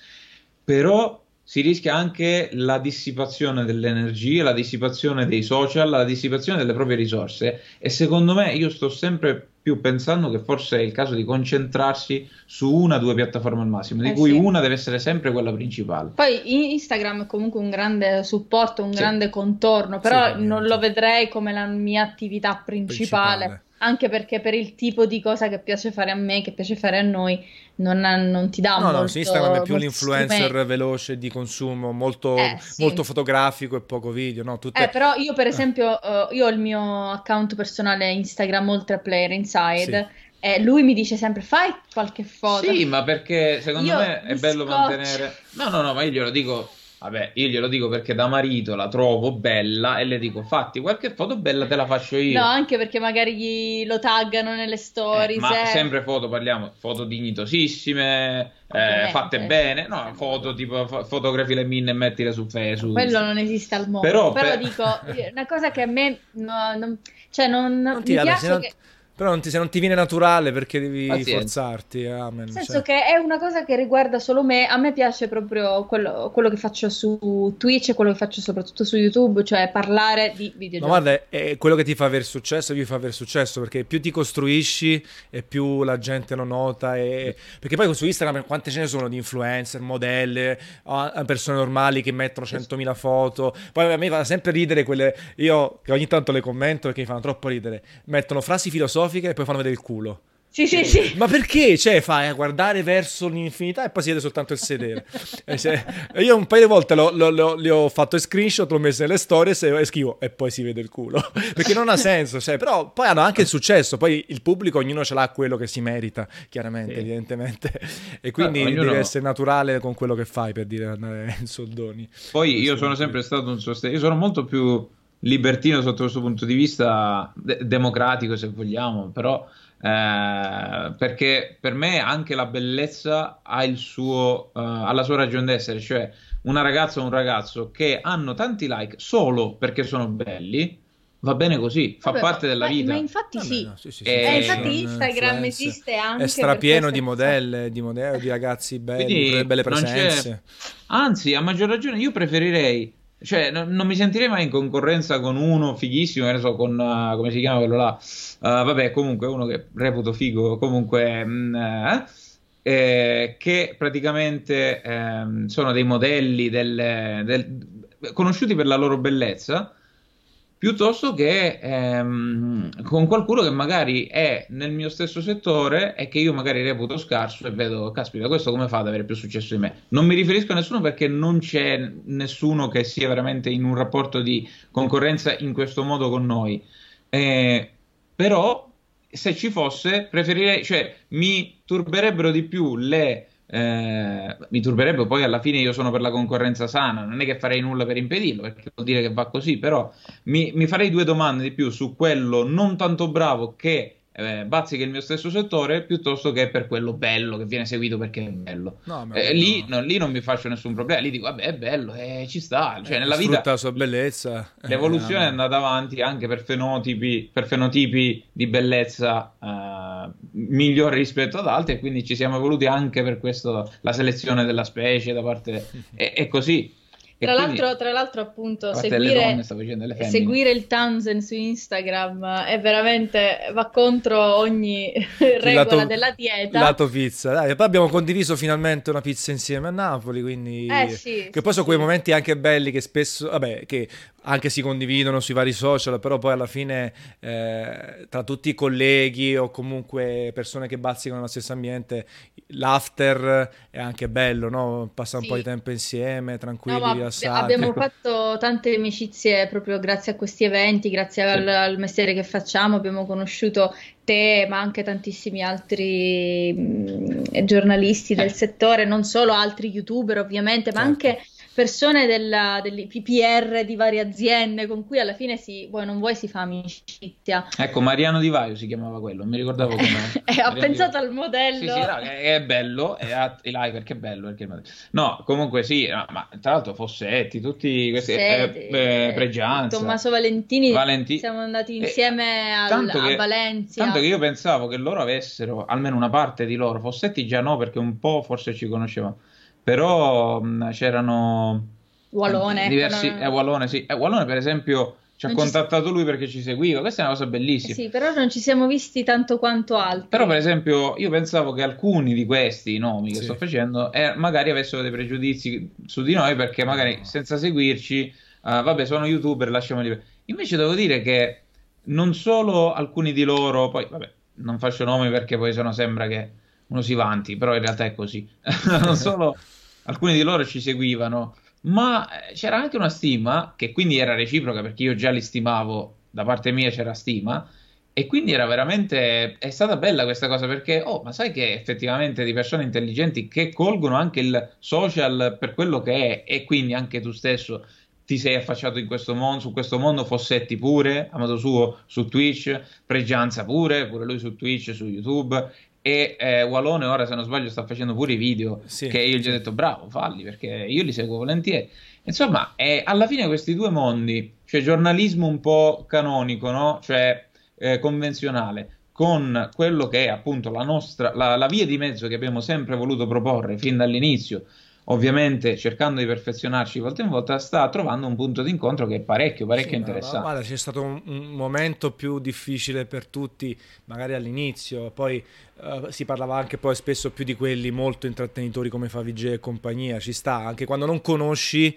Però si rischia anche la dissipazione delle energie, la dissipazione dei social, la dissipazione delle proprie risorse e secondo me io sto sempre più pensando che forse è il caso di concentrarsi su una o due piattaforme al massimo, di Eh cui sì. una deve essere sempre quella principale. Poi in- Instagram è comunque un grande supporto, un Sì. grande contorno, però Sì, non lo vedrei come la mia attività principale, Principale. Anche perché per il tipo di cosa che piace fare a me, che piace fare a noi, non, non ti dà No, no, molto, su Instagram è più l'influencer strumenti. veloce di consumo, molto, Eh, sì. molto fotografico e poco video, no? Tutte... Eh, però io per esempio, eh, io ho il mio account personale Instagram oltre a Player Inside e lui mi dice sempre fai qualche foto. Sì, ma perché secondo Io me è bello scoccio. mantenere... No, no, no, ma io glielo dico... Vabbè, io glielo dico perché da marito la trovo bella e le dico fatti qualche foto bella te la faccio io. No, anche perché magari gli- lo taggano nelle Eh, stories. ma eh. sempre foto, parliamo, foto dignitosissime, eh, fatte bene, no, foto tipo fo- fotografi le minne e mettile su Facebook. Quello non esiste al mondo. Però Però, per- dico, *laughs* una cosa che a me no, non, cioè non, Non ti, mi piace se non- che... Però non ti, se non ti viene naturale perché devi Pazienza. forzarti, eh, amen, Nel senso cioè. che è una cosa che riguarda solo me, a me piace proprio quello, quello che faccio su Twitch e quello che faccio soprattutto su YouTube, cioè parlare di Ma videogiochi. guarda, è- quello che ti fa avere successo, più fa avere successo, perché più ti costruisci e più la gente lo nota. E... Perché poi su Instagram quante ce ne sono di influencer, modelle, persone normali che mettono 100.000 foto. Poi a me fa sempre ridere quelle, io che ogni tanto le commento perché mi fanno troppo ridere, mettono frasi filosofiche e poi fanno vedere il culo. Sì, sì, sì. Ma perché? Cioè, fai a guardare verso l'infinità e poi si vede soltanto il sedere. E se- e io un paio di volte l'ho- l'ho- l'ho- li ho fatto screenshot, l'ho messo nelle stories e, scrivo e poi si vede il culo. *laughs* Perché non ha senso, cioè, però poi hanno anche il successo, poi il pubblico ognuno ce l'ha quello che si merita, chiaramente, Sì. evidentemente. *laughs* E quindi ognuno- devi essere naturale con quello che fai per dire andare *laughs* in soldoni. Poi io sono sempre stato un sostegno, io sono molto più libertino sotto questo punto di vista, de- democratico se vogliamo, però eh, perché per me anche la bellezza ha il suo, eh, ha la sua ragione d'essere, cioè una ragazza o un ragazzo che hanno tanti like solo perché sono belli, va bene così, fa Vabbè, parte della ma, vita. Ma infatti Vabbè, sì. no, sì, sì, Eh, Eh, sì, infatti sì, Instagram esiste anche È strapieno di modelle, di, modelle, di ragazzi belli, Quindi belle presenze. Anzi, a maggior ragione io preferirei, cioè no- non mi sentirei mai in concorrenza con uno fighissimo, che ne so, con, uh, come si chiama quello là, Uh, vabbè, comunque uno che reputo figo, comunque, mm, eh, eh, che praticamente ehm, sono dei modelli del- del- conosciuti per la loro bellezza, piuttosto che ehm, con qualcuno che magari è nel mio stesso settore e che io magari reputo scarso e vedo, caspita, questo come fa ad avere più successo di me? Non mi riferisco a nessuno perché non c'è nessuno che sia veramente in un rapporto di concorrenza in questo modo con noi. Eh, però se ci fosse, preferirei, cioè mi turberebbero di più le. Eh, mi turberebbe poi alla fine io sono per la concorrenza sana, non è che farei nulla per impedirlo, perché vuol dire che va così, però mi, mi farei due domande di più su quello non tanto bravo che eh, bazzica il mio stesso settore, piuttosto che per quello bello che viene seguito perché è bello. No, Eh, lì, no. non, lì non mi faccio nessun problema, lì dico vabbè è bello, eh, ci sta, cioè nella vita la sua bellezza. Eh, L'evoluzione è vabbè. andata avanti anche per fenotipi, per fenotipi di bellezza eh, migliori rispetto ad altri, e quindi ci siamo evoluti anche per questo, la selezione della specie da parte. *laughs* E, e così. Tra quindi, l'altro, tra l'altro, appunto, seguire, donne, seguire il Tanzen su Instagram è veramente va contro ogni *laughs* regola lato- della dieta. Lato pizza, dai, e poi abbiamo condiviso finalmente una pizza insieme a Napoli, quindi Eh, sì, che poi sì, sono quei sì. momenti anche belli che spesso, vabbè, che anche si condividono sui vari social, però poi alla fine eh, tra tutti i colleghi o comunque persone che bazzicano nello stesso ambiente, l'after è anche bello, no? Passare un Sì. po' di tempo insieme, tranquilli, No, rilassati. abbiamo fatto tante amicizie proprio grazie a questi eventi, grazie al, Sì. al mestiere che facciamo. Abbiamo conosciuto te, ma anche tantissimi altri mh, giornalisti del settore, non solo altri youtuber, ovviamente, ma Certo. anche persone della, delle PPR di varie aziende con cui alla fine si, vuoi non vuoi si fa amicizia. Ecco, Mariano Di Vaio si chiamava quello, non mi ricordavo *laughs* come. E Mariano Di pensato al modello. Sì, sì, no, che è bello, e ha i like perché è bello. Perché... No, comunque sì, no, ma tra l'altro Fossetti, tutti questi, eh, Sedi, eh, Pregianza. Tommaso Valentini, Valenti- siamo andati Eh, insieme al- tanto a che- Valencia. Tanto che io pensavo che loro avessero, almeno una parte di loro, Fossetti già no, perché un po' forse ci conoscevamo, però mh, c'erano Wallone, diversi, no, eh, Wallone, sì. Eh, Wallone per esempio ci ha Non ci- contattato lui perché ci seguiva, questa è una cosa Eh bellissima. Sì, però non ci siamo visti tanto quanto altri. Però, per esempio, io pensavo che alcuni di questi nomi che Sì. sto facendo eh, magari avessero dei pregiudizi su di noi perché magari senza seguirci, ah, vabbè, sono youtuber, lasciamoli. Invece devo dire che non solo alcuni di loro, poi vabbè, non faccio nomi perché poi sennò sembra che uno si vanti, però in realtà è così. *laughs* non solo alcuni di loro ci seguivano, ma eh, c'era anche una stima che quindi era reciproca perché io già li stimavo, da parte mia c'era stima. E quindi era veramente, è stata bella questa cosa perché, oh, ma sai che effettivamente di persone intelligenti che colgono anche il social per quello che è e quindi anche tu stesso ti sei affacciato in questo mondo, su questo mondo, Fossetti pure, a modo suo su Twitch, Pregianza pure, pure lui su Twitch, su YouTube e eh, Walone ora se non sbaglio sta facendo pure i video Sì, che io gli ho detto bravo, falli perché io li seguo volentieri. Insomma, eh, alla fine questi due mondi, cioè giornalismo un po' canonico, no? Cioè eh, convenzionale, con quello che è appunto la nostra, la, la via di mezzo che abbiamo sempre voluto proporre fin dall'inizio, ovviamente cercando di perfezionarci volta in volta, sta trovando un punto d'incontro che è parecchio, parecchio Sì, interessante. Guarda, c'è stato un, un momento più difficile per tutti, magari all'inizio, poi eh, si parlava anche poi spesso più di quelli molto intrattenitori come Favij e compagnia, ci sta, anche quando non conosci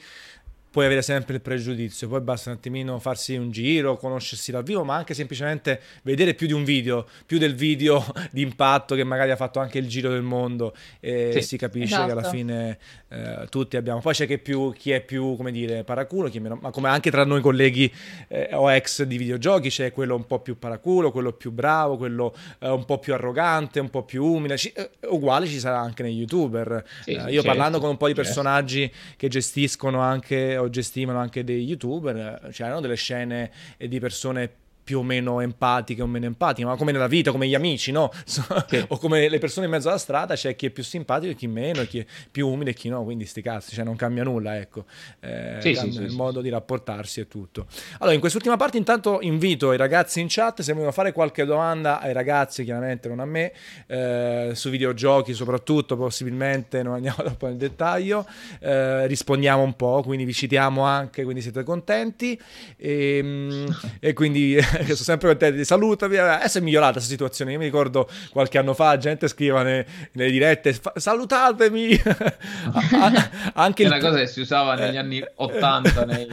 puoi avere sempre il pregiudizio, poi basta un attimino farsi un giro, conoscersi dal vivo, ma anche semplicemente vedere più di un video, più del video *laughs* di impatto che magari ha fatto anche il giro del mondo e Sì. si capisce Esatto. che alla fine eh, tutti abbiamo. Poi c'è che più, chi è più, come dire, paraculo, chi meno, ma come anche tra noi colleghi eh, o ex di videogiochi c'è quello un po' più paraculo, quello più bravo, quello eh, un po' più arrogante, un po' più umile. Ci- eh, uguale ci sarà anche negli youtuber. Sì, Eh, io certo, parlando con un po' di certo. personaggi che gestiscono anche o gestivano anche dei youtuber, c'erano delle scene di persone più o meno empatiche o meno empatiche, ma come nella vita, come gli amici, no? Sì. *laughs* o come le persone in mezzo alla strada, c'è chi è più simpatico e chi meno, chi è più umile e chi no, quindi sti cazzi, cioè non cambia nulla, ecco. Eh, sì, sì, il modo di rapportarsi e tutto. Allora, in quest'ultima parte intanto invito i ragazzi in chat se vogliono fare qualche domanda ai ragazzi, chiaramente non a me, eh, su videogiochi soprattutto, possibilmente non andiamo *laughs* troppo nel dettaglio, eh, rispondiamo un po', quindi vi citiamo anche, quindi siete contenti e, ehm, e quindi *laughs* sono sempre contenti, salutami, adesso è migliorata questa situazione, io mi ricordo qualche anno fa gente scriveva nelle, nelle dirette salutatemi, *laughs* anche è una cosa che si usava negli eh, anni 80 nei,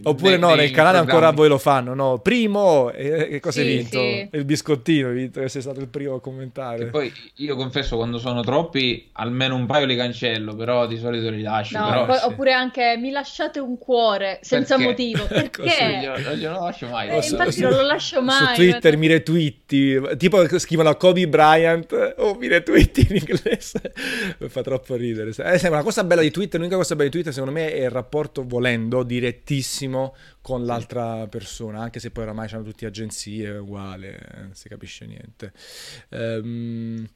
*laughs* oppure nei, no, nel canale ancora voi lo fanno, no, primo, e, e cosa sì, hai vinto? Sì. Il biscottino, hai vinto che sei stato il primo a commentare. Che poi io confesso quando sono troppi almeno un paio li cancello, però di solito li lascio. No, però, poi, sì. Oppure anche mi lasciate un cuore senza perché? motivo. Perché? non glielo lascio mai. Eh, infatti non lo lascio mai. Su Twitter mi retweetti, tipo scrivono a Kobe Bryant o oh, mi retweetti in inglese. mi fa troppo ridere. Eh, una cosa bella di Twitter, l'unica cosa bella di Twitter secondo me è il rapporto volendo direttissimo con l'altra persona, anche se poi oramai hanno tutte agenzie, è uguale, non si capisce niente. Um,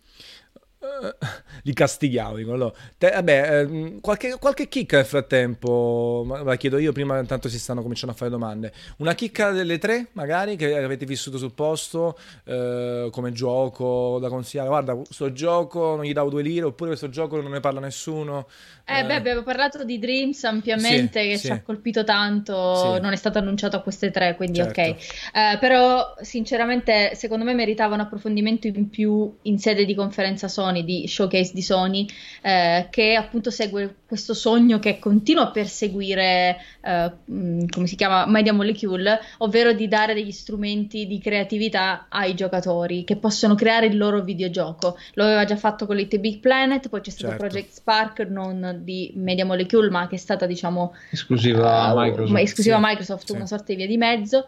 li castighiamo. Dicono, Te, vabbè, ehm, qualche, qualche chicca nel frattempo, la chiedo io, prima intanto si stanno cominciando a fare domande. Una chicca delle tre, magari, che avete vissuto sul posto, eh, come gioco da consigliare. Guarda, questo gioco non gli davo due lire, oppure questo gioco non ne parla nessuno. Eh, eh. beh, abbiamo parlato di Dreams ampiamente, sì, che sì. ci ha colpito tanto, sì. non è stato annunciato a queste tre, quindi certo. ok. Eh, però, sinceramente, secondo me meritava un approfondimento in più in sede di conferenza Sony, di showcase di Sony, eh, che appunto segue questo sogno che continua a perseguire, eh, mm, come si chiama, Media Molecule, ovvero di dare degli strumenti di creatività ai giocatori che possono creare il loro videogioco. Lo aveva già fatto con Little Big Planet, poi c'è stato certo. Project Spark, non di Media Molecule, ma che è stata, diciamo, esclusiva uh, Microsoft, esclusiva sì. Microsoft una sorta di via di mezzo.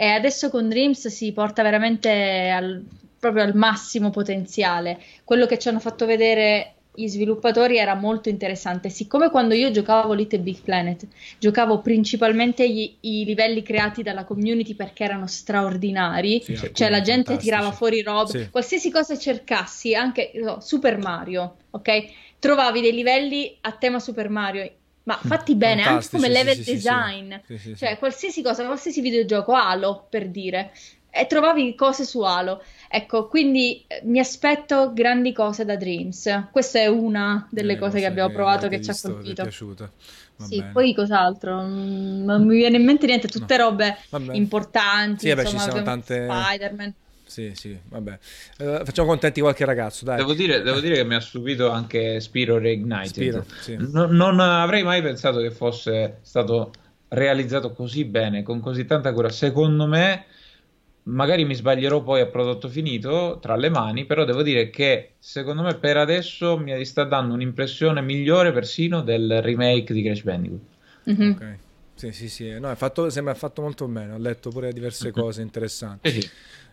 E adesso con Dreams si porta veramente al, proprio al massimo potenziale. Quello che ci hanno fatto vedere gli sviluppatori era molto interessante. Siccome quando io giocavo Little Big Planet, giocavo principalmente gli, i livelli creati dalla community perché erano straordinari, sì, cioè la gente tirava fuori roba, sì. qualsiasi cosa cercassi, anche no, Super Mario, ok? trovavi dei livelli a tema Super Mario ma fatti bene anche come level sì, design, sì, cioè qualsiasi cosa, qualsiasi videogioco, Halo per dire, e trovavi cose su Halo. Ecco, quindi eh, mi aspetto grandi cose da Dreams. Questa è una delle eh, cose che abbiamo provato che ci ha colpito. Ti è piaciuta. Va sì, bene. poi cos'altro? Mm, non mi viene in mente niente, tutte no. robe importanti. Sì, insomma, beh, ci sono tante... Spider-Man. Sì, sì, vabbè. Uh, facciamo contenti qualche ragazzo, dai. Devo dire, devo dire, che mi ha stupito anche Spiro Reignited. Spiro, sì. no, non avrei mai pensato che fosse stato realizzato così bene, con così tanta cura. Secondo me, magari mi sbaglierò poi a prodotto finito tra le mani, però devo dire che secondo me per adesso mi sta dando un'impressione migliore persino del remake di Crash Bandicoot. Mm-hmm. Ok. Sì, sì, sì. No, fatto, sembra fatto molto bene. Ho letto pure diverse mm-hmm. cose interessanti. Sì, sì.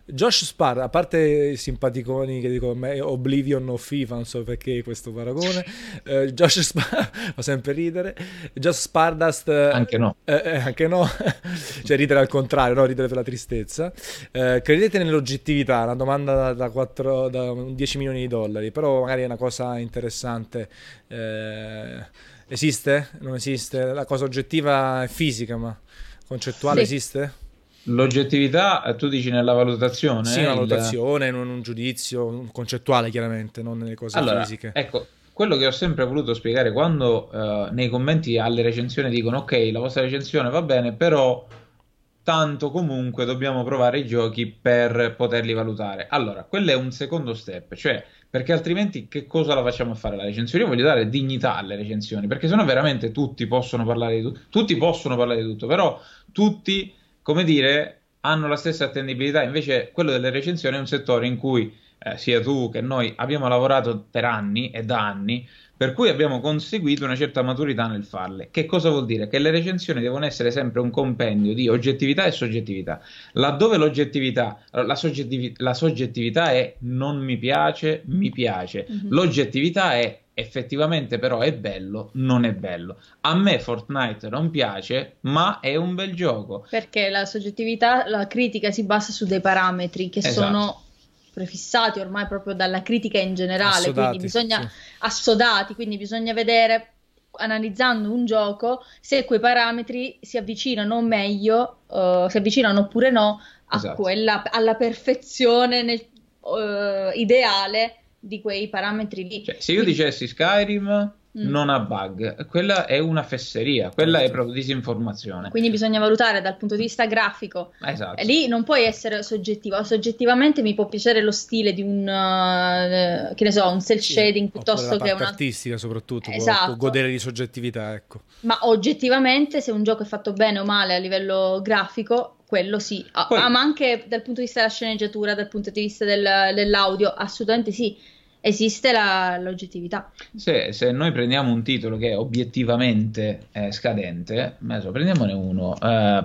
Josh Spar, a parte i simpaticoni che dicono me Oblivion o FIFA, non so perché questo paragone, eh, Josh Spar, *laughs* fa sempre ridere, Josh Spardust... Anche no. Eh, eh, anche no, *laughs* cioè ridere al contrario, no? ridere per la tristezza. Eh, credete nell'oggettività, una domanda da, da, 4, da 10 milioni di dollari, però magari è una cosa interessante. Eh, esiste? Non esiste? La cosa oggettiva è fisica, ma concettuale sì. esiste? L'oggettività, eh, tu dici nella valutazione? Sì, una il... valutazione, non un giudizio concettuale chiaramente, non nelle cose allora, fisiche. Ecco, quello che ho sempre voluto spiegare quando uh, nei commenti alle recensioni dicono ok, la vostra recensione va bene, però tanto comunque dobbiamo provare i giochi per poterli valutare. Allora, quello è un secondo step, cioè perché altrimenti che cosa la facciamo a fare la recensione? Io voglio dare dignità alle recensioni, perché sennò veramente tutti possono parlare di tutto, tutti possono parlare di tutto, però tutti come dire, hanno la stessa attendibilità. Invece quello delle recensioni è un settore in cui eh, sia tu che noi abbiamo lavorato per anni e da anni, per cui abbiamo conseguito una certa maturità nel farle. Che cosa vuol dire? Che le recensioni devono essere sempre un compendio di oggettività e soggettività. Laddove l'oggettività, la, soggettivi, la soggettività è non mi piace, mi piace. Mm-hmm. L'oggettività è effettivamente però è bello, non è bello. A me Fortnite non piace, ma è un bel gioco. Perché la soggettività, la critica si basa su dei parametri che esatto. sono prefissati ormai proprio dalla critica in generale, assodati, quindi bisogna sì. assodati, quindi bisogna vedere analizzando un gioco se quei parametri si avvicinano meglio, uh, si avvicinano oppure no a esatto. quella, alla perfezione nel, uh, ideale di quei parametri lì. Cioè, se io dicessi Skyrim mm. non ha bug, quella è una fesseria, quella è proprio disinformazione. Quindi bisogna valutare dal punto di vista grafico. Esatto. Lì non puoi essere soggettivo, soggettivamente mi può piacere lo stile di un uh, che ne so, un cel shading sì, piuttosto che una artistica soprattutto, esatto. può, può godere di soggettività, ecco. Ma oggettivamente se un gioco è fatto bene o male a livello grafico quello sì, Poi, ah, ma anche dal punto di vista della sceneggiatura, dal punto di vista del, dell'audio, assolutamente sì esiste la, l'oggettività. Se, se, noi prendiamo un titolo che è obiettivamente eh, scadente, adesso prendiamone uno, uh,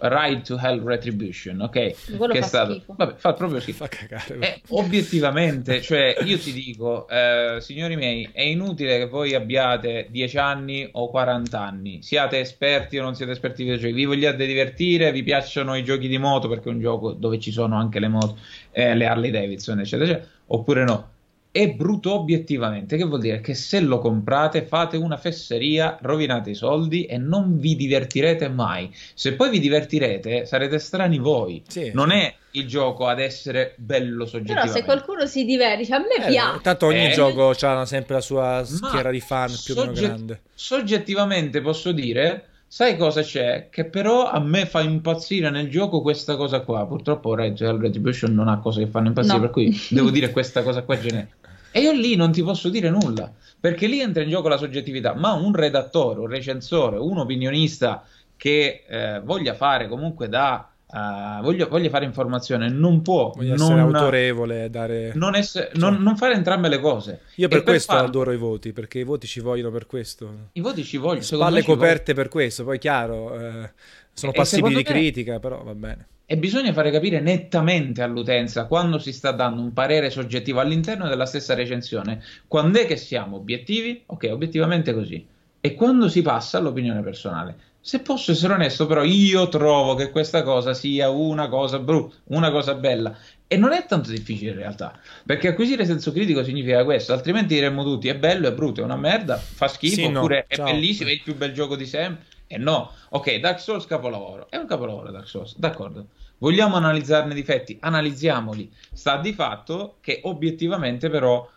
Ride to Hell Retribution, ok? Quello che fa è stato, schifo. Vabbè, fa proprio schifo. Fa cagare. È, obiettivamente, cioè io ti dico, eh, signori miei, è inutile che voi abbiate 10 anni o 40 anni, siate esperti o non siete esperti di giochi, vi vogliate divertire, vi piacciono i giochi di moto perché è un gioco dove ci sono anche le moto, eh, le Harley Davidson, eccetera, eccetera, oppure no è brutto obiettivamente, che vuol dire che se lo comprate fate una fesseria, rovinate i soldi e non vi divertirete mai. Se poi vi divertirete sarete strani voi. Sì, non sì. è il gioco ad essere bello soggettivamente. Però se qualcuno si diverte, a me eh, piace. Tanto ogni eh, gioco ha sempre la sua schiera di fan più o meno grande. Soggettivamente posso dire... Sai cosa c'è? Che però a me fa impazzire nel gioco questa cosa qua. Purtroppo Red Retribution non ha cose che fanno impazzire, no. per cui *laughs* devo dire questa cosa qua generica. E io lì non ti posso dire nulla, perché lì entra in gioco la soggettività, ma un redattore, un recensore, un opinionista che eh, voglia fare comunque da... Uh, voglio, voglio, fare informazione, non può Voglio non, essere autorevole, dare... non, esse, cioè, non, non, fare entrambe le cose. Io per, per questo farlo... adoro i voti, perché i voti ci vogliono per questo. I voti ci vogliono. Spalle coperte per questo, poi chiaro, eh, sono passibili di critica, però va bene. E bisogna fare capire nettamente all'utenza quando si sta dando un parere soggettivo all'interno della stessa recensione. Quando è che siamo obiettivi? Ok, obiettivamente così. E quando si passa all'opinione personale. Se posso essere onesto, però, io trovo che questa cosa sia una cosa brutta, una cosa bella. E non è tanto difficile in realtà, perché acquisire senso critico significa questo, altrimenti diremmo tutti è bello, è brutto, è una merda, fa schifo, sì, oppure no. è Ciao. bellissimo, è il più bel gioco di sempre. E no, ok, Dark Souls capolavoro, è un capolavoro Dark Souls, d'accordo. Vogliamo analizzarne i difetti? Analizziamoli. Sta di fatto che obiettivamente però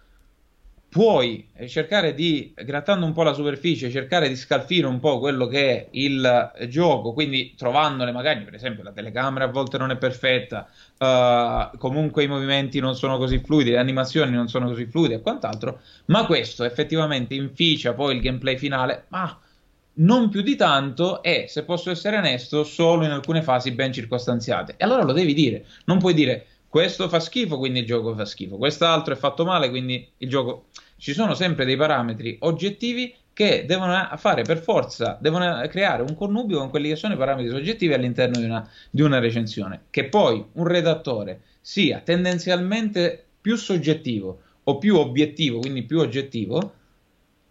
puoi cercare di, grattando un po' la superficie, cercare di scalfire un po' quello che è il gioco, quindi trovandole magari, per esempio, la telecamera a volte non è perfetta, uh, comunque i movimenti non sono così fluidi, le animazioni non sono così fluide e quant'altro, ma questo effettivamente inficia poi il gameplay finale, ma non più di tanto e, se posso essere onesto, solo in alcune fasi ben circostanziate. E allora lo devi dire, non puoi dire questo fa schifo, quindi il gioco fa schifo, quest'altro è fatto male, quindi il gioco... Ci sono sempre dei parametri oggettivi che devono fare per forza, devono creare un connubio con quelli che sono i parametri soggettivi all'interno di una, di una recensione. Che poi un redattore sia tendenzialmente più soggettivo o più obiettivo, quindi più oggettivo,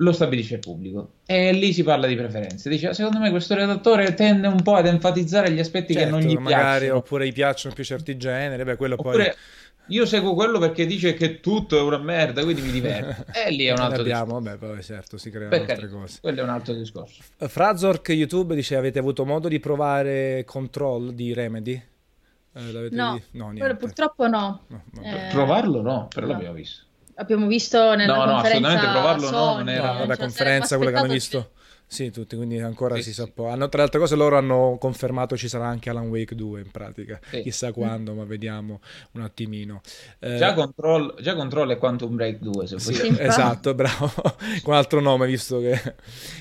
lo stabilisce il pubblico e lì si parla di preferenze. Dice: Secondo me questo redattore tende un po' ad enfatizzare gli aspetti certo, che non certo, gli magari, piacciono. Oppure gli piacciono più certi generi. Beh, quello oppure, poi. Io seguo quello perché dice che tutto è una merda, quindi mi diverto. *laughs* E lì è un altro abbiamo, discorso. Vabbè, poi certo, si creano Perché altre cose. Quello è un altro discorso. Frazork YouTube dice: Avete avuto modo di provare Control di Remedy? Eh, no, no purtroppo no. no eh... Provarlo no, però no. l'abbiamo visto abbiamo visto nella no, conferenza no, assolutamente provarlo Sony, no, non era... No, vabbè, conferenza, quella che hanno visto... Sì, tutti, quindi ancora sì, si sa po'. Hanno, tra le altre cose loro hanno confermato ci sarà anche Alan Wake 2 in pratica. Sì. Chissà quando, ma vediamo un attimino. Eh... Già, control, già Control è Quantum Break 2, se sì, sì, Esatto, bravo. *laughs* Con altro nome, visto che...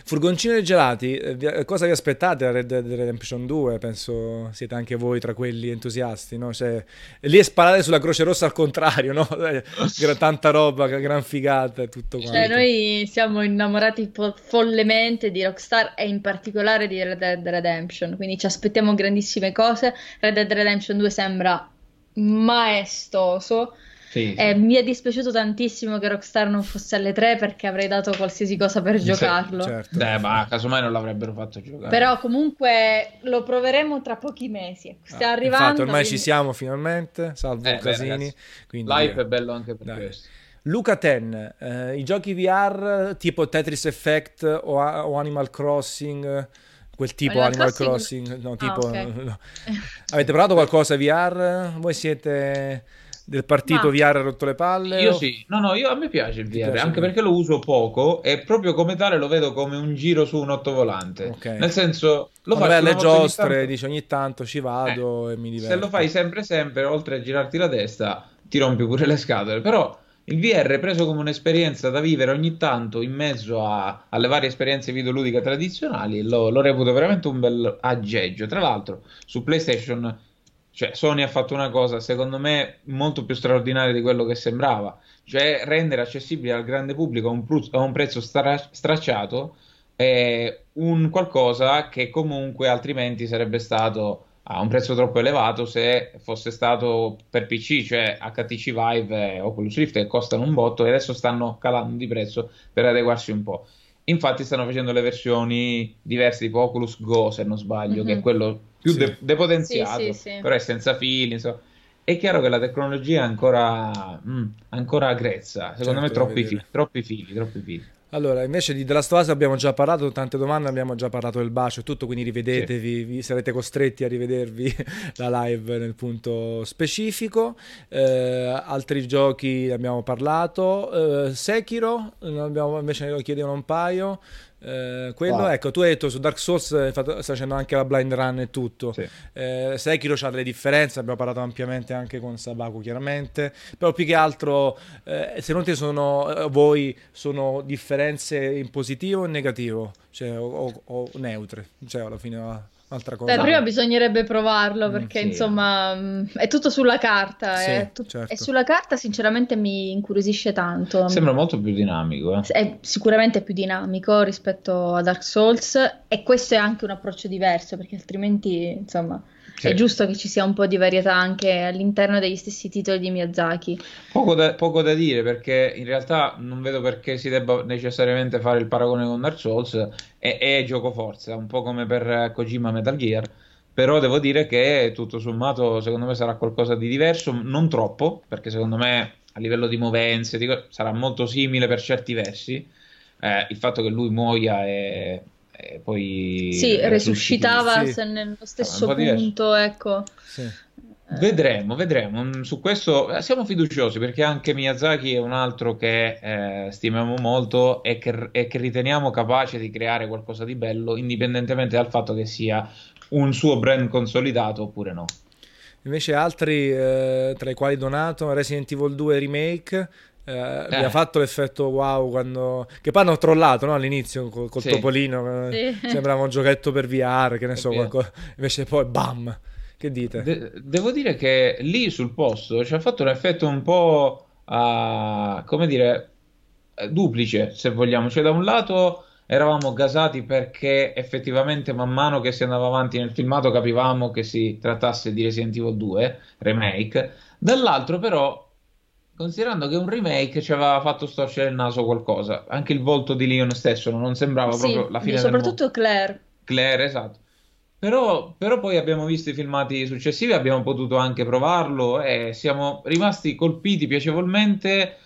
Furgoncino dei gelati, eh, cosa vi aspettate da Red Dead Redemption 2? Penso siete anche voi tra quelli entusiasti, no? Cioè, lì è sparare sulla Croce Rossa al contrario, no? *laughs* Tanta roba, gran figata e tutto cioè, quanto. Cioè, noi siamo innamorati follemente di di Rockstar e in particolare di Red Dead Redemption, quindi ci aspettiamo grandissime cose. Red Dead Redemption 2 sembra maestoso. Sì, sì. mi è dispiaciuto tantissimo che Rockstar non fosse alle 3 perché avrei dato qualsiasi cosa per giocarlo. Certo. Eh, ma casomai non l'avrebbero fatto giocare. Però comunque lo proveremo tra pochi mesi. Stiamo ah, arrivando. Infatti, ormai quindi... ci siamo finalmente, salvo eh, Casini. Quindi... Live è bello anche per Dai. questo. Luca Ten, eh, i giochi VR tipo Tetris Effect o, o Animal Crossing quel tipo Animal, Animal Crossing, Crossing no, ah, tipo, ah, okay. no. avete provato qualcosa VR? Voi siete del partito Ma... VR rotto le palle? Io o... sì, no, no, io, a me piace il VR, piace anche perché lo uso poco e proprio come tale lo vedo come un giro su un ottovolante. Okay. Nel senso, lo fai alle giostre, ogni dici ogni tanto ci vado eh, e mi diverto. Se lo fai sempre sempre, oltre a girarti la testa, ti rompi pure le scatole, però il VR preso come un'esperienza da vivere ogni tanto in mezzo a, alle varie esperienze videoludiche tradizionali lo, lo reputo veramente un bel aggeggio. Tra l'altro, su PlayStation, cioè Sony ha fatto una cosa secondo me molto più straordinaria di quello che sembrava, cioè rendere accessibile al grande pubblico a un, a un prezzo stra- stracciato eh, un qualcosa che comunque altrimenti sarebbe stato a un prezzo troppo elevato se fosse stato per PC, cioè HTC Vive e Oculus Rift che costano un botto e adesso stanno calando di prezzo per adeguarsi un po'. Infatti stanno facendo le versioni diverse tipo Oculus Go se non sbaglio, mm-hmm. che è mhm. quello più sì. de- depotenziato, sì, sì, però è senza fili, insomma. È chiaro che la tecnologia è ancora, mm, ancora grezza, secondo certo, me troppi, fi- troppi fili, troppi fili. Allora, invece di The Last of Us abbiamo già parlato, tante domande, abbiamo già parlato del bacio e tutto, quindi rivedetevi, sì. sarete costretti a rivedervi *laughs* la live nel punto specifico. Eh, altri giochi abbiamo parlato. Eh, Sekiro, abbiamo, invece lo chiedevano un paio. Eh, quello, wow. ecco, tu hai detto su Dark Souls eh, stai facendo anche la blind run e tutto. Sì. Eh, Sekiro ha delle differenze, abbiamo parlato ampiamente anche con Sabaku, chiaramente. Però più che altro, eh, secondo te sono eh, voi sono differenze in positivo o in negativo? Cioè, o, o, o neutre? Cioè, alla fine altra cosa. Beh, prima bisognerebbe provarlo mm, perché mm, sì. insomma mm, è tutto sulla carta sì, eh. tu- certo. e sulla carta sinceramente mi incuriosisce tanto. Sembra molto più dinamico. Eh. È sicuramente più dinamico rispetto a Dark Souls e questo è anche un approccio diverso perché altrimenti insomma sì. È giusto che ci sia un po' di varietà anche all'interno degli stessi titoli di Miyazaki. Poco da, poco da dire perché in realtà non vedo perché si debba necessariamente fare il paragone con Dark Souls, è, è gioco forza, un po' come per Kojima Metal Gear. Però devo dire che tutto sommato secondo me sarà qualcosa di diverso, non troppo, perché secondo me a livello di movenze dico, sarà molto simile per certi versi. Eh, il fatto che lui muoia è, e poi sì, resuscitava sì. nello stesso punto, ecco. Sì. Eh. Vedremo, vedremo. Mm, su questo eh, siamo fiduciosi perché anche Miyazaki è un altro che eh, stimiamo molto e che, e che, riteniamo capace di creare qualcosa di bello, indipendentemente dal fatto che sia un suo brand consolidato oppure no. Invece altri, eh, tra i quali Donato, Resident Evil 2 Remake, eh, eh. ha fatto l'effetto wow quando... che poi hanno trollato no? all'inizio col, col sì. topolino eh, sì. sembrava un giochetto per VR che ne so qualcosa... invece poi bam che dite? De- devo dire che lì sul posto ci ha fatto un effetto un po' uh, come dire duplice se vogliamo cioè da un lato eravamo gasati perché effettivamente man mano che si andava avanti nel filmato capivamo che si trattasse di Resident Evil 2 remake dall'altro però Considerando che un remake ci aveva fatto storcere il naso qualcosa, anche il volto di Leon stesso non sembrava sì, proprio la fine soprattutto Claire. Claire, esatto. Però, però, poi abbiamo visto i filmati successivi, abbiamo potuto anche provarlo e siamo rimasti colpiti piacevolmente,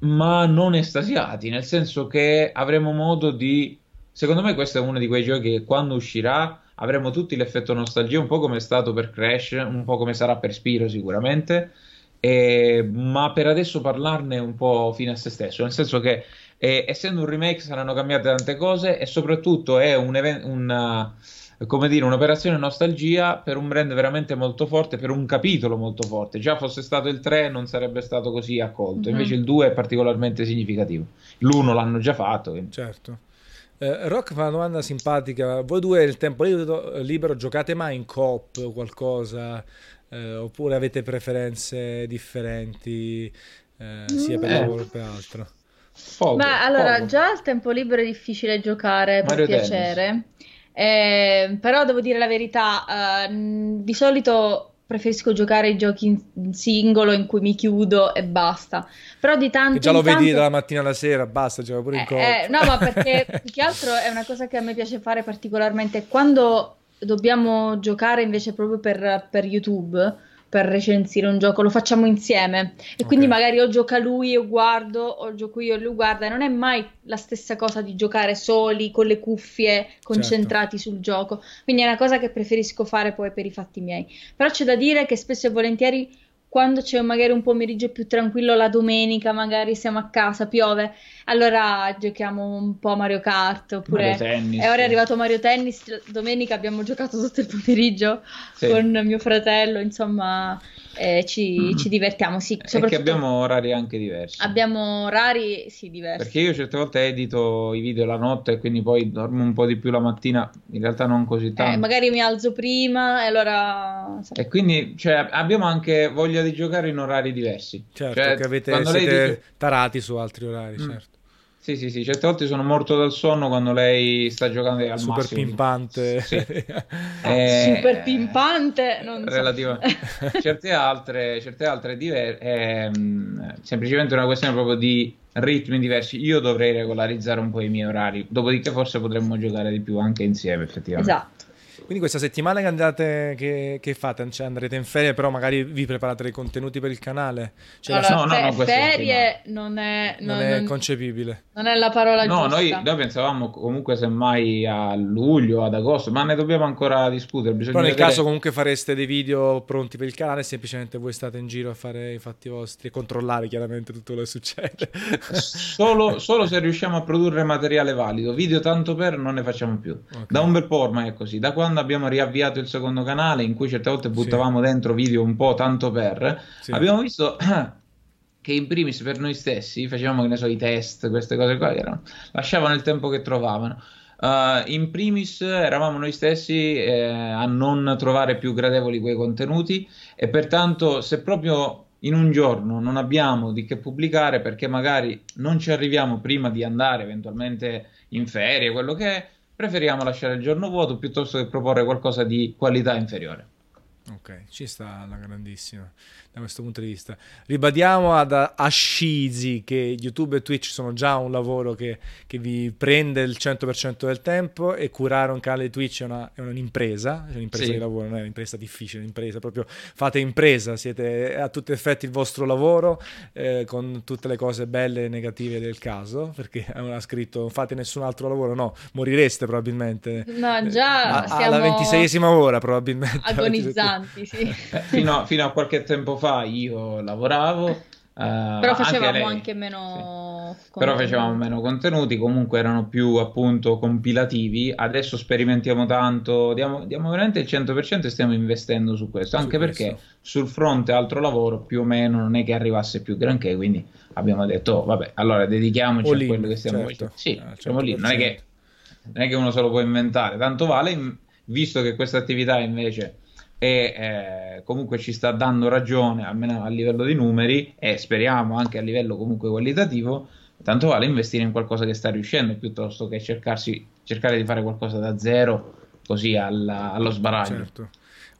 ma non estasiati, nel senso che avremo modo di... Secondo me questo è uno di quei giochi che quando uscirà avremo tutti l'effetto nostalgia, un po' come è stato per Crash, un po' come sarà per Spiro sicuramente eh, ma per adesso parlarne è un po' fine a se stesso, nel senso che eh, essendo un remake saranno cambiate tante cose e soprattutto è un event, una, come dire, un'operazione nostalgia per un brand veramente molto forte, per un capitolo molto forte. Già fosse stato il 3 non sarebbe stato così accolto, mm-hmm. invece il 2 è particolarmente significativo. L'1 l'hanno già fatto. Quindi. Certo. Eh, Rock fa una domanda simpatica. Voi due il tempo libero, libero giocate mai in coop o qualcosa? Eh, oppure avete preferenze differenti eh, sia per eh. lavoro che per altro? Poco, Beh, allora, poco. già al tempo libero è difficile giocare per Mario piacere, eh, però devo dire la verità, eh, di solito preferisco giocare i giochi in singolo in cui mi chiudo e basta. Però di tanto che già lo tanto... vedi dalla mattina alla sera, basta, gioca pure in eh, eh, no, ma perché *laughs* più che altro è una cosa che a me piace fare particolarmente quando dobbiamo giocare invece proprio per, per YouTube per recensire un gioco, lo facciamo insieme e okay. quindi magari o gioca lui io guardo o gioco io e lui guarda e non è mai la stessa cosa di giocare soli con le cuffie concentrati certo. sul gioco, quindi è una cosa che preferisco fare poi per i fatti miei, però c'è da dire che spesso e volentieri quando c'è magari un pomeriggio più tranquillo la domenica, magari siamo a casa, piove, allora giochiamo un po' Mario Kart oppure Mario Tennis, e ora è arrivato Mario Tennis, domenica abbiamo giocato tutto il pomeriggio sì. con mio fratello, insomma eh, ci, mm. ci, divertiamo. Sì, soprattutto... Abbiamo orari anche diversi. Abbiamo orari, sì, diversi. Perché io certe volte edito i video la notte e quindi poi dormo un po' di più la mattina, in realtà non così eh, tanto. Eh, magari mi alzo prima e allora... E quindi cioè, abbiamo anche voglia di giocare in orari diversi. Certo, cioè, che avete, siete dice... tarati su altri orari, mm. certo. Sì, sì, sì, certe volte sono morto dal sonno quando lei sta giocando al Super massimo. pimpante. Sì. *laughs* eh, Super pimpante, non relativa... so. *laughs* certe altre, certe altre diver... eh, semplicemente una questione proprio di ritmi diversi. Io dovrei regolarizzare un po' i miei orari, dopodiché forse potremmo giocare di più anche insieme, effettivamente. Esatto. Quindi questa settimana che andate, che, che fate? Cioè andrete in ferie, però magari vi preparate dei contenuti per il canale? Cioè allora, la... no, no, no, ferie non è, non, non è concepibile. Non è la parola no, giusta. Noi, noi pensavamo comunque semmai a luglio, ad agosto, ma ne dobbiamo ancora discutere. Bisogna però nel vedere... caso comunque fareste dei video pronti per il canale, semplicemente voi state in giro a fare i fatti vostri e controllare chiaramente tutto quello che succede. solo, *laughs* solo, se riusciamo a produrre materiale valido, video tanto per non ne facciamo più. Okay. Da un bel po' ormai è così, da quando quando abbiamo riavviato il secondo canale, in cui certe volte buttavamo sì. dentro video un po' tanto per, sì. abbiamo visto *clears throat* che in primis per noi stessi facevamo, che ne so, i test, queste cose qua, che erano, lasciavano il tempo che trovavano. Uh, in primis eravamo noi stessi eh, a non trovare più gradevoli quei contenuti e pertanto se proprio in un giorno non abbiamo di che pubblicare perché magari non ci arriviamo prima di andare eventualmente in ferie, quello che è, preferiamo lasciare il giorno vuoto piuttosto che proporre qualcosa di qualità inferiore. Ok, ci sta la grandissima da questo punto di vista. Ribadiamo ad Ascizi che YouTube e Twitch sono già un lavoro che, che, vi prende il 100% del tempo e curare un canale Twitch è, una, è un'impresa, è un'impresa sì. di lavoro, non è un'impresa difficile, è un'impresa proprio fate impresa, siete a tutti gli effetti il vostro lavoro eh, con tutte le cose belle e negative del caso, perché *laughs* ha scritto non fate nessun altro lavoro, no, morireste probabilmente. No, già a, alla ventiseiesima ora probabilmente. *laughs* Agonizzanti, sì. Eh, *laughs* fino, fino a qualche tempo fa io lavoravo. Uh, però facevamo anche, anche meno sì. però facevamo meno contenuti comunque erano più appunto compilativi adesso sperimentiamo tanto diamo, diamo veramente il 100% e stiamo investendo su questo anche su perché questo. sul fronte altro lavoro più o meno non è che arrivasse più granché quindi abbiamo detto oh, vabbè allora dedichiamoci All a quello che stiamo certo. facendo sì ah, siamo lì non è, che, non è che uno se lo può inventare tanto vale visto che questa attività invece e eh, comunque ci sta dando ragione almeno a livello di numeri e speriamo anche a livello comunque qualitativo tanto vale investire in qualcosa che sta riuscendo piuttosto che cercarsi, cercare di fare qualcosa da zero così alla, allo sbaraglio certo.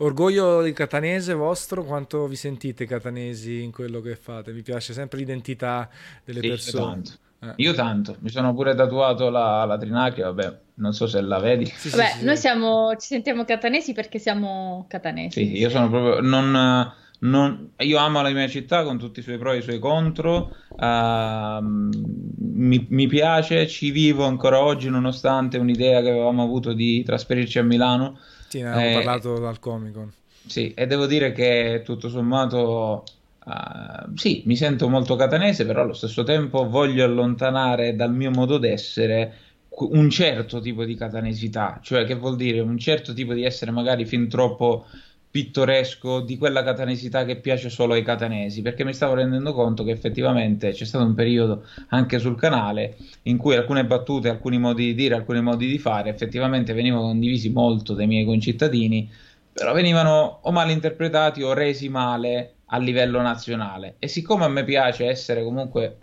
Orgoglio di catanese vostro, quanto vi sentite catanesi in quello che fate? Vi piace sempre l'identità delle sì, persone? Tanto. Eh. Io tanto, mi sono pure tatuato la, la trinacria, vabbè, non so se la vedi. Sì, vabbè, sì, noi sì. Siamo, ci sentiamo catanesi perché siamo catanesi. Sì, io sono proprio... Non, non, io amo la mia città con tutti i suoi pro e i suoi contro, uh, mi, mi, piace, ci vivo ancora oggi nonostante un'idea che avevamo avuto di trasferirci a Milano. Sì, ne abbiamo eh, parlato dal Comic Con. Sì, e devo dire che tutto sommato Uh, sì, mi sento molto catanese, però allo stesso tempo voglio allontanare dal mio modo d'essere un certo tipo di catanesità, cioè che vuol dire? Un certo tipo di essere magari fin troppo pittoresco di quella catanesità che piace solo ai catanesi, perché mi stavo rendendo conto che effettivamente c'è stato un periodo anche sul canale in cui alcune battute, alcuni modi di dire, alcuni modi di fare effettivamente venivano condivisi molto dai miei concittadini, però venivano o mal interpretati o resi male a livello nazionale. E siccome a me piace essere comunque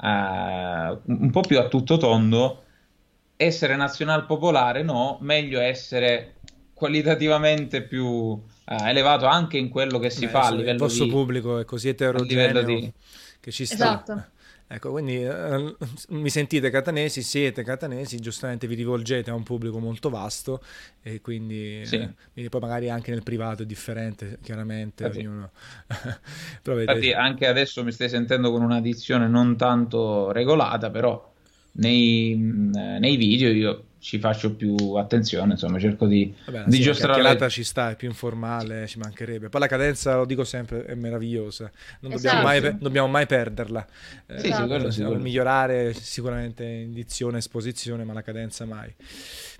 uh, un po' più a tutto tondo, essere nazional popolare no, meglio essere qualitativamente più, eh, elevato anche in quello che si Beh, fa a il livello vostro di... pubblico è così eterogeneo di... che ci sta. Esatto. Ecco, quindi eh, *laughs* mi sentite catanesi, siete catanesi, giustamente vi rivolgete a un pubblico molto vasto e quindi, Sì. eh, poi magari anche nel privato è differente, chiaramente. *laughs* Infatti- ognuno- Infatti anche adesso mi stai sentendo con una dizione non tanto regolata, però nei, nei video io ci faccio più attenzione, insomma, cerco di, Vabbè, di sì, la giostrare chiacchierata ci sta, è più informale, ci mancherebbe. Poi la cadenza, lo dico sempre, è meravigliosa, non dobbiamo, Esatto. mai, per- dobbiamo mai perderla. Eh, Sì, sì, quello sì, quello. migliorare sicuramente in dizione e esposizione, ma la cadenza mai.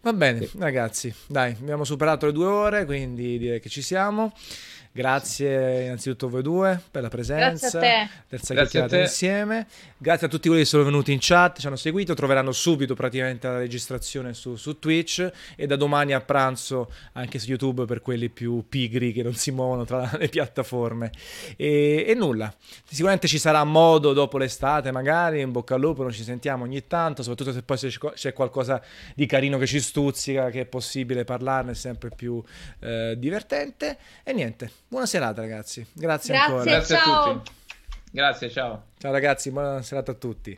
Va bene, ragazzi, dai, abbiamo superato le due ore, quindi direi che ci siamo. Grazie innanzitutto a voi due per la presenza. Grazie a te. Terza Grazie a chiacchierata te. insieme. Grazie a tutti quelli che sono venuti in chat, ci hanno seguito, troveranno subito praticamente la registrazione su, su Twitch e da domani a pranzo anche su YouTube per quelli più pigri che non si muovono tra le piattaforme. E, e nulla, sicuramente ci sarà modo dopo l'estate magari, in bocca al lupo, non ci sentiamo ogni tanto, soprattutto se poi c'è- qualcosa di carino che ci stuzzica, che è possibile parlarne, è sempre più eh, divertente. E niente, buona serata ragazzi, grazie, Grazie. ancora. Grazie Ciao. a tutti. Grazie, ciao. Ciao ragazzi, buona serata a tutti.